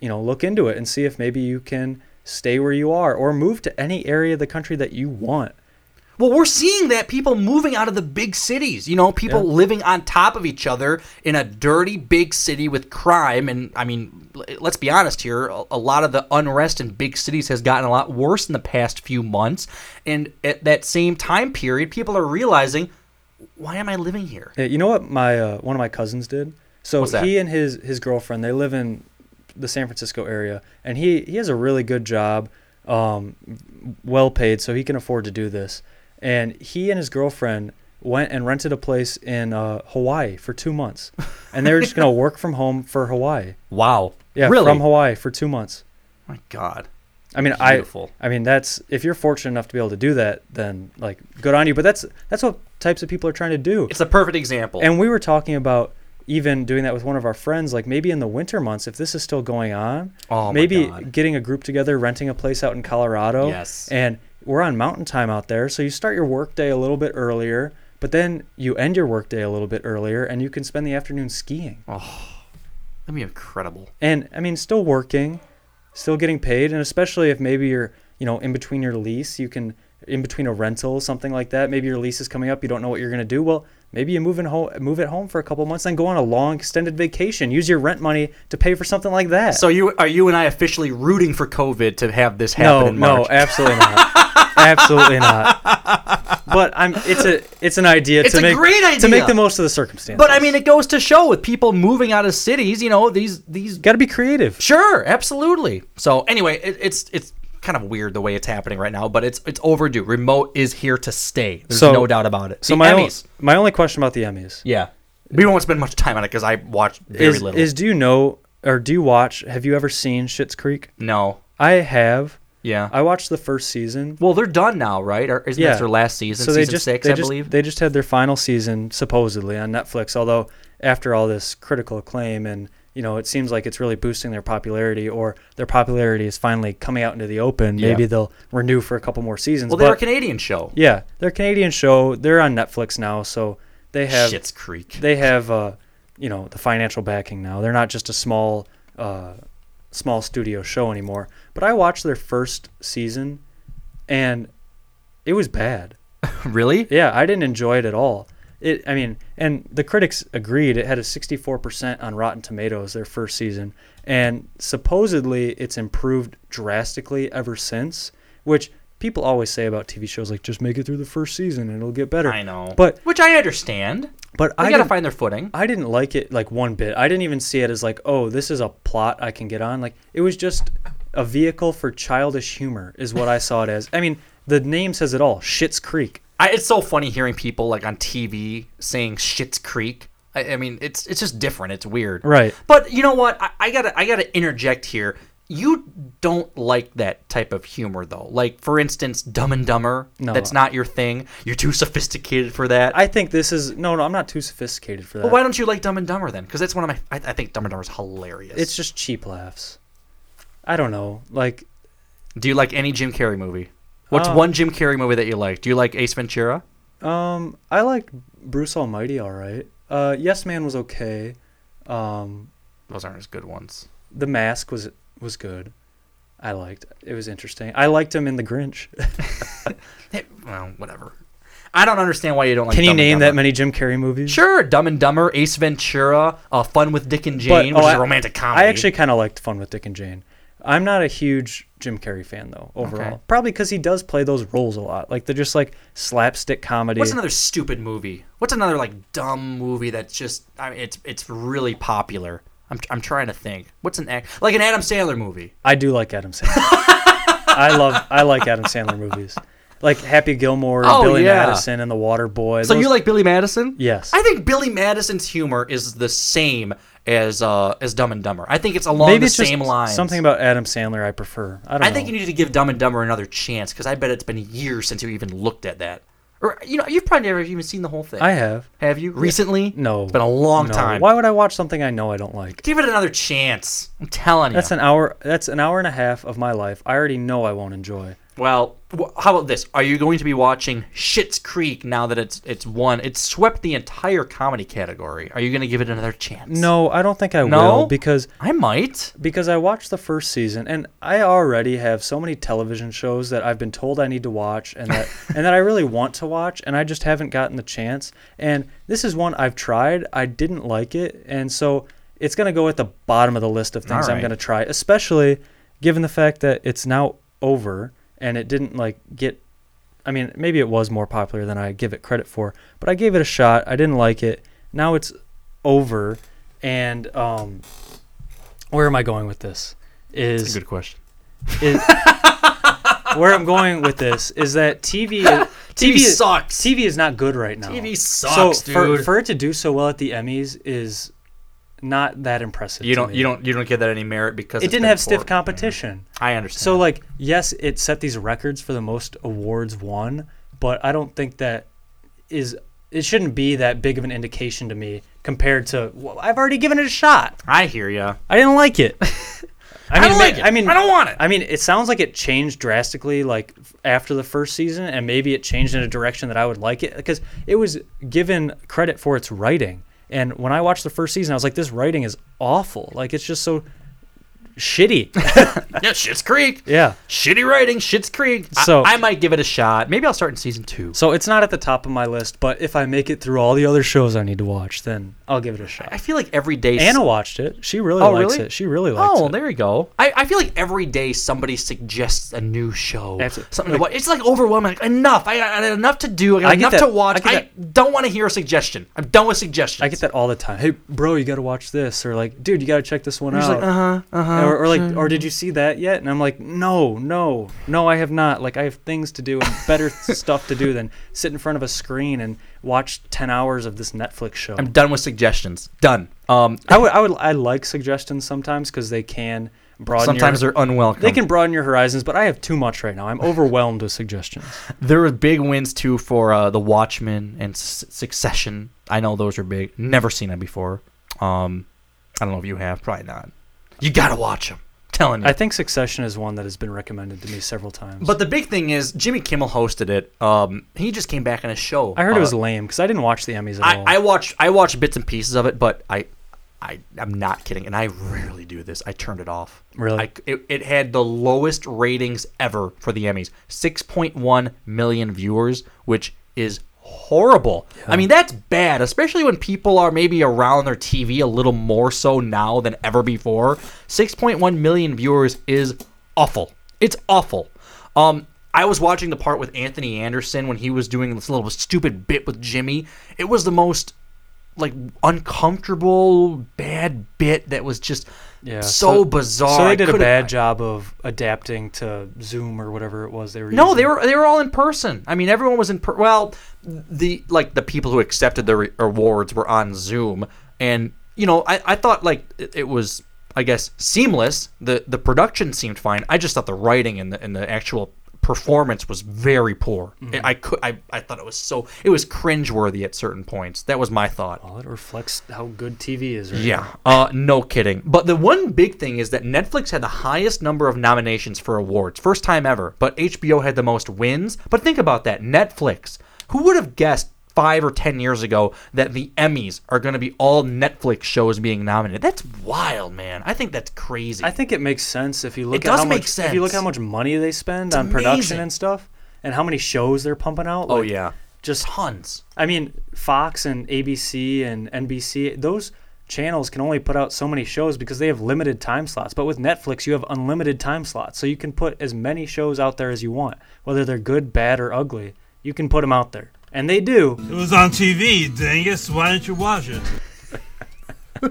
you know, look into it and see if maybe you can stay where you are or move to any area of the country that you want. Well, we're seeing that people moving out of the big cities, you know, people Yeah. living on top of each other in a dirty big city with crime. And I mean, let's be honest here, a lot of the unrest in big cities has gotten a lot worse in the past few months. And at that same time period, people are realizing, why am I living here? Yeah, you know what my uh, one of my cousins did? So he and his his girlfriend they live in the San Francisco area, and he he has a really good job, um, well paid, so he can afford to do this. And he and his girlfriend went and rented a place in uh, Hawaii for two months, and they were just gonna work from home for Hawaii. Wow. Yeah, Really? from Hawaii for two months. My God. I mean, Beautiful. I I mean that's if you're fortunate enough to be able to do that, then like good on you. But that's that's what types of people are trying to do. It's a perfect example. And we were talking about even doing that with one of our friends, like maybe in the winter months, if this is still going on, Oh my maybe getting a group together, renting a place out in Colorado. Yes. And we're on mountain time out there, so you start your work day a little bit earlier, but then you end your work day a little bit earlier, and you can spend the afternoon skiing. Oh, that'd be incredible. And I mean, still working, still getting paid, and especially if maybe you're, you know, in between your lease, you can, in between a rental, something like that. Maybe your lease is coming up, you don't know what you're gonna do. Well, maybe you move in home, move at home for a couple months, then go on a long extended vacation. Use your rent money to pay for something like that. So you are you and I officially rooting for COVID to have this happen no, in March? no, absolutely not, absolutely not. But I'm, it's a, it's an idea It's to a make great to make the most of the circumstances. But I mean, it goes to show with people moving out of cities, you know, these these got to be creative. Sure, absolutely. So anyway, it, it's it's kind of weird the way it's happening right now, but it's it's overdue. Remote is here to stay. There's So- no doubt about it. So The my on- Emmys, my only question about the Emmys. yeah, we won't spend much time on it because I watched very is, little. is do you know or do you watch? Have you ever seen Schitt's Creek? no, I have. Yeah. I watched the first season. well, they're done now, right? Or isn't yeah, that their last season? So season they just six, they I just, believe. they just had their final season supposedly on Netflix. Although after all this critical acclaim and you know it seems like it's really boosting their popularity, or their popularity is finally coming out into the open. Yeah. Maybe they'll renew for a couple more seasons. well, they're a Canadian show. Yeah, they're a Canadian show. They're on Netflix now, so they have Schitt's Creek. They have uh, you know, the financial backing now. They're not just a small uh, small studio show anymore. But I watched their first season and it was bad. really? Yeah, I didn't enjoy it at all. It I mean, and the critics agreed it had a 64% on Rotten Tomatoes their first season and supposedly it's improved drastically ever since, which people always say about TV shows like just make it through the first season and it'll get better. I know. But which I understand. but They I gotta find their footing. I didn't like it like one bit. I didn't even see it as like, oh, this is a plot I can get on. Like it was just a vehicle for childish humor, is what I saw it as. I mean, the name says it all. Shit's Creek. I, it's so funny hearing people like on TV saying Shit's Creek. I, I mean, it's it's just different. It's weird. Right. But you know what? I, I gotta I gotta interject here. You don't like that type of humor though. Like for instance, Dumb and Dumber. No. That's not your thing. You're too sophisticated for that. I think this is no, no. I'm not too sophisticated for that. well, why don't you like Dumb and Dumber then? Because that's one of my. I, I think Dumb and Dumber is hilarious. It's just cheap laughs. I don't know. Like, Do you like any Jim Carrey movie? What's Uh, one Jim Carrey movie that you like? Do you like Ace Ventura? um, I like Bruce Almighty. All right. Uh, Yes Man was okay. Um, Those aren't as good ones. The Mask was was good. I liked. It was interesting. I liked him in The Grinch. Well, whatever. I don't understand why you don't like. Can you Dumb name that many Jim Carrey movies? Sure, Dumb and Dumber, Ace Ventura, uh, Fun with Dick and Jane, But- which oh, is a romantic comedy. I actually kind of liked Fun with Dick and Jane. I'm not a huge Jim Carrey fan though overall. Okay. Probably because he does play those roles a lot. Like they're just like slapstick comedy. What's another stupid movie? What's another like dumb movie that's just? I mean, it's it's really popular. I'm I'm trying to think. What's an act like an Adam Sandler movie? I do like Adam Sandler. I love I like Adam Sandler movies. Like Happy Gilmore, and Oh, Billy yeah. Madison, and The Water Boy. So Those- you like Billy Madison? Yes. I think Billy Madison's humor is the same as uh as Dumb and Dumber. I think it's along maybe the it's same line. something about Adam Sandler I prefer. I don't I know. think you need to give Dumb and Dumber another chance because I bet it's been years since you even looked at that. Or you know, you've probably never even seen the whole thing. I have. Have you recently? No. It's been a long No. time. Why would I watch something I know I don't like? Give it another chance. I'm telling you. That's an hour. That's an hour and a half of my life. I already know I won't enjoy. Well, how about this? Are you going to be watching Schitt's Creek now that it's it's won? It's swept the entire comedy category. Are you going to give it another chance? No, I don't think I No? will because I might. because I watched the first season and I already have so many television shows that I've been told I need to watch and that and that I really want to watch and I just haven't gotten the chance. And this is one I've tried. I didn't like it, and so it's gonna go at the bottom of the list of things I'm gonna try, especially given the fact that it's now over and it didn't like get I mean, maybe it was more popular than I give it credit for, but I gave it a shot. I didn't like it. Now it's over, and um, where am I going with this? Is That's a good question. is- where I'm going with this is that TV TV is- sucks. TV is not good right now. TV sucks, so sucks, For, for it to do so well at the Emmys is not that impressive. You don't me. you don't you don't give that any merit because It didn't have stiff competition. Mm-hmm. I understand. So like, yes, it set these records for the most awards won, but I don't think that is it shouldn't be that big of an indication to me compared to well, I've already given it a shot. I hear ya. I didn't like it. I, I mean, don't like it. I mean, I don't want it. I mean, it sounds like it changed drastically, like after the first season, and maybe it changed in a direction that I would like it because it was given credit for its writing. And when I watched the first season, I was like, this writing is awful. Like it's just so shitty. yeah, Shit's Creek. yeah. Shitty writing, Shit's Creek. I- So- I, might give it a shot. Maybe I'll start in season two. So it's not at the top of my list, but if I make it through all the other shows I need to watch, then I'll give it a shot. I feel like every day. Anna watched it. She really Oh, likes really? it. She really likes oh, it. Oh, there you go. I, I feel like every day somebody suggests a new show, Absolutely. something to watch. It's like overwhelming. Like, enough. I got enough to do. I got I enough that- to watch. I I, don't want to hear a suggestion. I'm done with suggestions. I get that all the time. Hey, bro, you got to watch this, or like, dude, you got to check this one You're out. like, uh-huh, uh-huh, Or, or like, sure. or did you see that yet? And I'm like, no, no, no, I have not. Like, I have things to do and better stuff to do than sit in front of a screen and watch ten hours of this Netflix show. I'm done with suggestions. Done. Um, I would, I would, I like suggestions sometimes because they can broaden. Sometimes your, they're unwelcome. They can broaden your horizons, but I have too much right now. I'm overwhelmed with suggestions. There were big wins too for uh, the Watchmen and S- Succession. I know those are big. Never seen them before. Um, I don't know if you have. Probably not. You gotta watch them. Telling you. I think Succession is one that has been recommended to me several times. But the big thing is Jimmy Kimmel hosted it. Um, he just came back on a show. I heard it was Uh, lame because I didn't watch the Emmys at all. I, I watched I watched bits and pieces of it, but I, I I'm not kidding, and I rarely do this. I turned it off. Really? I, it, it had the lowest ratings ever for the Emmys, 6.1 million viewers, which is horrible. I mean, that's bad, especially when people are maybe around their TV a little more so now than ever before. 6.1 million viewers is awful. It's awful. Um, I was watching the part with Anthony Anderson when he was doing this little stupid bit with Jimmy. It was the most like uncomfortable bad bit that was just Yeah, so, bizarre. So they did a bad job of adapting to Zoom or whatever it was they were. No, using. they were they were all in person. I mean, everyone was in. Per- well, the like the people who accepted the re- awards were on Zoom, and you know, I, I thought like it, it was, I guess, seamless. the The production seemed fine. I just thought the writing and the and the actual performance was very poor. Mhm. I could I, I thought it was so it was cringeworthy at certain points. That was my thought. Well, it reflects how good TV is. Right Yeah, uh, no kidding. But the one big thing is that Netflix had the highest number of nominations for awards, first time ever. But HBO had the most wins. But think about that, Netflix. Who would have guessed five or ten years ago that the Emmys are going to be all Netflix shows being nominated? That's wild, man. I think that's crazy. I think it makes sense if you look It at does how make much if you look sense. how much money they spend It's on production and stuff, and how many shows they're pumping out. Oh, yeah. just tons. I mean, Fox and ABC and NBC, those channels can only put out so many shows because they have limited time slots. But with Netflix, you have unlimited time slots, so you can put as many shows out there as you want, whether they're good, bad, or ugly. You can put them out there, and they do. It was on TV, dingus. Why didn't you watch it?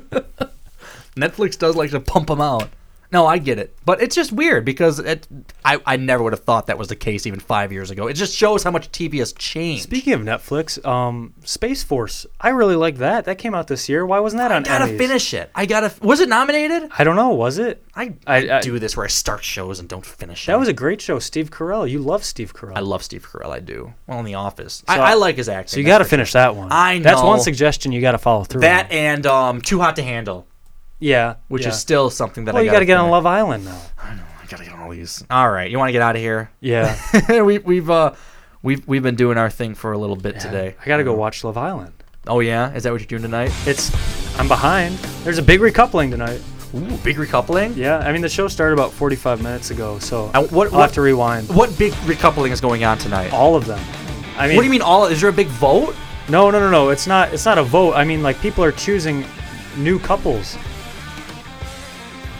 Netflix does like to pump them out. No, I get it, but it's just weird because it. I, I never would have thought that was the case even five years ago. It just shows how much TV has changed. Speaking of Netflix, um, Space Force, I really like that. That came out this year. Why wasn't that on? I gotta Emmys? finish it. I gotta. Was it nominated? I don't know. Was it? I, I, I do this where I start shows and don't finish. That them. was a great show. Steve Carell. You love Steve Carell. I love Steve Carell. I do. Well, in The Office, So- I, I like his acting. So you got to finish sure. that one. I know. That's one suggestion you got to follow through. That on. and um, Too Hot to Handle. Yeah, which yeah. is still something that well, I you got to get on Love Island now. I know. I gotta get on all these. All right, you want to get out of here? Yeah. we, we've uh, we've we've been doing our thing for a little bit today. I got to go watch Love Island. Oh yeah, is that what you're doing tonight? It's I'm behind. There's a big recoupling tonight. Ooh, big recoupling. Yeah, I mean the show started about 45 minutes ago, so Uh, what, I'll what have to rewind. What big recoupling is going on tonight? All of them. I mean, what do you mean all? Is there a big vote? No, no, no, no. It's not. It's not a vote. I mean, like people are choosing new couples,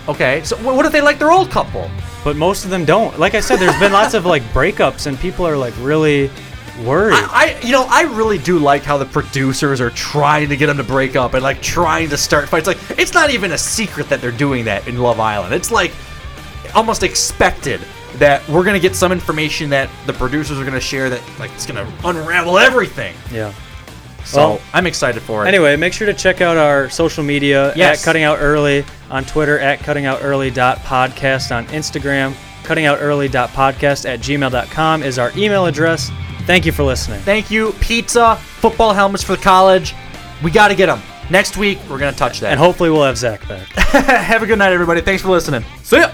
Okay, so what if they like their old couple? but most of them don't. Like I said, there's been lots of like breakups, and people are like really worried. I, I, you know, I really do like how the producers are trying to get them to break up and like trying to start fights. Like, it's not even a secret that they're doing that in Love Island. It's like almost expected that we're gonna get some information that the producers are gonna share that like it's gonna unravel everything. yeah. So Well, I'm excited for it. Anyway, make sure to check out our social media Yes. at Cutting Out Early on Twitter, at cuttingoutearly.podcast on Instagram, cuttingoutearly.podcast at gmail.com is our email address. Thank you for listening. Thank you, pizza, football helmets for the college. We got to get them next week. We're gonna touch that. And hopefully we'll have Zach back. have a good night, everybody. Thanks for listening. See ya.